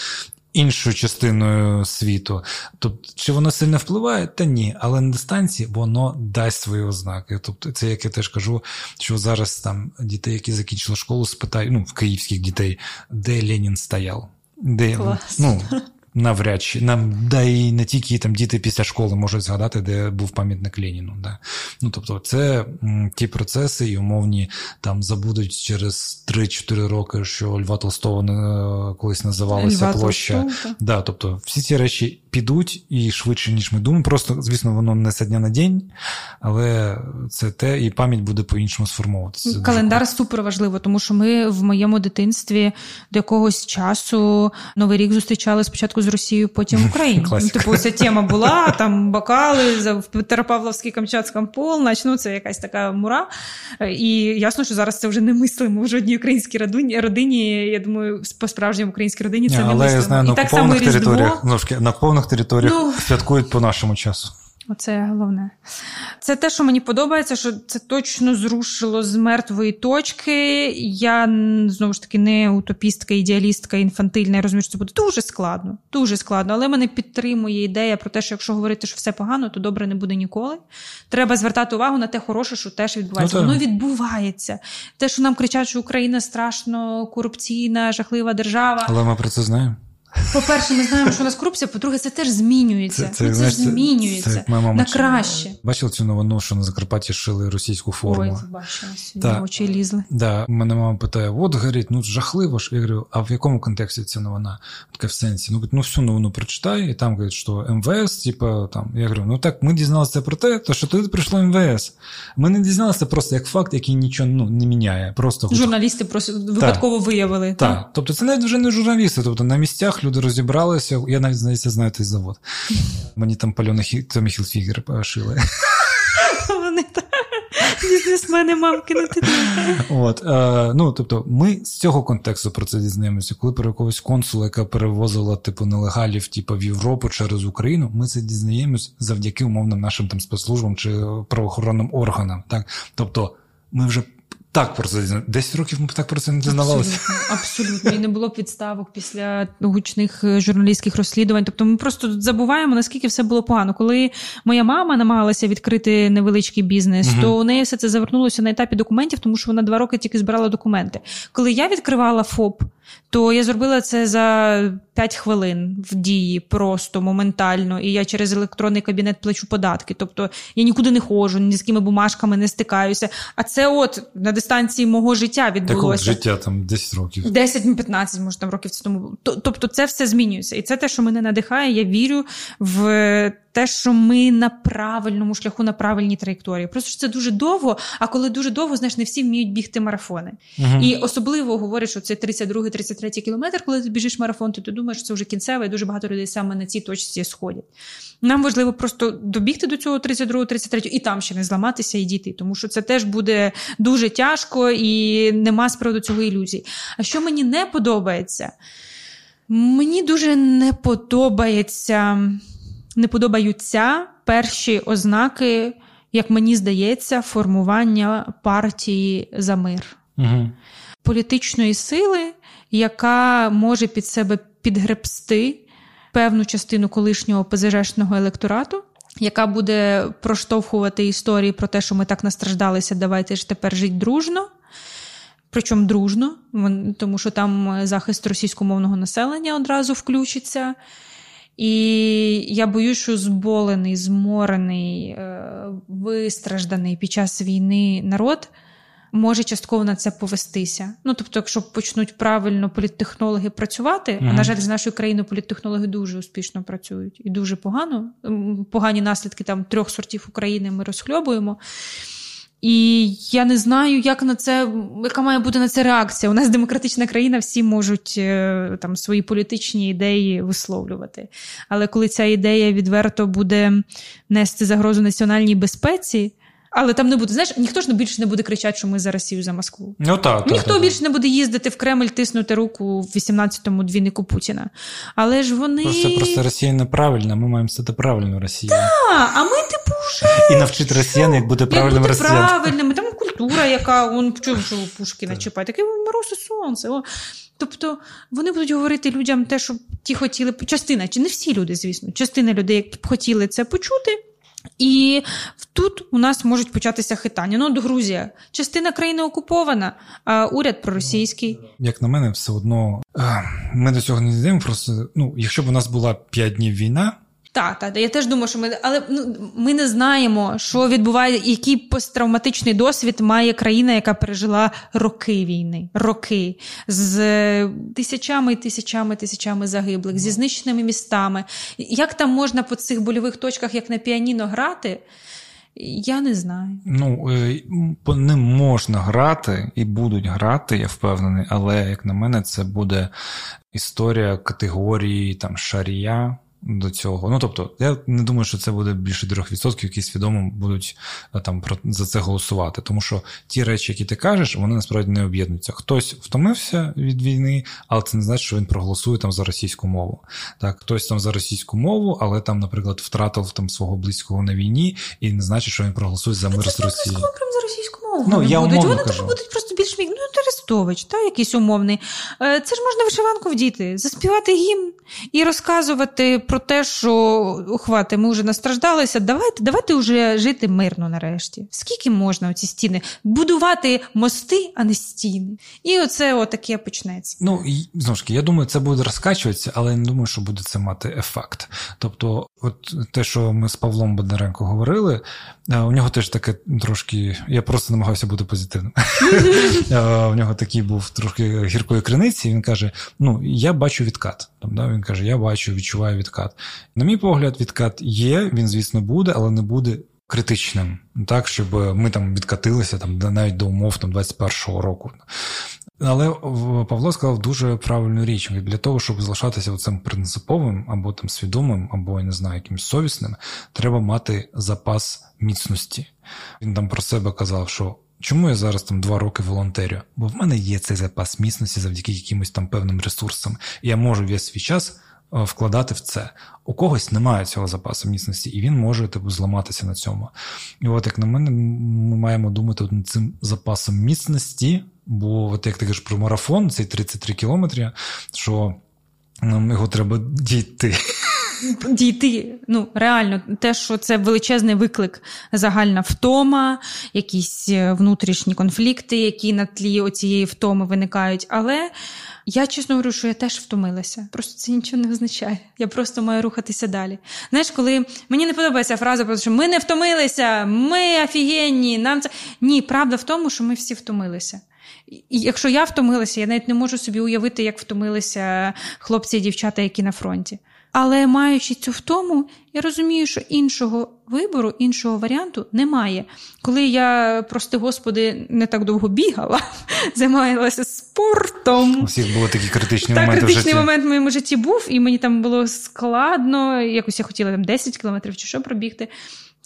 Іншою частиною світу. Тобто, чи воно сильно впливає? Та ні, але на дистанції воно дасть свої ознаки. Тобто, це як я теж кажу, що зараз там дітей, які закінчили школу, спитають, ну, в київських дітей, де Ленін стояв? Де Клас. ну навряд чи нам, да і не тільки там діти після школи можуть згадати, де був пам'ятник Леніну. Да. Ну тобто, це м, ті процеси і умовні там забудуть через 3-4 роки, що Льва Толстого не, колись називалася Льва площа. Толстого. Да, тобто всі ці речі підуть і швидше, ніж ми думаємо. Просто, звісно, воно не з дня на день, але це те, і пам'ять буде по-іншому сформовуватися. Календар супер важливо, тому що ми в моєму дитинстві до якогось часу Новий рік зустрічали спочатку з Росією, потім в Україні. Ну, типу, ця тема була, там бокали в Петропавловський Камчатському полнач, ну це якась така мура. І ясно, що зараз це вже не мислимо в жодній українській родині. Я думаю, по справжньому українській родині це не але мислимо. я знаю, на Різдво. територіях, таки, на окупованих територіях Ну. святкують по нашому часу. Оце головне. Це те, що мені подобається, що це точно зрушило з мертвої точки. Я знову ж таки не утопістка, ідеалістка, інфантильна. Я розумію, що це буде дуже складно, дуже складно. Але мене підтримує ідея про те, що якщо говорити, що все погано, то добре не буде ніколи. Треба звертати увагу на те хороше, що теж відбувається. Ну. Воно відбувається. Те, що нам кричать, що Україна страшно корупційна, жахлива держава. Але ми про це знаємо. По-перше, ми знаємо, що у нас корупція, по-друге, це теж змінюється. ну, це знаєш, ж змінюється це моя мама на краще. Бачила цю новину, що на Закарпатті шили російську форму. Ой, бачила сьогодні, очі лізли. Да, мене мама питає: от говорить, ну жахливо ж. Я говорю, а в якому контексті ця новина? Така в сенсі. Ну, ну всю новину прочитай, і там говорить, що МВС, типа там. Я говорю, ну так, ми дізналися про те, то що туди прийшло МВС. Ми не дізналися просто як факт, який нічого ну, не міняє. Просто Журналісти просто випадково виявили. Так, тобто це навіть вже не журналісти, тобто на місцях люди розібралися. Я навіть здається, знаю той завод. Мені там пальоне Томі Хілфігер шили. Вони так. Бізнесмени мамки не. От, е, ну, тобто, ми з цього контексту про це дізнаємося. Коли про якогось консула, яка перевозила типу нелегалів типу, в Європу через Україну, ми це дізнаємось завдяки умовним нашим там спецслужбам чи правоохоронним органам. Так? Тобто, ми вже так про це дізнаємося. 10 років ми так про це не дізнавалися. Абсолютно, абсолютно. І не було підставок після гучних е, журналістських розслідувань. Тобто ми просто забуваємо, наскільки все було погано. Коли моя мама намагалася відкрити невеличкий бізнес, угу. то у неї все це завернулося на етапі документів, тому що вона два роки тільки збирала документи. Коли я відкривала ФОП, то я зробила це за 5 хвилин в дії, просто моментально. І я через електронний кабінет плачу податки. Тобто я нікуди не ходжу, ні з якими бумажками не стикаюся. А це от на дистанції мого життя відбулося. життя там 10 років. 10-15, може, там років це тому. Тобто, це все змінюється. І це те, що мене надихає. Я вірю в те, що ми на правильному шляху, на правильній траєкторії. Просто що це дуже довго, а коли дуже довго, знаєш, не всі вміють бігти марафони. Угу. І особливо говорять, що це 32-33 кілометр, коли ти біжиш марафон, то ти думаєш, що це вже кінцеве, і дуже багато людей саме на цій точці сходять. Нам важливо просто добігти до цього 32-33 і там ще не зламатися і дійти, тому що це теж буде дуже тяжко і нема з приводу цього ілюзій. А що мені не подобається? Мені дуже не подобається, не подобаються перші ознаки, як мені здається, формування партії за мир. Угу. Політичної сили, яка може під себе підгребсти певну частину колишнього ПЗЖшного електорату, яка буде проштовхувати історії про те, що ми так настраждалися, давайте ж тепер жити дружно. Причому дружно, тому що там захист російськомовного населення одразу включиться. І я боюсь, що зболений, зморений, е, вистражданий під час війни народ може частково на це повестися. Ну тобто, якщо почнуть правильно політтехнологи працювати, mm-hmm. а на жаль, з нашою країною політтехнологи дуже успішно працюють і дуже погано. Погані наслідки там трьох сортів України ми розхльобуємо. І я не знаю, як на це, яка має бути на це реакція. У нас демократична країна, всі можуть е, там свої політичні ідеї висловлювати. Але коли ця ідея відверто буде нести загрозу національній безпеці, але там не буде, знаєш, ніхто ж більше не буде кричати, що ми за Росію за Москву. Ну, та, та, Ніхто та, більше не буде їздити в Кремль, тиснути руку в 18-му двійнику Путіна. Але ж вони. Просто просто Росія неправильна, ми маємо стати правильною Росією. Так, а ми. І навчити росіян, як бути правильним як бути росіян. правильними. Там культура, яка он чув, що Пушкіна чіпає, таке мороз і сонце. О. Тобто вони будуть говорити людям те, що ті хотіли частина, чи не всі люди, звісно, частина людей, які б хотіли це почути. І тут у нас можуть початися хитання. Ну, от Грузія, частина країни окупована, а уряд проросійський. Як на мене, все одно ми до цього не йдемо. Просто ну, якщо б у нас була 5 днів війна, так, так, я теж думаю, що ми але ну ми не знаємо, що відбувається, який посттравматичний досвід має країна, яка пережила роки війни, роки з тисячами і тисячами тисячами загиблих, зі знищеними містами. Як там можна по цих больових точках, як на піаніно, грати? Я не знаю. Ну е, по ним можна грати і будуть грати, я впевнений, але як на мене, це буде історія категорії там шарія до цього. Ну тобто, я не думаю, що це буде більше 3%, які свідомо будуть е, там про за це голосувати. Тому що ті речі, які ти кажеш, вони насправді не об'єднуються. Хтось втомився від війни, але це не значить, що він проголосує там за російську мову. Так, хтось там за російську мову, але там, наприклад, втратив там свого близького на війні, і не значить, що він проголосує за мир з Росією. за російську мову. Ну, я будуть. Вони кажу. будуть просто більш міг. Ну, та якийсь умовний. Е, це ж можна вишиванку вдіти, заспівати гімн і розказувати про те, що хвати, ми вже настраждалися. Давайте давайте вже жити мирно нарешті. Скільки можна оці стіни? Будувати мости, а не стіни. І оце отаке почнеться. Ну знову ж таки, я думаю, це буде розкачуватися, але я не думаю, що буде це мати ефект. Тобто, от те, що ми з Павлом Бондаренко говорили, е, у нього теж таке трошки. Я просто намагався бути позитивним. Е, у нього такий був трошки гіркої криниці. Він каже: Ну, я бачу відкат. Він каже: Я бачу, відчуваю відкат. На мій погляд, відкат є, він, звісно, буде, але не буде. Критичним, так, щоб ми там відкатилися там навіть до умов там 21-го року. Але Павло сказав дуже правильну річ. Для того, щоб залишатися цим принциповим, або там свідомим, або я не знаю, якимось совісним, треба мати запас міцності. Він там про себе казав, що чому я зараз там два роки волонтерю? Бо в мене є цей запас міцності завдяки якимось там певним ресурсам, і я можу весь свій час. Е, вкладати в це. У когось немає цього запасу міцності, і він може типу, зламатися на цьому. І от, як на мене, ми маємо думати над цим запасом міцності, бо, от як ти кажеш про марафон, цей 33 кілометри, що нам його треба дійти. Дійти, ну реально, те, що це величезний виклик, загальна втома, якісь е, внутрішні конфлікти, які на тлі оцієї втоми виникають. Але я чесно говорю, що я теж втомилася. Просто це нічого не означає. Я просто маю рухатися далі. Знаєш, коли мені не подобається фраза, про що ми не втомилися, ми офігенні, нам це ні, правда в тому, що ми всі втомилися. І Якщо я втомилася, я навіть не можу собі уявити, як втомилися хлопці і дівчата, які на фронті. Але маючи цю втому, я розумію, що іншого вибору, іншого варіанту немає. Коли я, прости господи, не так довго бігала, займалася спортом. У всіх були такі критичні так, моменти. критичний в житті. момент в моєму житті був, і мені там було складно. Якось я хотіла там 10 кілометрів чи що пробігти.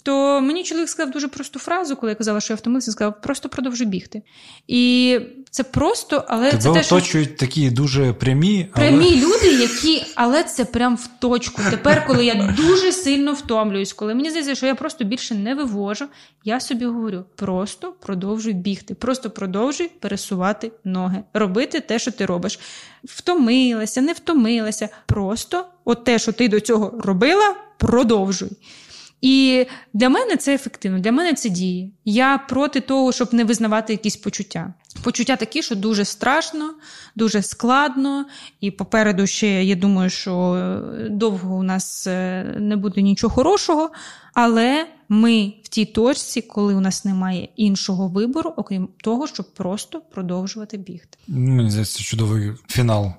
То мені чоловік сказав дуже просту фразу, коли я казала, що я втомилася, він сказав, просто продовжуй бігти. І це просто, але Тебе це те, що оточують такі дуже прямі, але прямі люди, які, але це прям в точку. Тепер, коли я дуже сильно втомлююсь, коли мені здається, що я просто більше не вивожу, я собі говорю: просто продовжуй бігти, просто продовжуй пересувати ноги, робити те, що ти робиш. Втомилася, не втомилася. Просто от те, що ти до цього робила, продовжуй. І для мене це ефективно, для мене це діє. Я проти того, щоб не визнавати якісь почуття. Почуття такі, що дуже страшно, дуже складно, і попереду ще я думаю, що довго у нас е, не буде нічого хорошого. Але ми в тій точці, коли у нас немає іншого вибору, окрім того, щоб просто продовжувати бігти. мені здається, чудовий фінал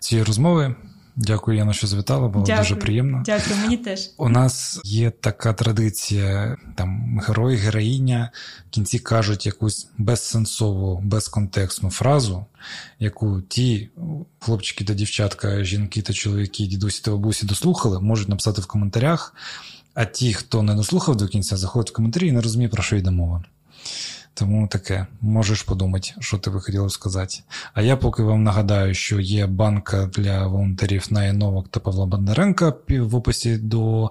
цієї розмови. Дякую, Яна, що звітала, було Дякую. дуже приємно. Дякую, мені теж. У нас є така традиція: там герой, героїня в кінці кажуть якусь безсенсову, безконтекстну фразу, яку ті хлопчики та дівчатка, жінки та чоловіки, дідусі та бабусі дослухали, можуть написати в коментарях. А ті, хто не дослухав до кінця, заходять в коментарі і не розуміє, про що йде мова. Тому таке, можеш подумати, що ти би хотіла сказати. А я поки вам нагадаю, що є банка для волонтерів на Новак та Павла Бондаренка в описі до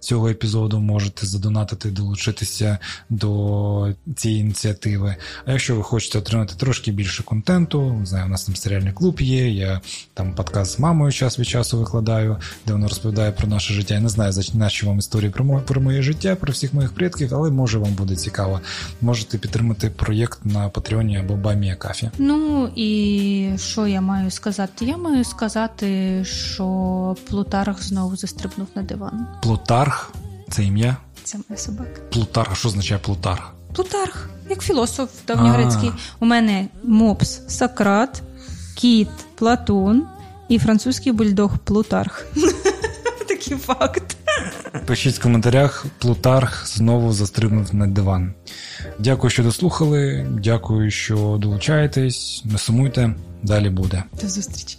цього епізоду. Можете задонатити, долучитися до цієї ініціативи. А якщо ви хочете отримати трошки більше контенту, знаю, у нас там серіальний клуб є. Я там подкаст з мамою час від часу викладаю, де вона розповідає про наше життя. Я не знаю, наче вам історії про моє, про моє життя, про всіх моїх предків, але може вам буде цікаво. Можете підтримати проєкт на Патреоні або Бамія Кафі. Ну і що я маю сказати? Я маю сказати, що Плутарх знову застрибнув на диван. Плутарх це ім'я? Це моя собака. Плутарх, що означає Плутарх? Плутарх, як філософ давньогрецький. У мене мопс Сократ, кіт Платон і французький бульдог Плутарх. Такий факт. Пишіть в коментарях, Плутарх знову застрибнув на диван. Дякую, що дослухали. Дякую, що долучаєтесь. Не сумуйте, далі буде. До зустрічі.